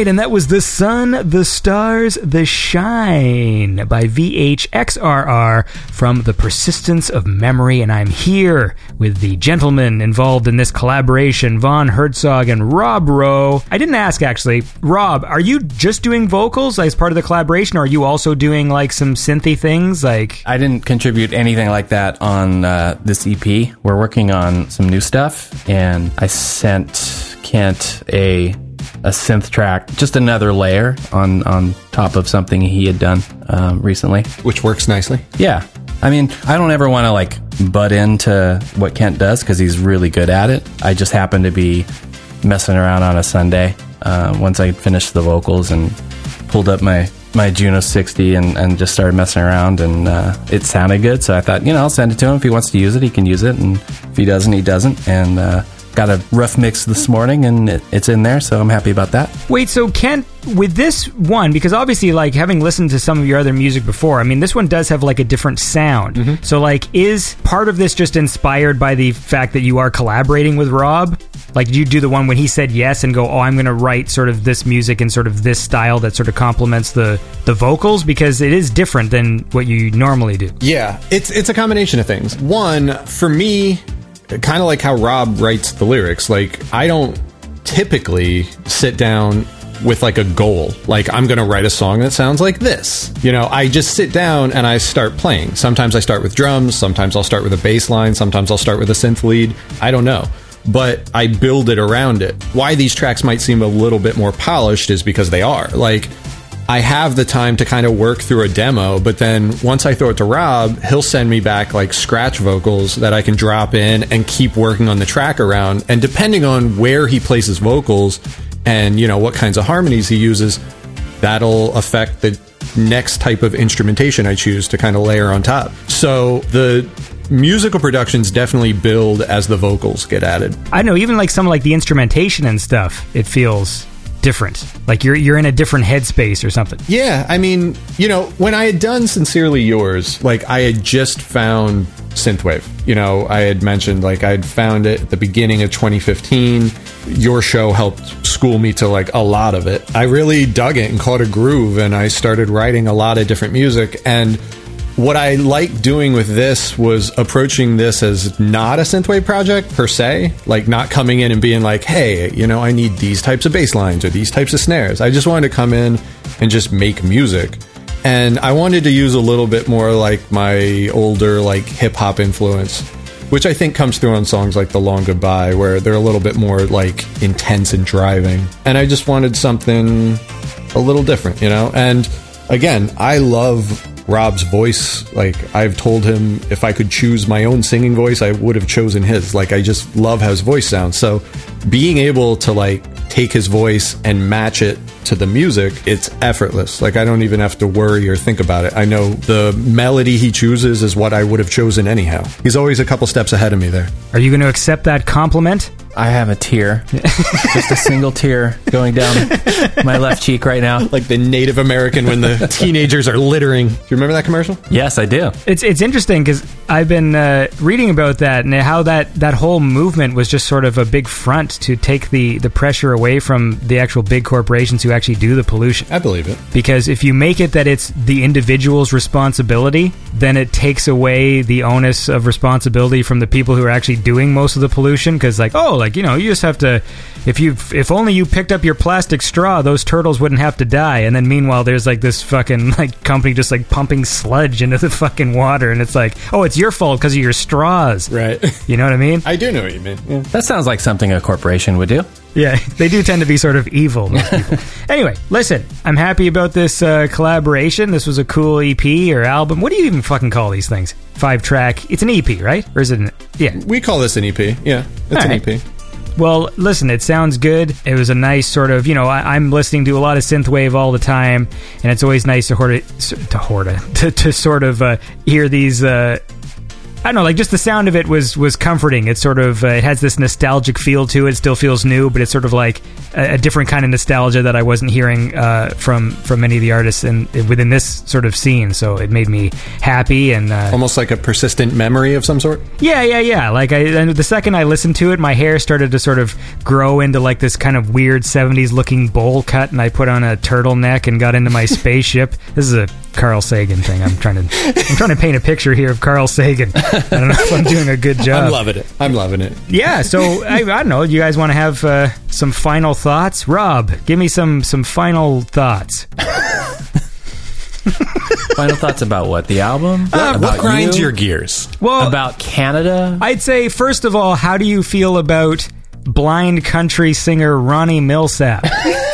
Right, and that was The Sun, The Stars, The Shine by VHXRR from The Persistence of Memory. And I'm here with the gentlemen involved in this collaboration, Von Herzog and Rob Rowe. I didn't ask actually. Rob, are you just doing vocals as part of the collaboration, or are you also doing like some synthy things? Like, I didn't contribute anything like that on uh, this EP. We're working on some new stuff, and I sent Kent a a synth track, just another layer on on top of something he had done um, recently. Which works nicely. Yeah, I mean, I don't ever want to like butt into what Kent does because he's really good at it. I just happen to be messing around on a Sunday uh, once I finished the vocals and pulled up my my Juno 60 and, and just started messing around and uh, it sounded good. So I thought, you know, I'll send it to him. If he wants to use it, he can use it. And if he doesn't, he doesn't. And uh, got a rough mix this morning and it, it's in there. So I'm happy about that. Wait, so Kent, with this one, because obviously, like having listened to some of your other music before, I mean, this one does have like a different sound. Mm-hmm. So, like, is part of this just inspired by the fact that you are collaborating with Rob? Like, did you do the one when he said yes and go, oh, I'm going to write sort of this music and sort of this style that sort of complements the the vocals because it is different than what you normally do. Yeah, it's it's a combination of things. One, for me, kind of like how Rob writes the lyrics. Like I don't typically sit down with like a goal. Like I'm going to write a song that sounds like this. You know, I just sit down and I start playing. Sometimes I start with drums, sometimes I'll start with a bass line, sometimes I'll start with a synth lead. I don't know. But I build it around it. Why these tracks might seem a little bit more polished is because they are. Like I have the time to kind of work through a demo, but then once I throw it to Rob, he'll send me back like scratch vocals that I can drop in and keep working on the track around. And depending on where he places vocals and, you know, what kinds of harmonies he uses, that'll affect the next type of instrumentation I choose to kind of layer on top. So the musical productions definitely build as the vocals get added. I know, even like some like the instrumentation and stuff, it feels different. Like you're you're in a different headspace or something. Yeah, I mean, you know, when I had done Sincerely Yours, like I had just found synthwave. You know, I had mentioned like I'd found it at the beginning of 2015. Your show helped school me to like a lot of it. I really dug it and caught a groove and I started writing a lot of different music and what I like doing with this was approaching this as not a synthwave project per se, like not coming in and being like, "Hey, you know, I need these types of bass lines or these types of snares." I just wanted to come in and just make music. And I wanted to use a little bit more like my older like hip hop influence, which I think comes through on songs like The Long Goodbye where they're a little bit more like intense and driving. And I just wanted something a little different, you know? And again, I love Rob's voice. Like I've told him if I could choose my own singing voice, I would have chosen his. Like I just love how his voice sounds. So being able to like take his voice and match it to the music, it's effortless. Like I don't even have to worry or think about it. I know the melody he chooses is what I would have chosen anyhow. He's always a couple steps ahead of me there. Are you going to accept that compliment? I have a tear, just a single tear going down my left cheek right now. Like the Native American when the teenagers are littering. Do you remember that commercial? Yes, I do. It's it's interesting because I've been uh, reading about that and how that, that whole movement was just sort of a big front to take the, the pressure away from the actual big corporations who actually do the pollution. I believe it. Because if you make it that it's the individual's responsibility, then it takes away the onus of responsibility from the people who are actually doing most of the pollution. Because like, oh, like you know, you just have to. If you if only you picked up your plastic straw, those turtles wouldn't have to die. And then meanwhile, there's like this fucking like company just like pumping sludge into the fucking water, and it's like, oh, it's your fault because of your straws. Right. You know what I mean? I do know what you mean. Yeah. That sounds like something a corporation would do. Yeah, they do tend to be sort of evil. Most people. anyway, listen, I'm happy about this uh, collaboration. This was a cool EP or album. What do you even fucking call these things? Five track. It's an EP, right? Or is it? An, yeah. We call this an EP. Yeah, it's All an right. EP. Well, listen, it sounds good. It was a nice sort of, you know, I, I'm listening to a lot of synthwave all the time, and it's always nice to hoard to hoard to, to sort of uh, hear these. Uh, I don't know, like just the sound of it was was comforting. It's sort of uh, it has this nostalgic feel to it. It still feels new, but it's sort of like a, a different kind of nostalgia that I wasn't hearing uh, from from many of the artists in within this sort of scene. So it made me happy and uh, Almost like a persistent memory of some sort. yeah, yeah, yeah. Like I, and the second I listened to it, my hair started to sort of grow into like this kind of weird '70s looking bowl cut, and I put on a turtleneck and got into my spaceship. This is a Carl Sagan thing. I'm trying to, I'm trying to paint a picture here of Carl Sagan. I don't know if I'm doing a good job. I'm loving it. I'm loving it. Yeah, so I, I don't know. You guys want to have uh, some final thoughts? Rob, give me some some final thoughts. Final thoughts about what? The album? Uh, about what grinds you? your gears? Well, About Canada? I'd say first of all, how do you feel about blind country singer Ronnie Milsap?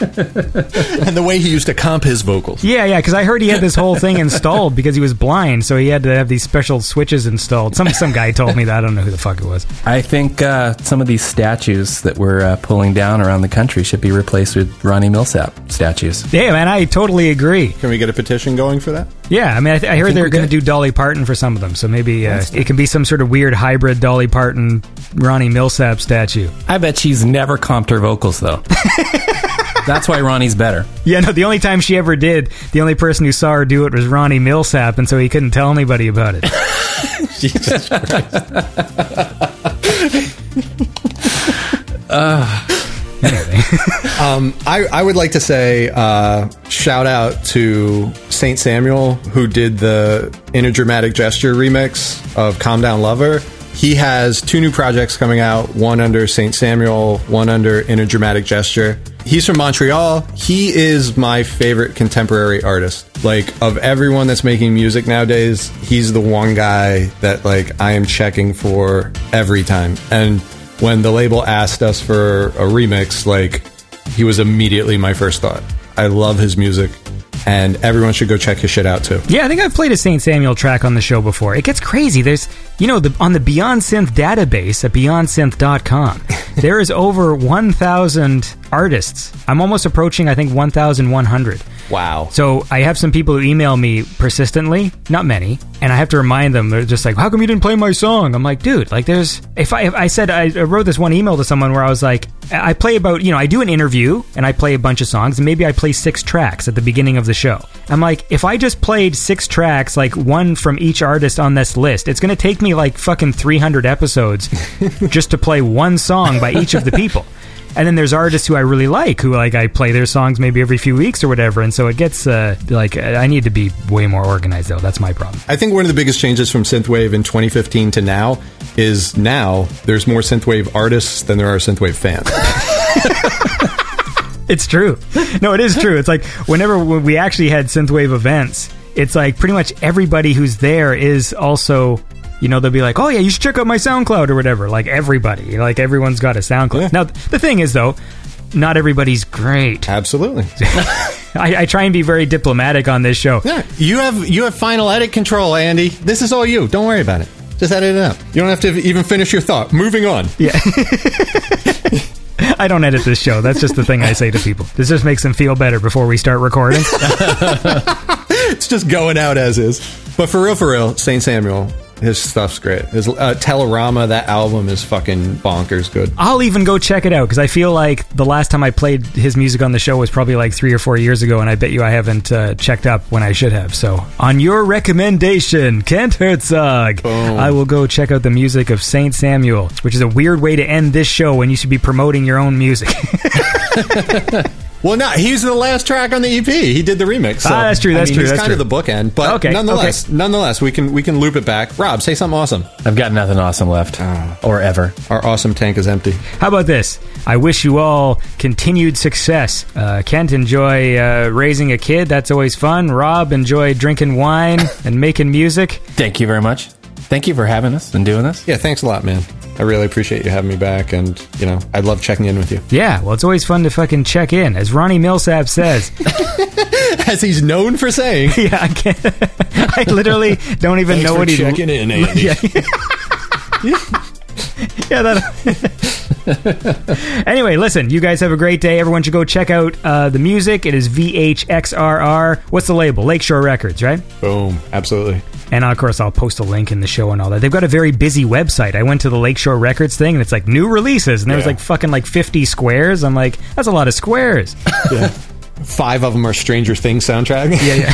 and the way he used to comp his vocals. Yeah, yeah, because I heard he had this whole thing installed because he was blind, so he had to have these special switches installed. Some some guy told me that. I don't know who the fuck it was. I think uh, some of these statues that we're uh, pulling down around the country should be replaced with Ronnie Milsap statues. Yeah, man, I totally agree. Can we get a petition going for that? Yeah, I mean, I, th- I heard they're going to do Dolly Parton for some of them, so maybe uh, it can be some sort of weird hybrid Dolly Parton Ronnie Milsap statue. I bet she's never comped her vocals, though. That's why Ronnie's better. Yeah, no, the only time she ever did, the only person who saw her do it was Ronnie Milsap, and so he couldn't tell anybody about it. Jesus Um, I, I would like to say uh, shout out to Saint Samuel who did the In a Dramatic Gesture remix of Calm Down Lover. He has two new projects coming out, one under Saint Samuel, one under In a Dramatic Gesture. He's from Montreal. He is my favorite contemporary artist. Like of everyone that's making music nowadays, he's the one guy that like I am checking for every time. And when the label asked us for a remix, like he was immediately my first thought. I love his music, and everyone should go check his shit out too. Yeah, I think I've played a Saint Samuel track on the show before. It gets crazy. There's, you know, the, on the Beyond Synth database at beyondsynth.com, there is over 1,000 artists. I'm almost approaching, I think, 1,100. Wow. So I have some people who email me persistently, not many, and I have to remind them. They're just like, "How come you didn't play my song?" I'm like, "Dude, like, there's if I if I said I wrote this one email to someone where I was like, I play about you know I do an interview and I play a bunch of songs and maybe I play six tracks at the beginning of the show. I'm like, if I just played six tracks, like one from each artist on this list, it's gonna take me like fucking 300 episodes just to play one song by each of the people. And then there's artists who I really like, who like I play their songs maybe every few weeks or whatever, and so it gets uh, like I need to be way more organized though. That's my problem. I think one of the biggest changes from synthwave in 2015 to now is now there's more synthwave artists than there are synthwave fans. It's true. No, it is true. It's like whenever we actually had synthwave events, it's like pretty much everybody who's there is also. You know, they'll be like, "Oh yeah, you should check out my SoundCloud or whatever." Like everybody, like everyone's got a SoundCloud. Yeah. Now, the thing is, though, not everybody's great. Absolutely. I, I try and be very diplomatic on this show. Yeah, you have you have final edit control, Andy. This is all you. Don't worry about it. Just edit it out. You don't have to even finish your thought. Moving on. Yeah. I don't edit this show. That's just the thing I say to people. This just makes them feel better before we start recording. It's just going out as is. But for real, for real, Saint Samuel, his stuff's great. His uh, Telerama, that album is fucking bonkers good. I'll even go check it out because I feel like the last time I played his music on the show was probably like three or four years ago, and I bet you I haven't uh, checked up when I should have. So, on your recommendation, Kent Herzog, I will go check out the music of Saint Samuel, which is a weird way to end this show when you should be promoting your own music. Well, no, he's the last track on the EP. He did the remix. So, Ah, that's true, I that's mean, true, He's that's kind true. of the bookend, but Okay, nonetheless, nonetheless, we can we can loop it back. Rob, say something awesome. I've got nothing awesome left. Or ever. Our awesome tank is empty. How about this? I wish you all continued success. Uh, Kent, enjoy uh, raising a kid. That's always fun. Rob, enjoy drinking wine and making music. Thank you very much. Thank you for having us and doing this. Yeah, thanks a lot, man. I really appreciate you having me back, and you know, I'd love checking in with you. Yeah, well, it's always fun to fucking check in. As Ronnie Milsap says, As he's known for saying. yeah, I, can't, I literally don't even Thanks know what he's checking in, Andy. Yeah, yeah that. anyway, listen, you guys have a great day. Everyone should go check out uh, the music. It is VHXRR. What's the label? Lakeshore Records, right? Boom. Absolutely. And of course, I'll post a link in the show and all that. They've got a very busy website. I went to the Lakeshore Records thing, and it's like new releases, and there was like fucking like fifty squares. I'm like, that's a lot of squares. Five of them are Stranger Things soundtrack. yeah,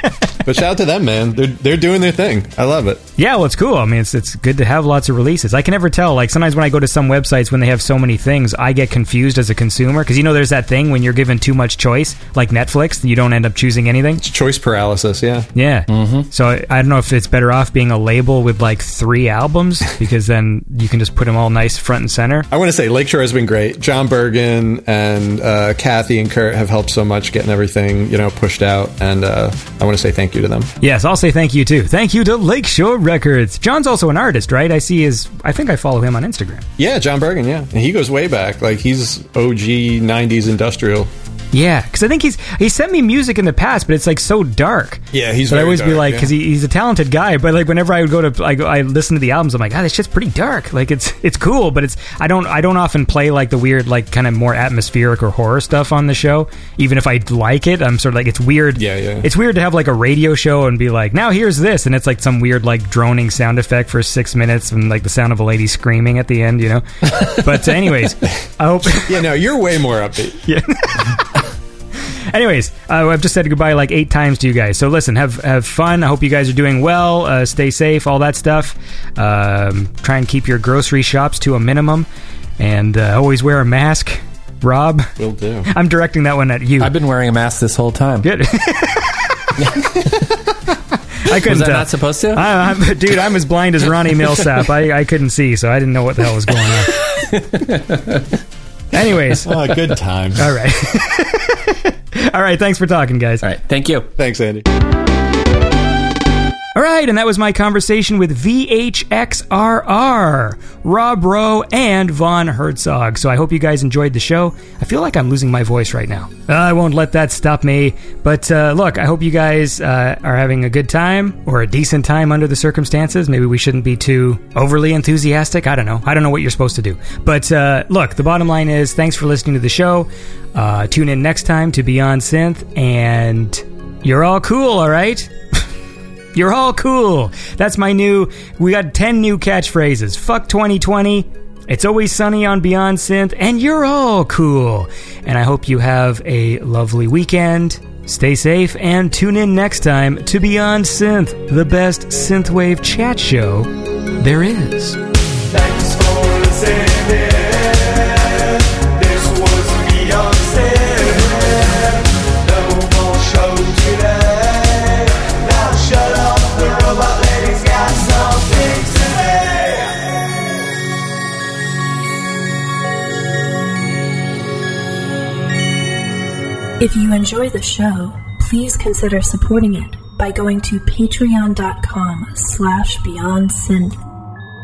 yeah. but shout out to them, man. They're they're doing their thing. I love it. Yeah, well, it's cool. I mean, it's it's good to have lots of releases. I can never tell. Like sometimes when I go to some websites when they have so many things, I get confused as a consumer because you know there's that thing when you're given too much choice, like Netflix, you don't end up choosing anything. It's choice paralysis. Yeah. Yeah. Mm-hmm. So I, I don't know if it's better off being a label with like three albums because then you can just put them all nice front and center. I want to say Lakeshore has been great. John Bergin and uh, Kathy and Kurt have helped so much getting everything you know pushed out, and uh, I want to say thank you to them. Yes, I'll say thank you too. Thank you to Lakeshore Records. John's also an artist, right? I see his. I think I follow him on Instagram. Yeah, John Bergin. Yeah, and he goes way back. Like he's OG '90s industrial. Yeah, because I think he's he sent me music in the past, but it's like so dark. Yeah, he's But I always be dark, like, yeah. because he, he's a talented guy. But like, whenever I would go to, I, go- I listen to the albums, I'm like, God, this shit's pretty dark. Like, it's it's cool, but it's I don't I don't often play like the weird, like kind of more atmospheric or horror stuff on the show. Even if I like it, I'm sort of like it's weird. Yeah, yeah. It's weird to have like a radio show and be like, now here's this, and it's like some weird like droning sound effect for six minutes and like the sound of a lady screaming at the end, you know. but anyways, I hope. Yeah, no, you're way more upbeat. Anyways, uh, I've just said goodbye like eight times to you guys. So listen, have have fun. I hope you guys are doing well. Uh, stay safe, all that stuff. Um, try and keep your grocery shops to a minimum, and uh, always wear a mask. Rob, Will do. I'm directing that one at you. I've been wearing a mask this whole time. Good. I couldn't Was I tell. not supposed to? I, I'm, dude, I'm as blind as Ronnie Milsap. I, I couldn't see, so I didn't know what the hell was going on. Anyways, all Oh, good times. right. All right, thanks for talking, guys. All right. Thank you. Thanks, Andy. All right, and that was my conversation with VHXRR, Rob Rowe, and Von Herzog. So I hope you guys enjoyed the show. I feel like I'm losing my voice right now. I won't let that stop me. But uh, look, I hope you guys uh, are having a good time or a decent time under the circumstances. Maybe we shouldn't be too overly enthusiastic. I don't know. I don't know what you're supposed to do. But uh, look, the bottom line is thanks for listening to the show. Uh, tune in next time to Beyond Synth, and you're all cool, all right? You're all cool. That's my new. We got 10 new catchphrases. Fuck 2020. It's always sunny on Beyond Synth, and you're all cool. And I hope you have a lovely weekend. Stay safe and tune in next time to Beyond Synth, the best synthwave chat show there is. If you enjoy the show, please consider supporting it by going to patreon.com slash beyondsynth.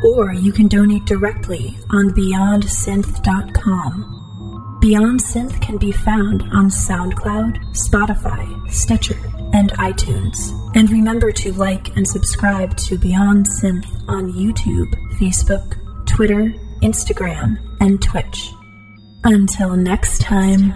Or you can donate directly on beyondsynth.com. Beyond Synth can be found on SoundCloud, Spotify, Stitcher, and iTunes. And remember to like and subscribe to Beyond Synth on YouTube, Facebook, Twitter, Instagram, and Twitch. Until next time.